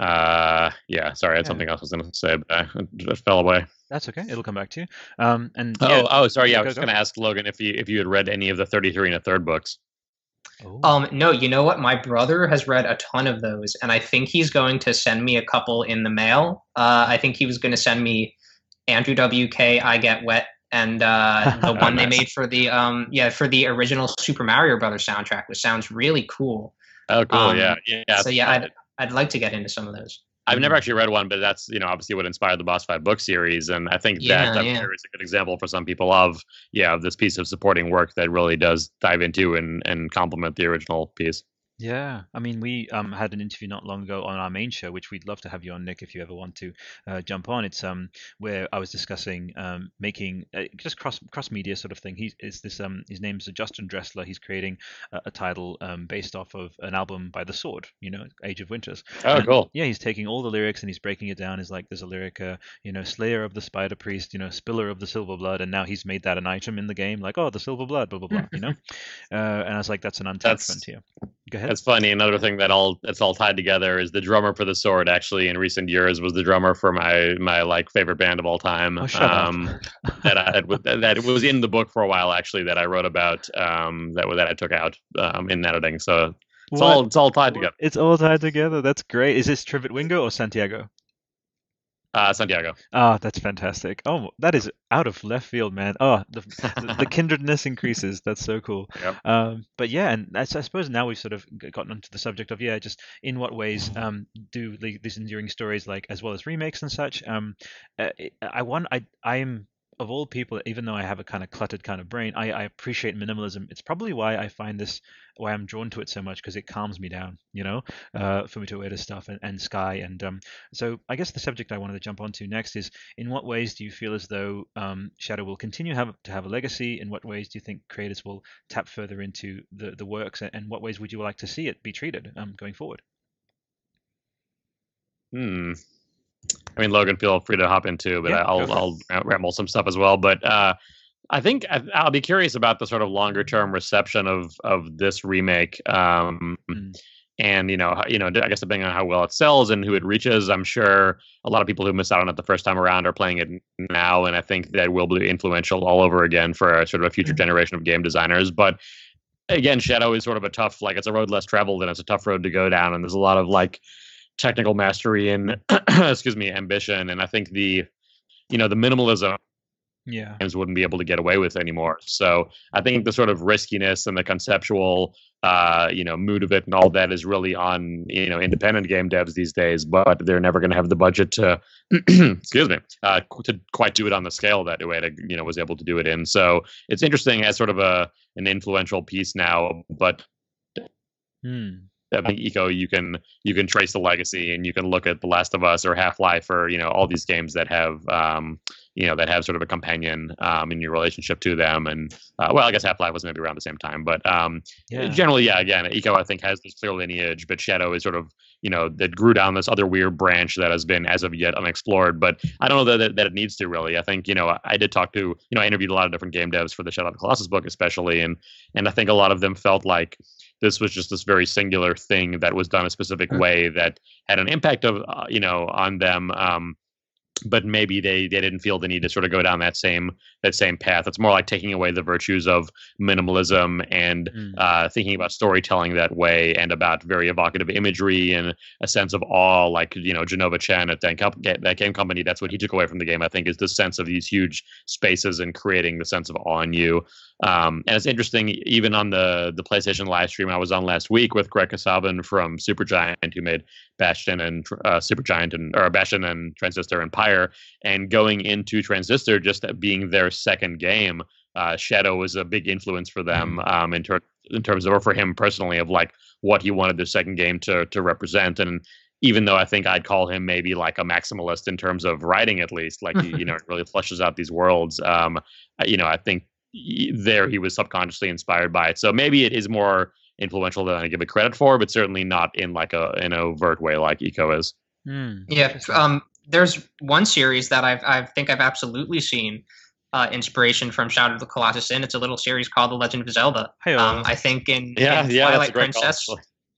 uh, yeah, sorry, I had Yeah. something else I was going to say, but I, it just fell away. That's okay. It'll come back to you. Um, and Oh, yeah, oh, sorry. Yeah, I was go. going to ask Logan if you if you had read any of the thirty three and a third books. oh, Um, no, you know what? My brother has read a ton of those, and I think he's going to send me a couple in the mail. Uh, I think he was going to send me Andrew WK, I Get Wet, and uh, the one they made for the um, yeah for the original Super Mario Brothers soundtrack, which sounds really cool. Oh, cool. Um, yeah, yeah. so yeah, I'd I'd like to get into some of those. I've never mm. actually read one, but that's you know obviously what inspired the Boss Fight book series, and I think Yeah, that that yeah. is a good example for some people of yeah of this piece of supporting work that really does dive into and and complement the original piece. Yeah, I mean, we um had an interview not long ago on our main show, which we'd love to have you on, Nick, if you ever want to uh, jump on. It's um where I was discussing um making uh, just cross cross media sort of thing. He's is this um his name's Justin Dressler. He's creating a, a title um based off of an album by The Sword, you know, Age of Winters. Oh, And, cool. Yeah, he's taking all the lyrics and he's breaking it down. Is like there's a lyric, uh, you know, Slayer of the Spider Priest, you know, Spiller of the Silver Blood, and now he's made that an item in the game, like oh the Silver Blood, blah blah blah, you know. Uh, and I was like, that's an untapped frontier. Go ahead. That's funny. Another thing that all that's all tied together is the drummer for the Sword. Actually, in recent years, was the drummer for my my like favorite band of all time. Oh, um, that I had, that was in the book for a while. Actually, that I wrote about. Um, that that I took out um, in editing. So it's What? all it's all tied together. It's all tied together. That's great. Is this Trivett Wingo or Santiago? Uh, Santiago. Ah, that's fantastic. Oh, that is out of left field, man. Oh, the, the, the kindredness increases. That's so cool. Yep. Um, but yeah, and I suppose now we've sort of gotten onto the subject of yeah, just in what ways um do the, these enduring stories like as well as remakes and such. Um, uh, it- I want I I am of all people, even though I have a kind of cluttered kind of brain, I, I appreciate minimalism. It's probably why I find this, why I'm drawn to it so much because it calms me down, you know, uh, Fumito Ueda stuff and, and Sky. And um, so I guess the subject I wanted to jump onto next is in what ways do you feel as though um, Shadow will continue have, to have a legacy? In what ways do you think creators will tap further into the, the works? And, and what ways would you like to see it be treated um, going forward? Hmm. I mean, Logan, feel free to hop in too, but Yeah, I'll go for it. I'll ramble some stuff as well. But uh, I think I, I'll be curious about the sort of longer term reception of of this remake. Um, Mm. And you know, you know, I guess depending on how well it sells and who it reaches, I'm sure a lot of people who miss out on it the first time around are playing it now, and I think that will be influential all over again for a, sort of a future Mhm. generation of game designers. But again, Shadow is sort of a tough, like it's a road less traveled and it's a tough road to go down, and there's a lot of like technical mastery and excuse me, ambition, and I think the you know the minimalism Yeah. games wouldn't be able to get away with anymore. So I think the sort of riskiness and the conceptual, uh, you know, mood of it and all that is really on you know independent game devs these days. But they're never going to have the budget to, excuse me, uh, to quite do it on the scale that Ueda you know was able to do it in. So it's interesting as sort of a an influential piece now, but Hmm. I think Ico, you can you can trace the legacy, and you can look at The Last of Us or Half Life, or you know all these games that have um, you know that have sort of a companion um, in your relationship to them. And uh, well, I guess Half Life was maybe around the same time, but um, Yeah. generally, yeah. Again, Ico I think has this clear lineage, but Shadow is sort of you know that grew down this other weird branch that has been as of yet unexplored. But I don't know that that, that it needs to really. I think you know I, I did talk to you know I interviewed a lot of different game devs for the Shadow of the Colossus book, especially, and and I think a lot of them felt like this was just this very singular thing that was done a specific Mm. way that had an impact of uh, you know on them um but maybe they, they didn't feel the need to sort of go down that same that same path. It's more like taking away the virtues of minimalism and Mm. uh, thinking about storytelling that way and about very evocative imagery and a sense of awe, like you know Jenova Chen at that, comp- that game company. That's what he took away from the game. I think is the sense of these huge spaces and creating the sense of awe in you. Um, and it's interesting, even on the the PlayStation live stream I was on last week with Greg Kasavin from Supergiant, who made Bastion and uh, Supergiant and or Bastion and Transistor and Pyre, and going into Transistor just being their second game. Uh, Shadow was a big influence for them um, in, ter- in terms of, or for him personally, of like what he wanted the second game to to represent. And even though I think I'd call him maybe like a maximalist in terms of writing, at least, like he, you know, it really flushes out these worlds. Um, you know, I think there he was subconsciously inspired by it. So maybe it is more influential than I give it credit for, but certainly not in like a an overt way like Ico is. Hmm. Yeah, um, there's one series that I've I think I've absolutely seen uh, inspiration from Shadow of the Colossus in. It's a little series called The Legend of Zelda. Um, I think in, Yeah, in yeah, Twilight Princess,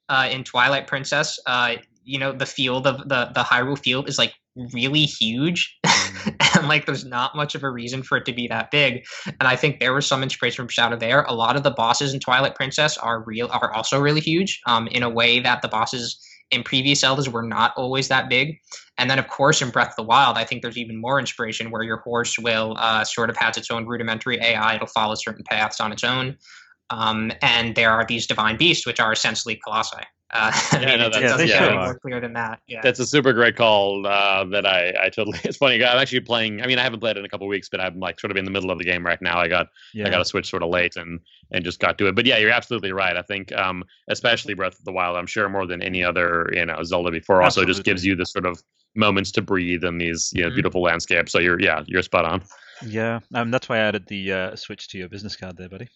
uh, in Twilight Princess, uh, you know, the field of the the Hyrule field is like really huge, and like there's not much of a reason for it to be that big. And I think there was some inspiration from Shadow there. A lot of the bosses in Twilight Princess are real, are also really huge, um, in a way that the bosses in previous Zeldas were not always that big. And then, of course, in Breath of the Wild, I think there's even more inspiration where your horse will uh, sort of has its own rudimentary AI. It'll follow certain paths on its own. Um, and there are these divine beasts, which are essentially colossi. Uh, I Yeah, no, that's- it yeah, more clear than that. Yeah. That's a super great call uh, that I, I totally. It's funny. I'm actually playing. I mean, I haven't played it in a couple weeks, but I'm like sort of in the middle of the game right now. I got yeah. I got to switch sort of late and and just got to it. But yeah, you're absolutely right. I think um, especially Breath of the Wild. I'm sure more than any other you know Zelda before. Also, just gives you this sort of moments to breathe and these you know Mhm. beautiful landscapes. So you're yeah you're spot on. Yeah, um, that's why I added the uh, switch to your business card there, buddy.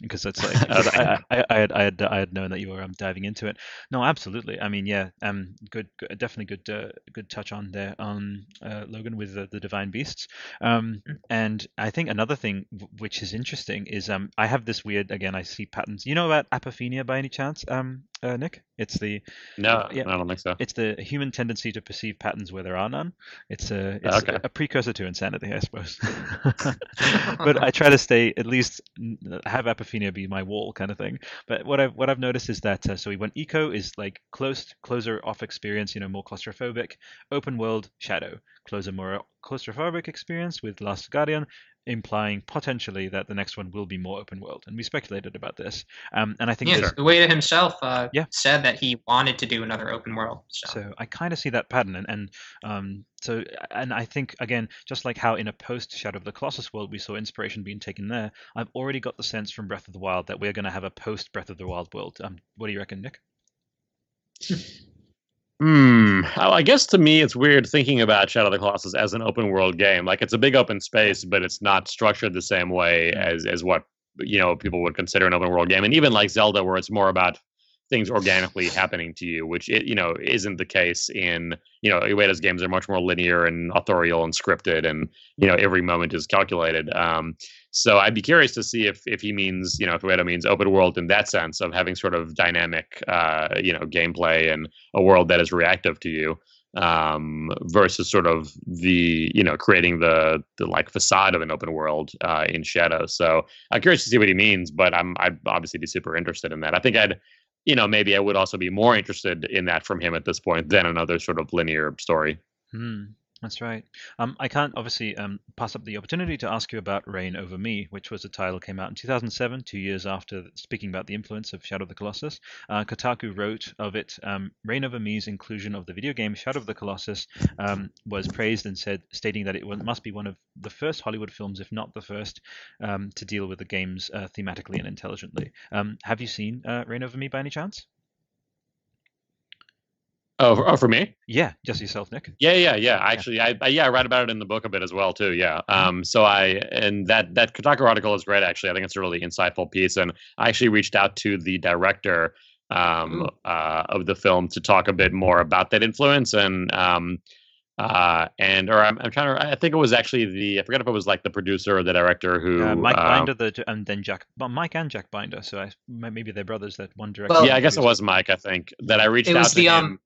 Because it's like I, I, I had I had I had known that you were um, diving into it. No, absolutely. I mean, yeah, um, good, good definitely good, uh, good touch on there, um, uh, Logan with the, the divine beasts. Um, Mm. and I think another thing w- which is interesting is um, I have this weird again. I see patterns. You know about apophenia by any chance, um, uh, Nick? It's the No, Yeah. I don't think so. it's the human tendency to perceive patterns where there are none. It's a it's Okay. a precursor to insanity, I suppose. but I try to stay at least have apophenia be my wall kind of thing. But what I've what I've noticed is that uh, so we went Ico is like close closer off experience, you know, more claustrophobic. Open world shadow closer more claustrophobic experience with Last Guardian. Implying potentially that the next one will be more open world, and we speculated about this. Um, and I think yeah, Ueda himself uh, Yeah. said that he wanted to do another open world. So, So I kind of see that pattern, and, and um, so and I think again, just like how in a post Shadow of the Colossus world we saw inspiration being taken there, I've already got the sense from Breath of the Wild that we're going to have a post Breath of the Wild world. Um, what do you reckon, Nick? Hmm. I guess to me, it's weird thinking about Shadow of the Colossus as an open world game. Like it's a big open space, but it's not structured the same way as as what you know people would consider an open world game. And even like Zelda, where it's more about things organically happening to you, which it you know isn't the case in you know Ueda's games are much more linear and authorial and scripted, and you know every moment is calculated. Um, so I'd be curious to see if if he means you know if Ueda means open world in that sense of having sort of dynamic uh, you know gameplay and a world that is reactive to you. um, versus sort of the you know creating the the like facade of an open world uh, in Shadow. So I'm curious to see what he means, but I'm I'd obviously be super interested in that. I think I'd you know maybe I would also be more interested in that from him at this point than another sort of linear story. Hmm. That's right. Um, I can't obviously um, pass up the opportunity to ask you about Reign Over Me, which was a title came out in 2007, two years after speaking about the influence of Shadow of the Colossus. Uh, Kotaku wrote of it, um, Reign Over Me's inclusion of the video game Shadow of the Colossus um, was praised and said, stating that it must be one of the first Hollywood films, if not the first, um, to deal with the games uh, thematically and intelligently. Um, have you seen uh, Reign Over Me by any chance? Oh, for, oh, for me? Yeah, just yourself, Nick. Yeah, yeah, yeah. Actually, I, I yeah, I write about it in the book a bit as well too. Yeah. Um. So I and that that Kotaku article is great. Actually, I think it's a really insightful piece, and I actually reached out to the director um uh, of the film to talk a bit more about that influence and um uh and or I'm, I'm trying to I think it was actually the I forget if it was like the producer or the director who Uh, Mike um, Binder, the and then Jack, well, Mike and Jack Binder. So I, maybe they're brothers. That one director. Well- yeah, I guess it was Mike. I think that I reached It out was to the him. um.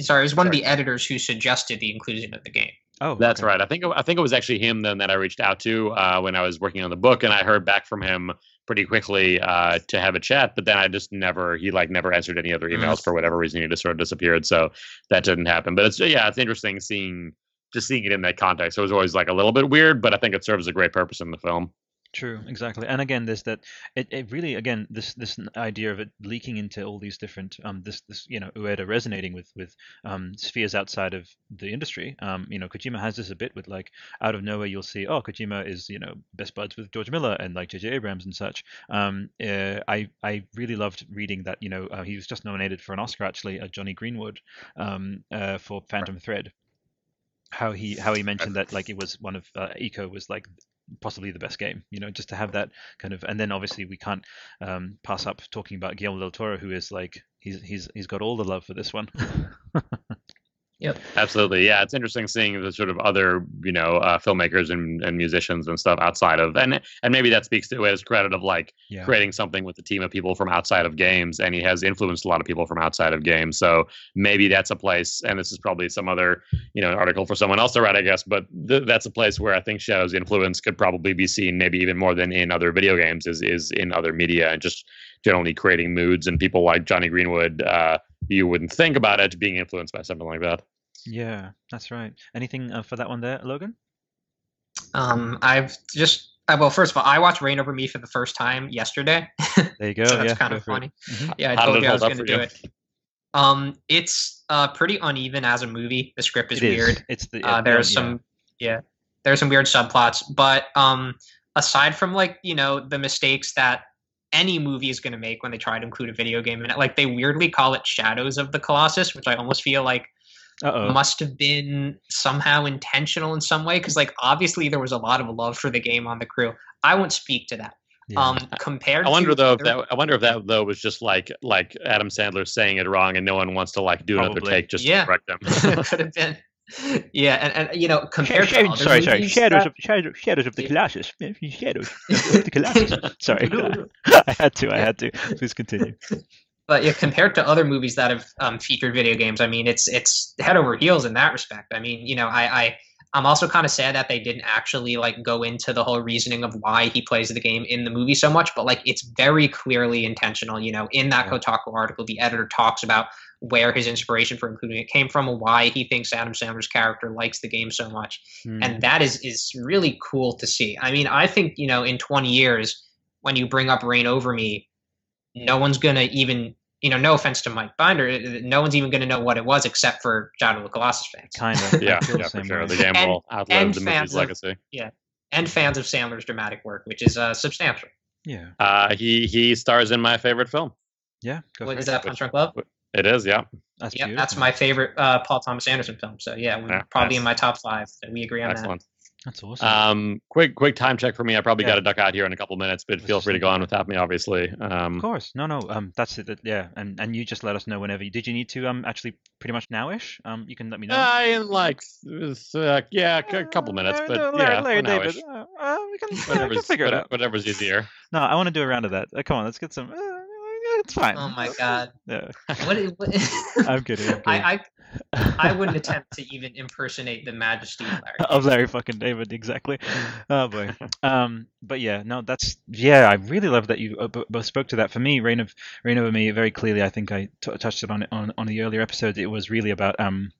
Sorry, it was one of the editors who suggested the inclusion of the game. Oh, That's okay. right. I think it, I think it was actually him then that I reached out to uh, when I was working on the book, and I heard back from him pretty quickly uh, to have a chat. But then I just never he like never answered any other emails for whatever reason. He just sort of disappeared. So that didn't happen. But it's yeah, it's interesting seeing just seeing it in that context. It was always like a little bit weird, but I think it serves a great purpose in the film. True, exactly. And again, there's that. It, it really again this this idea of it leaking into all these different um this this you know Ueda resonating with with um spheres outside of the industry. Um you know Kojima has this a bit with like out of nowhere you'll see oh Kojima is you know best buds with George Miller and like J.J. Abrams and such. Um uh, I I really loved reading that you know uh, he was just nominated for an Oscar actually uh, Jonny Greenwood um uh, for Phantom Thread. How he how he mentioned that like it was one of uh, Ico was like possibly the best game you know just to have that kind of and then obviously we can't um, pass up talking about Guillermo del Toro who is like he's he's he's got all the love for this one Absolutely, yeah. It's interesting seeing the sort of other, you know, uh, filmmakers and, and musicians and stuff outside of, and and maybe that speaks to his credit of like yeah creating something with a team of people from outside of games, and he has influenced a lot of people from outside of games. So maybe that's a place, and this is probably some other, you know, article for someone else to write, I guess. But th- that's a place where I think Shadow's influence could probably be seen, maybe even more than in other video games, is is in other media and just generally creating moods and people like Jonny Greenwood. Uh, you wouldn't think about it being influenced by something like that. yeah that's right anything uh, for that one there Logan Um, I've just I, well, first of all, I watched Reign Over Me for the first time yesterday, there you go so that's yeah kind of for it. funny. Mhm. Yeah, I How told you I was going to do you? it. Um, it's uh pretty uneven as a movie. The script is It weird. it's the Uh, there's yeah. some yeah, there's some weird subplots, but um, aside from like you know the mistakes that any movie is going to make when they try to include a video game in it, like they weirdly call it Shadows of the Colossus, which I almost feel like Uh-oh. must have been somehow intentional in some way because like obviously there was a lot of love for the game on the crew. I won't speak to that. Yeah. Um, compared I wonder to though if other- that I wonder if that though was just like like Adam Sandler saying it wrong and no one wants to like do another take just Yeah. to correct them. could have been. Yeah, and, and you know, compared to other sorry, sorry. Shadows of shadows, shadows of the Yeah. Colossus. Shadows of the Colossus. sorry, I had to. I had to. Please continue. but yeah, compared to other movies that have um, featured video games, I mean, it's it's head over heels in that respect. I mean, you know, I, I I'm also kind of sad that they didn't actually like go into the whole reasoning of why he plays the game in the movie so much, but like it's very clearly intentional. You know, in that. Kotaku article, the editor talks about where his inspiration for including it came from, and why he thinks Adam Sandler's character likes the game so much Hmm. and that is is really cool to see. I mean, I think you know, in 20 years, when you bring up "Reign Over Me," no one's gonna even, you know, no offense to Mike Binder, uh, no one's even gonna know what it was except for Shadow of the Colossus fans kind of. yeah, I feel the yeah, for sure. The game And- will outlive and the fans movie's of- legacy. Yeah, and fans of Sandler's dramatic work, which is uh, substantial. Yeah. Uh, he he stars in my favorite film. Yeah. Go What for is it. that? Punch Drunk Love. It is, yeah. That's Yeah, that's my favorite uh, Paul Thomas Anderson film. So yeah, we're Yeah, probably nice. in my top five. So we agree on Excellent. That's awesome. Um, quick quick time check for me. I probably Yeah. got to duck out here in a couple minutes, but Let's feel free to go on without me, obviously. Um, of course. No, no. Um, that's it. that- Yeah, and and you just let us know whenever. You, did you need to um actually pretty much nowish? Um, you can let me know. uh, in like uh, yeah, a couple minutes, Uh, but no, yeah, Larry, for Larry. David. Uh, uh, we can, uh, we can Whatever's, figure it out. whatever's easier. No, I want to do a round of that. Uh, come on, let's get some. It's fine. Oh my god. Yeah. What? what I'm kidding. I'm kidding. I, I I wouldn't attempt to even impersonate the Majesty of Larry. of Larry fucking David, exactly. Oh boy. Um, but yeah, no, that's yeah. I really love that you uh, both spoke to that. For me, Reign of Reign over me very clearly. I think I t- touched it on it on on the earlier episode. It was really about um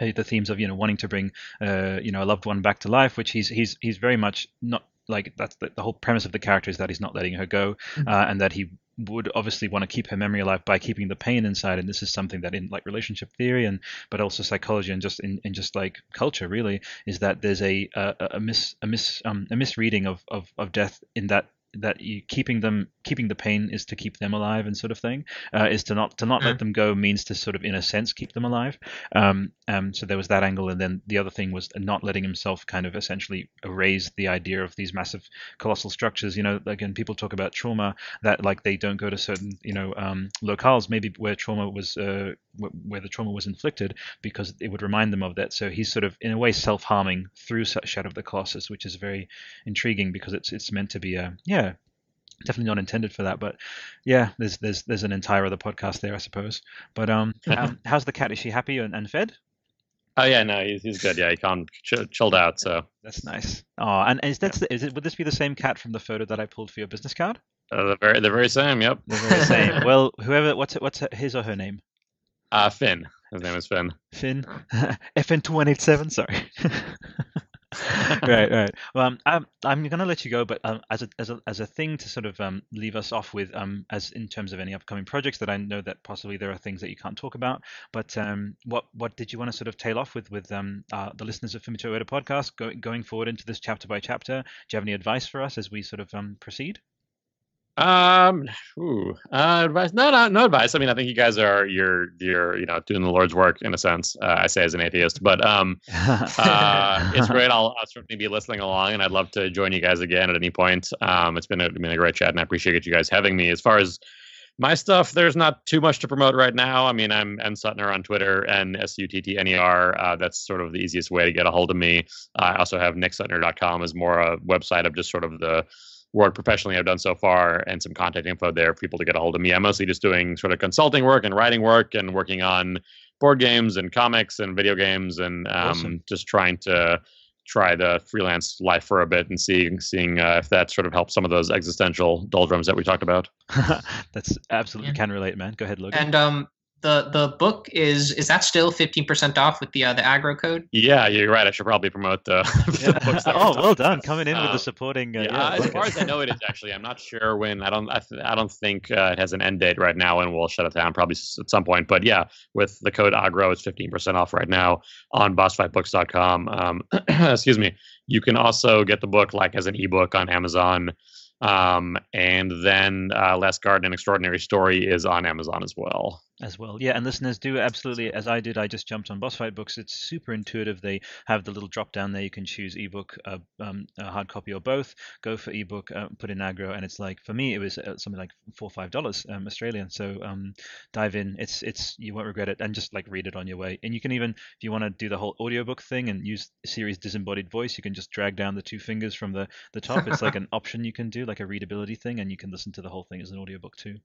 uh, the themes of you know wanting to bring uh you know a loved one back to life, which he's he's he's very much not like that's the, the whole premise of the character is that he's not letting her go, uh, and that he would obviously want to keep her memory alive by keeping the pain inside and this is something that in like relationship theory and but also psychology and just in, in just like culture really is that there's a a, a mis a mis um, a misreading of, of of death in that that you keeping them keeping the pain is to keep them alive and sort of thing uh, is to not to not let them go means to sort of in a sense keep them alive. Um, um so there was that angle and then the other thing was not letting himself kind of essentially erase the idea of these massive colossal structures. You know again people talk about trauma that like they don't go to certain you know um, locales. Maybe where trauma was uh, where the trauma was inflicted because it would remind them of that so he's sort of in a way self-harming through Shadow of the Colossus which is very intriguing because it's it's meant to be a yeah definitely not intended for that but yeah there's there's there's an entire other podcast there i suppose but um, um how's the cat is she happy and, and fed Oh yeah, no, he's, he's good. Yeah, he calmed, ch- chilled out. So that's nice oh and is that is it would this be the same cat from the photo that i pulled for your business card uh, the very the very same. Yep. the very same well whoever what's it, what's his or her name Uh, Finn. His name is Finn. Finn, FN2187. Sorry. right, right. Well, um, I'm I'm gonna let you go, but um, as a as a as a thing to sort of um leave us off with um as in terms of any upcoming projects that I know that possibly there are things that you can't talk about, but um what what did you want to sort of tail off with with um uh, the listeners of Fumito Ueda podcast going going forward into this chapter by chapter? Do you have any advice for us as we sort of um proceed? Um, ooh, uh, advice? No, no, no advice. I mean, I think you guys are you're you're you know doing the Lord's work in a sense. Uh, I say as an atheist, but um, uh, it's great. I'll, I'll certainly be listening along, and I'd love to join you guys again at any point. Um, it's been a, been a great chat, and I appreciate you guys having me. As far as my stuff, there's not too much to promote right now. I mean, I'm M Suttner on Twitter and S U T T N E R. Uh, that's sort of the easiest way to get a hold of me. I also have nicksuttner.com as more a website of just sort of the work professionally I've done so far and some contact info there for people to get a hold of me. I'm mostly just doing sort of consulting work and writing work and working on board games and comics and video games and um, Awesome. just trying to try the freelance life for a bit and seeing seeing uh, if that sort of helps some of those existential doldrums that we talked about. That's absolutely Yeah. can relate, man. Go ahead, Logan. And um, the the book is is that still fifteen percent off with the uh, the Agro code? Yeah, you're right. I should probably promote the, the books. That we're oh, well done. about. Coming in with Uh, the supporting. Uh, Yeah, yeah, as far as I know, it is actually. I'm not sure when. I don't. I, th- I don't think uh, it has an end date right now, and we'll shut it down probably at some point. But yeah, with the code Agro, it's 15% off right now on BossFightBooks.com. Um, excuse me. You can also get the book like as an ebook on Amazon, um, and then uh, Last Guardian: An Extraordinary Story is on Amazon as well. As well. Yeah, and listeners do absolutely as I did. I just jumped on Boss Fight Books. It's super intuitive. They have the little drop down there. You can choose ebook, uh, um, a hard copy, or both. Go for ebook, uh, put in Agro, and it's like for me it was uh, something like four or five dollars um, Australian. So um, dive in. It's it's you won't regret it, and just like read it on your way. And you can even if you want to do the whole audiobook thing and use Siri's disembodied voice, you can just drag down the two fingers from the the top. It's like an option you can do, like a readability thing, and you can listen to the whole thing as an audiobook too.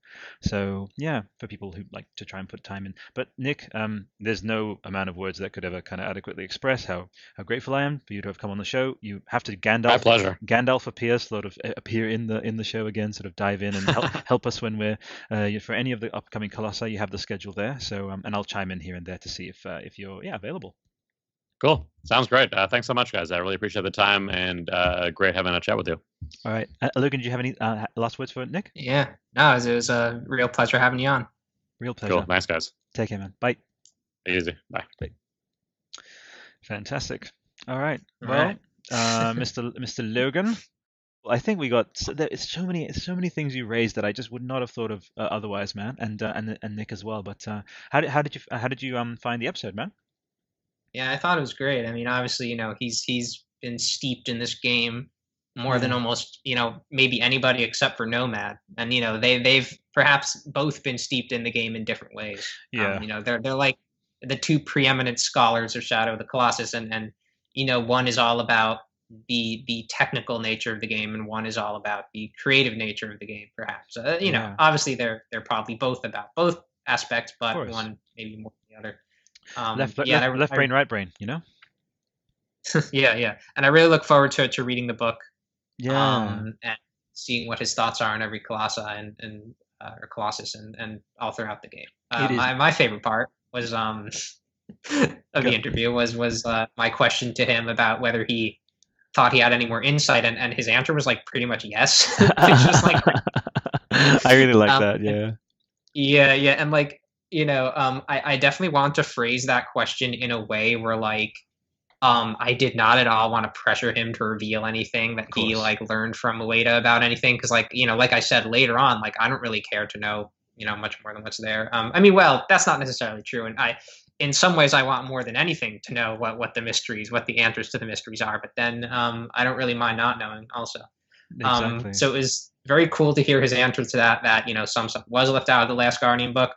So yeah, for people who like to try and put time in. But Nick, um, there's no amount of words that could ever kind of adequately express how how grateful I am for you to have come on the show. You have to Gandalf. My pleasure. Gandalf appear, sort of appear in the in the show again, sort of dive in and help help us when we're uh, for any of the upcoming colossi. You have the schedule there, so um, and I'll chime in here and there to see if uh, if you're yeah available. Cool. Sounds great. Uh, thanks so much, guys. I really appreciate the time and uh, great having a chat with you. All right, uh, Logan, do you have any uh, last words for Nick? Yeah, no, it was, it was a real pleasure having you on. Real pleasure. Cool. Thanks, guys. Take care, man. Bye. Easy. Bye. Fantastic. All right. All Well, right. uh, Mr. Mr. Logan, I think we got so, there is so many so many things you raised that I just would not have thought of uh, otherwise, man, and uh, and and Nick as well. But uh, how did how did you how did you um find the episode, man? Yeah, I thought it was great. I mean, obviously, you know, he's he's been steeped in this game more than almost, you know, maybe anybody except for Nomad. And you know, they they've perhaps both been steeped in the game in different ways. Um, Yeah. you know, they're they're like the two preeminent scholars of Shadow of the Colossus, and and you know, one is all about the the technical nature of the game, and one is all about the creative nature of the game. Perhaps uh, you know, obviously they're they're probably both about both aspects, but one maybe more than the other. Um, left, yeah, left, I- left I- brain, right brain. You know. yeah, yeah, and I really look forward to to reading the book Yeah. um, and seeing what his thoughts are on every Colossi and and uh, or Colossus and and all throughout the game. Uh, my my favorite part was um of the interview was was uh, my question to him about whether he thought he had any more insight and, and his answer was like pretty much yes. Just like I really like Um, that. Yeah. yeah, yeah, and like you know, um, I, I definitely want to phrase that question in a way where like, um, I did not at all want to pressure him to reveal anything that he like learned from Ueda about anything, because like you know, like I said later on, like I don't really care to know you know much more than what's there. Um, I mean, well, that's not necessarily true, and I. In some ways, I want more than anything to know what, what the mysteries, what the answers to the mysteries are. But then um, I don't really mind not knowing. Also, Exactly. um, so it was very cool to hear his answer to that. That you know some stuff was left out of the Last Guardian book,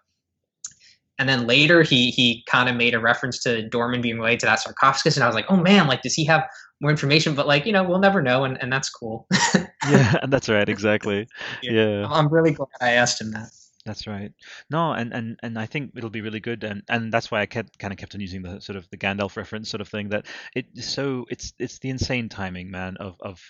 and then later he he kind of made a reference to Dormin being related to that sarcophagus, and I was like, oh man, like does he have more information? But like you know we'll never know, and, and that's cool. yeah, that's right. Exactly. Yeah. yeah. I'm really glad I asked him that. That's right. No, and, and, and I think it'll be really good, and, and that's why I kept kind of kept on using the sort of the Gandalf reference sort of thing. That it so it's it's the insane timing, man. Of of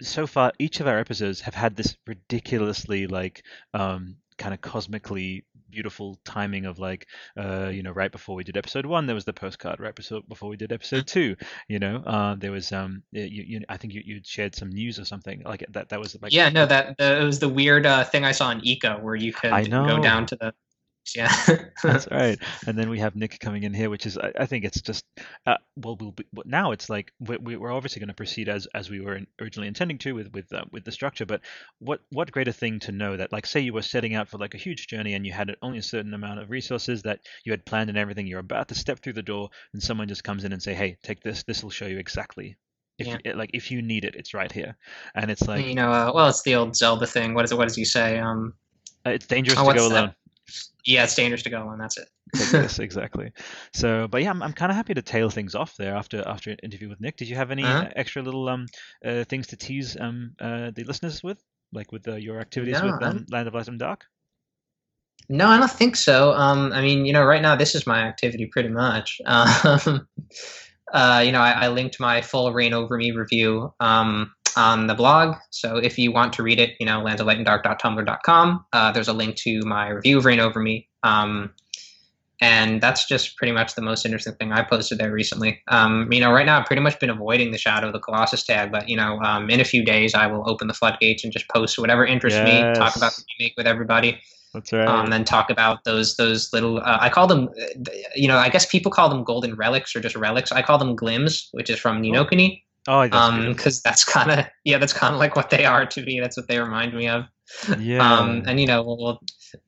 so far, each of our episodes have had this ridiculously like um kind of cosmically beautiful timing of like uh you know right before we did episode one there was the postcard right before we did episode two you know? Uh there was um you, you i think you you shared some news or something like that that was like yeah, no, that the, it was the weird uh, thing I saw in Ico where you could go down to the yeah. That's right. And then we have Nick coming in here, which is, I, I think it's just, uh, well, we'll be, but now it's like we, we- we're obviously going to proceed as as we were in- originally intending to with with uh, with the structure. But what what greater thing to know that, like, say you were setting out for like a huge journey and you had only a certain amount of resources that you had planned and everything. You're about to step through the door, and someone just comes in and say, "Hey, take this. This will show you exactly." If Yeah. you, like if you need it, it's right here, and it's like you know, uh, well, it's the old Zelda thing. What is it? What does he say? Um, uh, it's dangerous oh, to go that? alone. Yeah, it's dangerous to go on. That's it. This exactly. So, but yeah, I'm, I'm kind of happy to tail things off there after after an interview with Nick. Did you have any Uh-huh. uh, extra little um uh, things to tease um uh, the listeners with, like with uh, your activities No, with um, Land of Light and Dark? No, I don't think so. Um, I mean, you know, right now this is my activity pretty much. Um, uh, you know, I, I linked my full Reign Over Me review um, on the blog. So if you want to read it, you know, landsoflightanddark.tumblr.com. Uh, there's a link to my review of Reign Over Me. Um, and that's just pretty much the most interesting thing I posted there recently. Um, you know, right now I've pretty much been avoiding the Shadow of the Colossus tag, but you know, um, in a few days I will open the floodgates and just post whatever interests me, talk about Yes. the remake with everybody That's right. um, then talk about those those little uh, I call them uh, you know I guess people call them golden relics or just relics I call them glims which is from Ni no Kuni oh, that's um because that's kind of yeah that's kind of like what they are to me that's what they remind me of yeah. um and you know we'll, we'll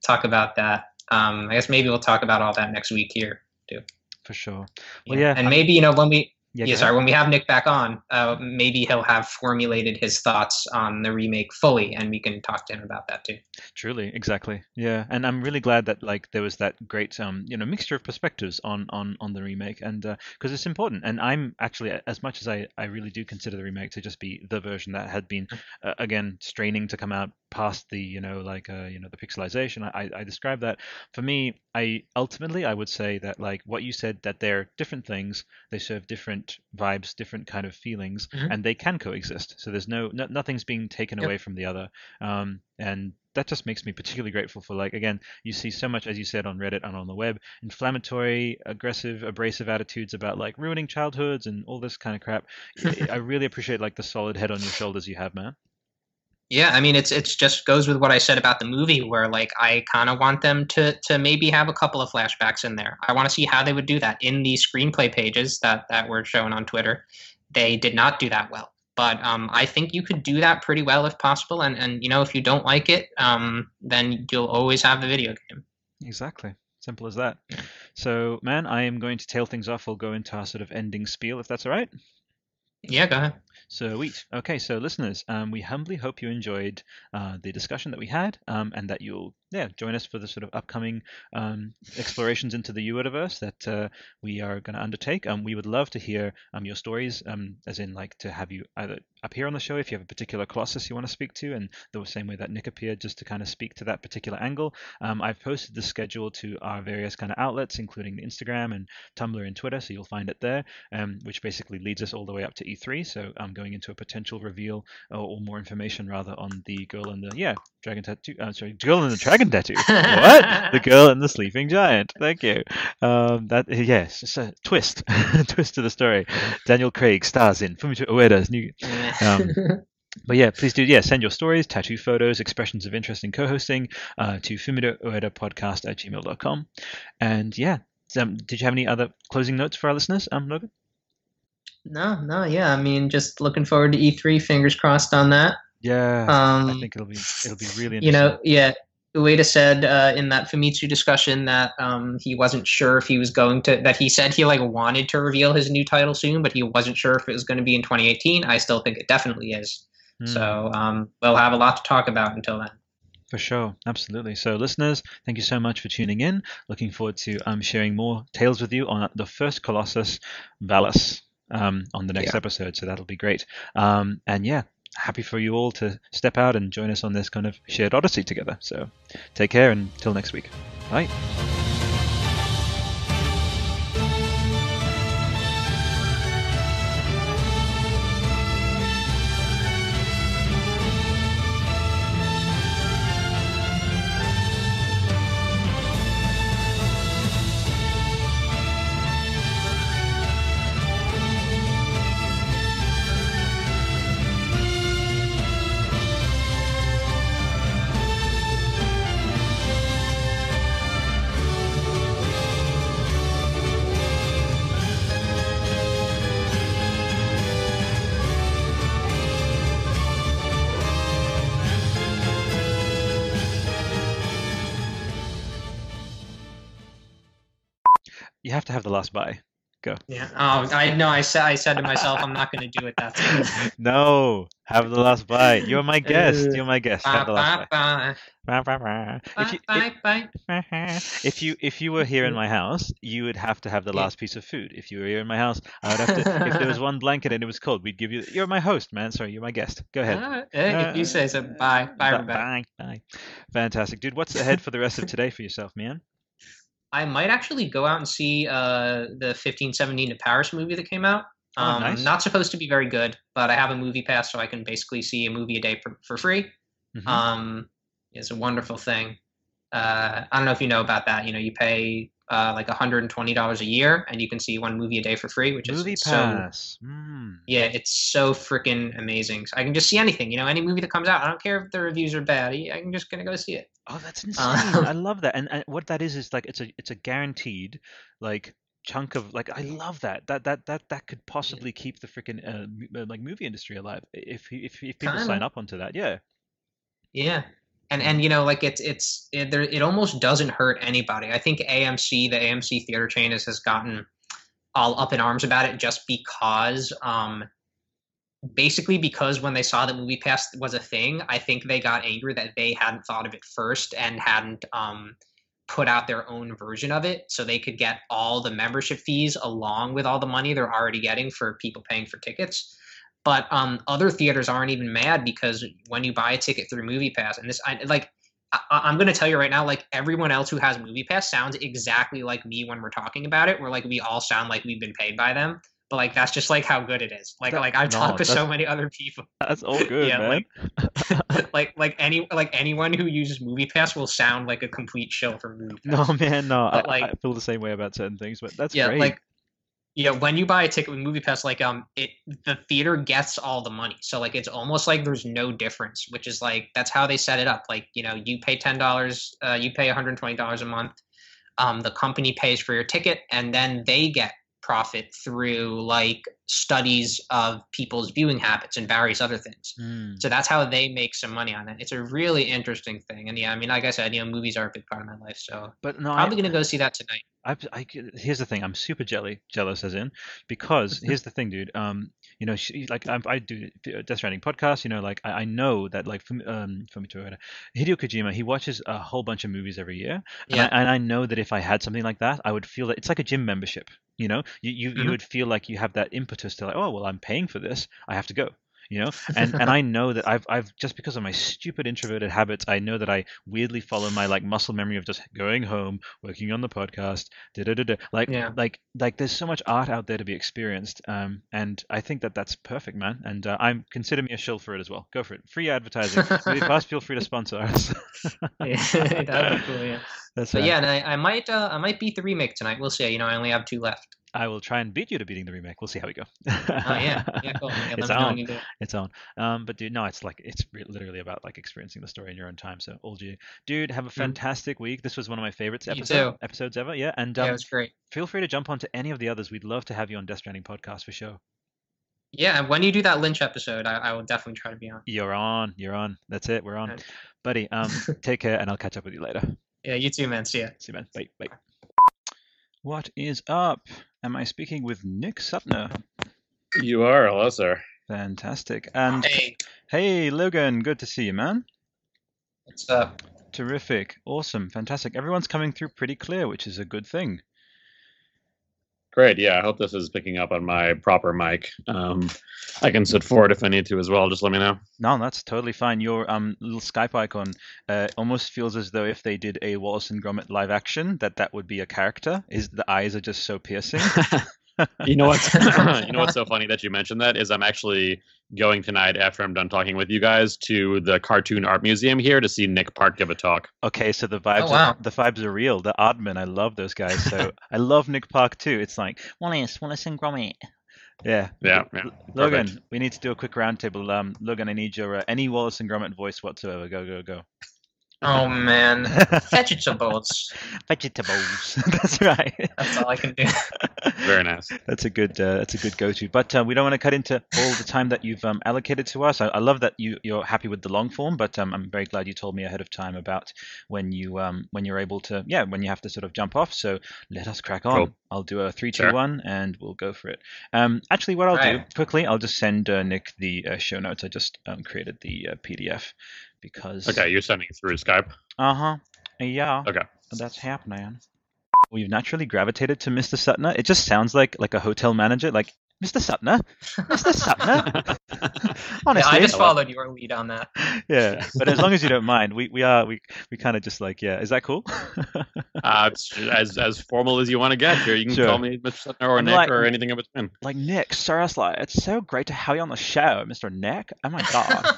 talk about that um I guess maybe we'll talk about all that next week here too. for sure. Well, yeah, and I'm- maybe you know when we Yeah, yeah, sorry. When we have Nick back on, uh, maybe he'll have formulated his thoughts on the remake fully, and we can talk to him about that too. Truly, exactly. Yeah, and I'm really glad that like there was that great um you know mixture of perspectives on on on the remake, and because it's important. And I'm actually as much as I I really do consider the remake to just be the version that had been uh, again straining to come out past the you know like uh you know the pixelization. I I describe that for me. I ultimately I would say that like what you said that they're different things. They serve different vibes, different kind of feelings, Mhm. and they can coexist. So there's no, no nothing's being taken Yep. away from the other. Um, and that just makes me particularly grateful for like again you see so much as you said on reddit and on the web inflammatory aggressive abrasive attitudes about like ruining childhoods and all this kind of crap i really appreciate like the solid head on your shoulders you have man Yeah, I mean, it's it's just goes with what I said about the movie, where like I kind of want them to to maybe have a couple of flashbacks in there. I want to see how they would do that in the screenplay pages that that were shown on Twitter. They did not do that well, but um, I think you could do that pretty well if possible. And and you know, if you don't like it, um, then you'll always have the video game. exactly simple as that so man i am going to tail things off we'll go into our sort of ending spiel if that's all right Yeah, go ahead. Sweet. Okay, so listeners, um, we humbly hope you enjoyed uh, the discussion that we had, um, and that you'll yeah, join us for the sort of upcoming um, explorations into the Uidiverse that uh, we are going to undertake. Um, we would love to hear um, your stories, um, as in like to have you either appear on the show if you have a particular colossus you want to speak to, and the same way that Nick appeared, just to kind of speak to that particular angle. Um, I've posted the schedule to our various kind of outlets, including the Instagram and Tumblr and Twitter, so you'll find it there, which basically leads us all the way up to E3. So I'm going into a potential reveal or, or more information rather on the girl in the yeah dragon tattoo. Uh, sorry, girl in the dragon tattoo. what? The girl and the sleeping giant. Thank you. Um, that yes, it's a twist, twist to the story. Daniel Craig stars in Fumito Ueda's new. Um, but yeah, please do yeah send your stories, tattoo photos, expressions of interest in co-hosting uh, to Fumito Ueda podcast at gmail.com. And yeah, um, did you have any other closing notes for our listeners, um, Logan? No, no, yeah. I mean, just looking forward to E3. Fingers crossed on that. Yeah, Um, I think it'll be it'll be really you know, yeah. Ueda said uh, in that Famitsu discussion that um, he wasn't sure if he was going to. That he said he like wanted to reveal his new title soon, but he wasn't sure if it was going to be in 2018. I still think it definitely is. Hmm. So um, we'll have a lot to talk about until then. For sure, absolutely. So, listeners, thank you so much for tuning in. Looking forward to um, sharing more tales with you on the first Colossus, Valus, um, on the next Yeah. episode. So that'll be great. Um, and yeah, happy for you all to step out and join us on this kind of shared odyssey together. So, take care until next week. Bye. You have to have the last bye. Go. Yeah. Oh, I know. I said. I said to myself, I'm not going to do it. That's it. no, have the last bye. You're my guest. You're my guest. Have the last bye, bye. bye, rah. If you, bye, bye. if you if you were here in my house, you would have to have the last piece of food. If you were here in my house, I would have to. if there was one blanket and it was cold, we'd give you. You're my host, man. Sorry, you're my guest. Go ahead. Uh, if you say so. Bye. Bye, everybody. Bye. Bye. Fantastic, dude. What's ahead for the rest of today for yourself, man? I might actually go out and see uh, the 1517 to Paris movie that came out. Oh, Um, nice. Not supposed to be very good, but I have a movie pass, so I can basically see a movie a day for, for free. Mhm. Um, it's a wonderful thing. Uh, I don't know if you know about that. You know, you pay uh, like $120 a year, and you can see one movie a day for free, which is Movie so pass. Mm. yeah, it's so freaking amazing. So I can just see anything. You know, any movie that comes out. I don't care if the reviews are bad. I- I'm just gonna go see it. Oh, that's insane! Um, I love that. And, and what that is is like it's a it's a guaranteed like chunk of like I love that. That that that that could possibly keep the freaking uh, uh, like movie industry alive if if if people sign Kinda. up onto that. Yeah. Yeah, and and you know, like it's it's it, there. It almost doesn't hurt anybody. I think AMC, the AMC theater chain, has has gotten all up in arms about it just because, um, basically because when they saw that Movie Pass was a thing, I think they got angry that they hadn't thought of it first and hadn't um put out their own version of it so they could get all the membership fees along with all the money they're already getting for people paying for tickets but um, other theaters aren't even mad because when you buy a ticket through MoviePass, and this, I, like, I, I'm going to tell you right now, like everyone else who has MoviePass sounds exactly like me when we're talking about it. We're like, we all sound like we've been paid by them, but like that's just like how good it is. Like, That- like I've no, talked to so many other people, That's all good, Yeah, man. like- like, like any, like anyone who uses MoviePass will sound like a complete shill for MoviePass. no, man, no. I, But, like- I feel the same way about certain things, but that's yeah great. like yeah when you buy a ticket with moviepass like um it the theater gets all the money. So like it's almost like there's no difference which is like that's how they set it up. Like you know you pay $10 uh, you pay $120 a month um, the company pays for your ticket and then they get profit through like studies of people's viewing habits and various other things Mm. so that's how they make some money on it it's a really interesting thing and yeah i mean like i said you know movies are a big part of my life so But no, probably gonna go see that tonight I, I, here's the thing. I'm super jelly, jealous as in, because here's the thing, dude. Um, You know, she, like I, I do Death Stranding podcast. You know, like I, I know that like from um from Hideo Kojima, he watches a whole bunch of movies every year, and, I, and I know that if I had something like that, I would feel that it's like a gym membership. You know, you you, you Mhm. would feel like you have that impetus to like, oh well, I'm paying for this, I have to go. You know, and and I know that I've I've just because of my stupid introverted habits, I know that I weirdly follow my like muscle memory of just going home, working on the podcast, da da da da. Like Yeah. like like there's so much art out there to be experienced, um, and I think that that's perfect, man. And uh, I'm consider me a shill for it as well. Go for it, free advertising. Really fast, feel free to sponsor us. Yeah, that'd be cool. Yeah. That's But right. yeah, and I, I might uh, I might beat the remake tonight. We'll see. You know, I only have two left. I will try and beat you to beating the remake. We'll see how we go. Oh yeah, yeah, cool. Yeah, it's me know when on. it. It's on. Um, but dude, no, it's like it's re- literally about like experiencing the story in your own time. So all you, dude, have a fantastic week. This was one of my favorites Mm-hmm. Episode, episodes ever. Yeah, and Yeah, um, it was great. feel free to jump onto any of the others. We'd love to have you on Death Stranding podcast for sure. Yeah, and when you do that Lynch episode, I, I will definitely try to be on. You're on. You're on. That's it. We're on, buddy. Um, take care, and I'll catch up with you later. Yeah, you too, man. See ya. See you, man. Bye. Bye. What is up? Am I speaking with Nick Suttner? You are, hello, sir. Fantastic. And Hey, hey, Logan. Good to see you, man. what's up? Terrific. Awesome. Fantastic. Everyone's coming through pretty clear, which is a good thing. Great. Yeah, I hope this is picking up on my proper mic. Um, I can sit forward if I need to as well. Just let me know. No, that's totally fine. Your um little Skype icon uh, almost feels as though if they did a Wallace and Gromit live action, that that would be a character. Is the eyes are just so piercing? You know what? you know what's so funny that you mentioned that is I'm actually going tonight after I'm done talking with you guys to the Cartoon Art Museum here to see Nick Park give a talk. Okay, so the vibes wow. are, the vibes are real. The Aardman, I love those guys. So I love Nick Park too. It's like Wallace, Wallace and Gromit. Yeah. Yeah, yeah. Logan, perfect. we need to do a quick roundtable. Um, Logan, I need your uh, any Wallace and Gromit voice whatsoever. Go, go, go. Oh man, vegetables. Vegetables. That's right. That's all I can do. Very nice. That's a good. Uh, that's a good go-to. But uh, we don't want to cut into all the time that you've um, allocated to us. I, I love that you you're happy with the long form, but um, I'm very glad you told me ahead of time about when you um, when you're able to yeah when you have to sort of jump off. So let us crack on. Cool. I'll do a three, two, Sure. one, and we'll go for it. Um, actually, what I'll do Right. quickly, I'll just send uh, Nick the uh, show notes. I just um, created the uh, PDF because Okay, you're sending it through Skype. uh huh yeah Okay. that's happening. We've naturally gravitated to Mr. Suttner. It just sounds like like a hotel manager, like Mr. Suttner, Mr. Suttner. Yeah, Honestly, I just followed your lead on that. yeah. But as long as you don't mind, we, we are we we kind of just like yeah. Is that cool? Uh, it's as as formal as you want to get here. You can Sure. call me Mr. Suttner or I'm Nick like- or anything in between. like Nick, seriously, it's so great to have you on the show, Mr. Nick. Oh my god.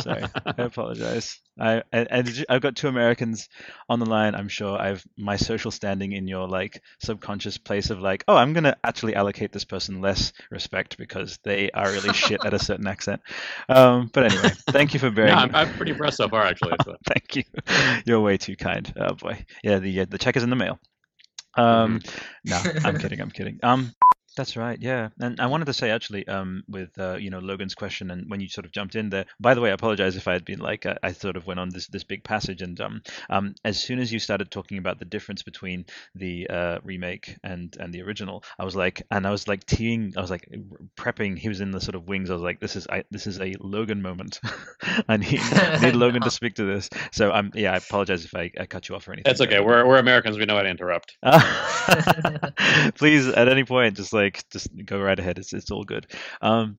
Sorry, I apologize. I and, and I've got two Americans on the line. I'm sure I've my social standing in your like subconscious place of like, oh, I'm gonna actually allocate this person less respect because they are really shit at a certain accent. Um, but anyway, thank you for bearing. Yeah, I'm, I'm pretty impressed so far, actually. So. thank you. You're way too kind. Oh boy. Yeah, the uh, the check is in the mail. Um, no, I'm kidding. I'm kidding. Um, that's right. Yeah, and I wanted to say actually, um, with uh, you know Logan's question and when you sort of jumped in there. By the way, I apologize if I had been like uh, I sort of went on this this big passage and um um as soon as you started talking about the difference between the uh, remake and and the original, I was like, and I was like teeing, I was like prepping. He was in the sort of wings. I was like, this is I this is a Logan moment. I need I need Logan to speak to this. So um yeah, I apologize if I, I cut you off or anything. That's okay. We're, we're Americans. We know how to interrupt. Please, at any point, just like just go right ahead. It's it's all good. Um,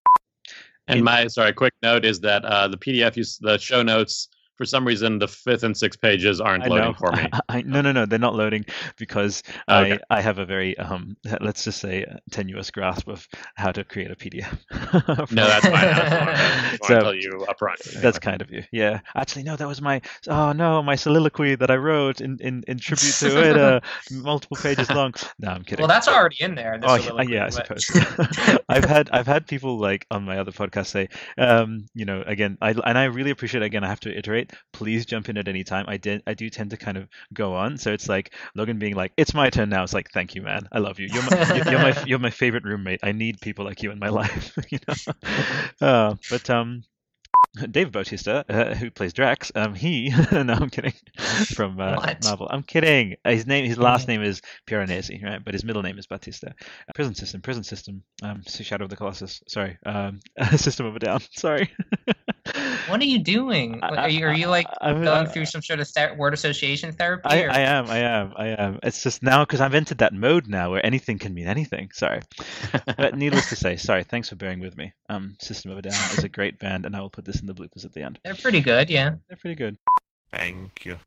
And my sorry, quick note is that uh, the PDF, you, the show notes, for some reason, the fifth and sixth pages aren't I loading know. for me. I, I, no, no, no, they're not loading because Okay. I I have a very um let's just say uh, tenuous grasp of how to create a PDF. No, that's fine. That's fine. I So- to tell you up front. That's kind of you. Yeah. Actually, no, that was my oh no, my soliloquy that I wrote in in, in tribute to it, uh, multiple pages long. No, I'm kidding. well, that's already in there. the Oh yeah, soliloquy, yeah, I but- suppose. I've had I've had people like on my other podcast say, um, you know, again, I and I really appreciate. Again, I have to iterate. Please jump in at any time. I did. I do tend to kind of go on. So it's like Logan being like, "It's my turn now." It's like, "Thank you, man. I love you. You're my you're my you're my favorite roommate. I need people like you in my life." you know. Uh, but um, Dave Bautista, uh, who plays Drax, um, he no, I'm kidding, from uh? Marvel. I'm kidding. His name, his last name is Piranesi, right? But his middle name is Battista. Uh, prison system, prison system. Um, Shadow of the Colossus. Sorry, um, System of a Down. Sorry. What are you doing? I- Are you, are you like I- I- going I- through some sort of ther- word association therapy? I, I am, I am, I am. It's just now because I've entered that mode now where anything can mean anything. Sorry, but needless to say, sorry. Thanks for bearing with me. Um, System of a Down is a great band, and I will put this in the bloopers at the end. They're pretty good, yeah. They're pretty good. Thank you.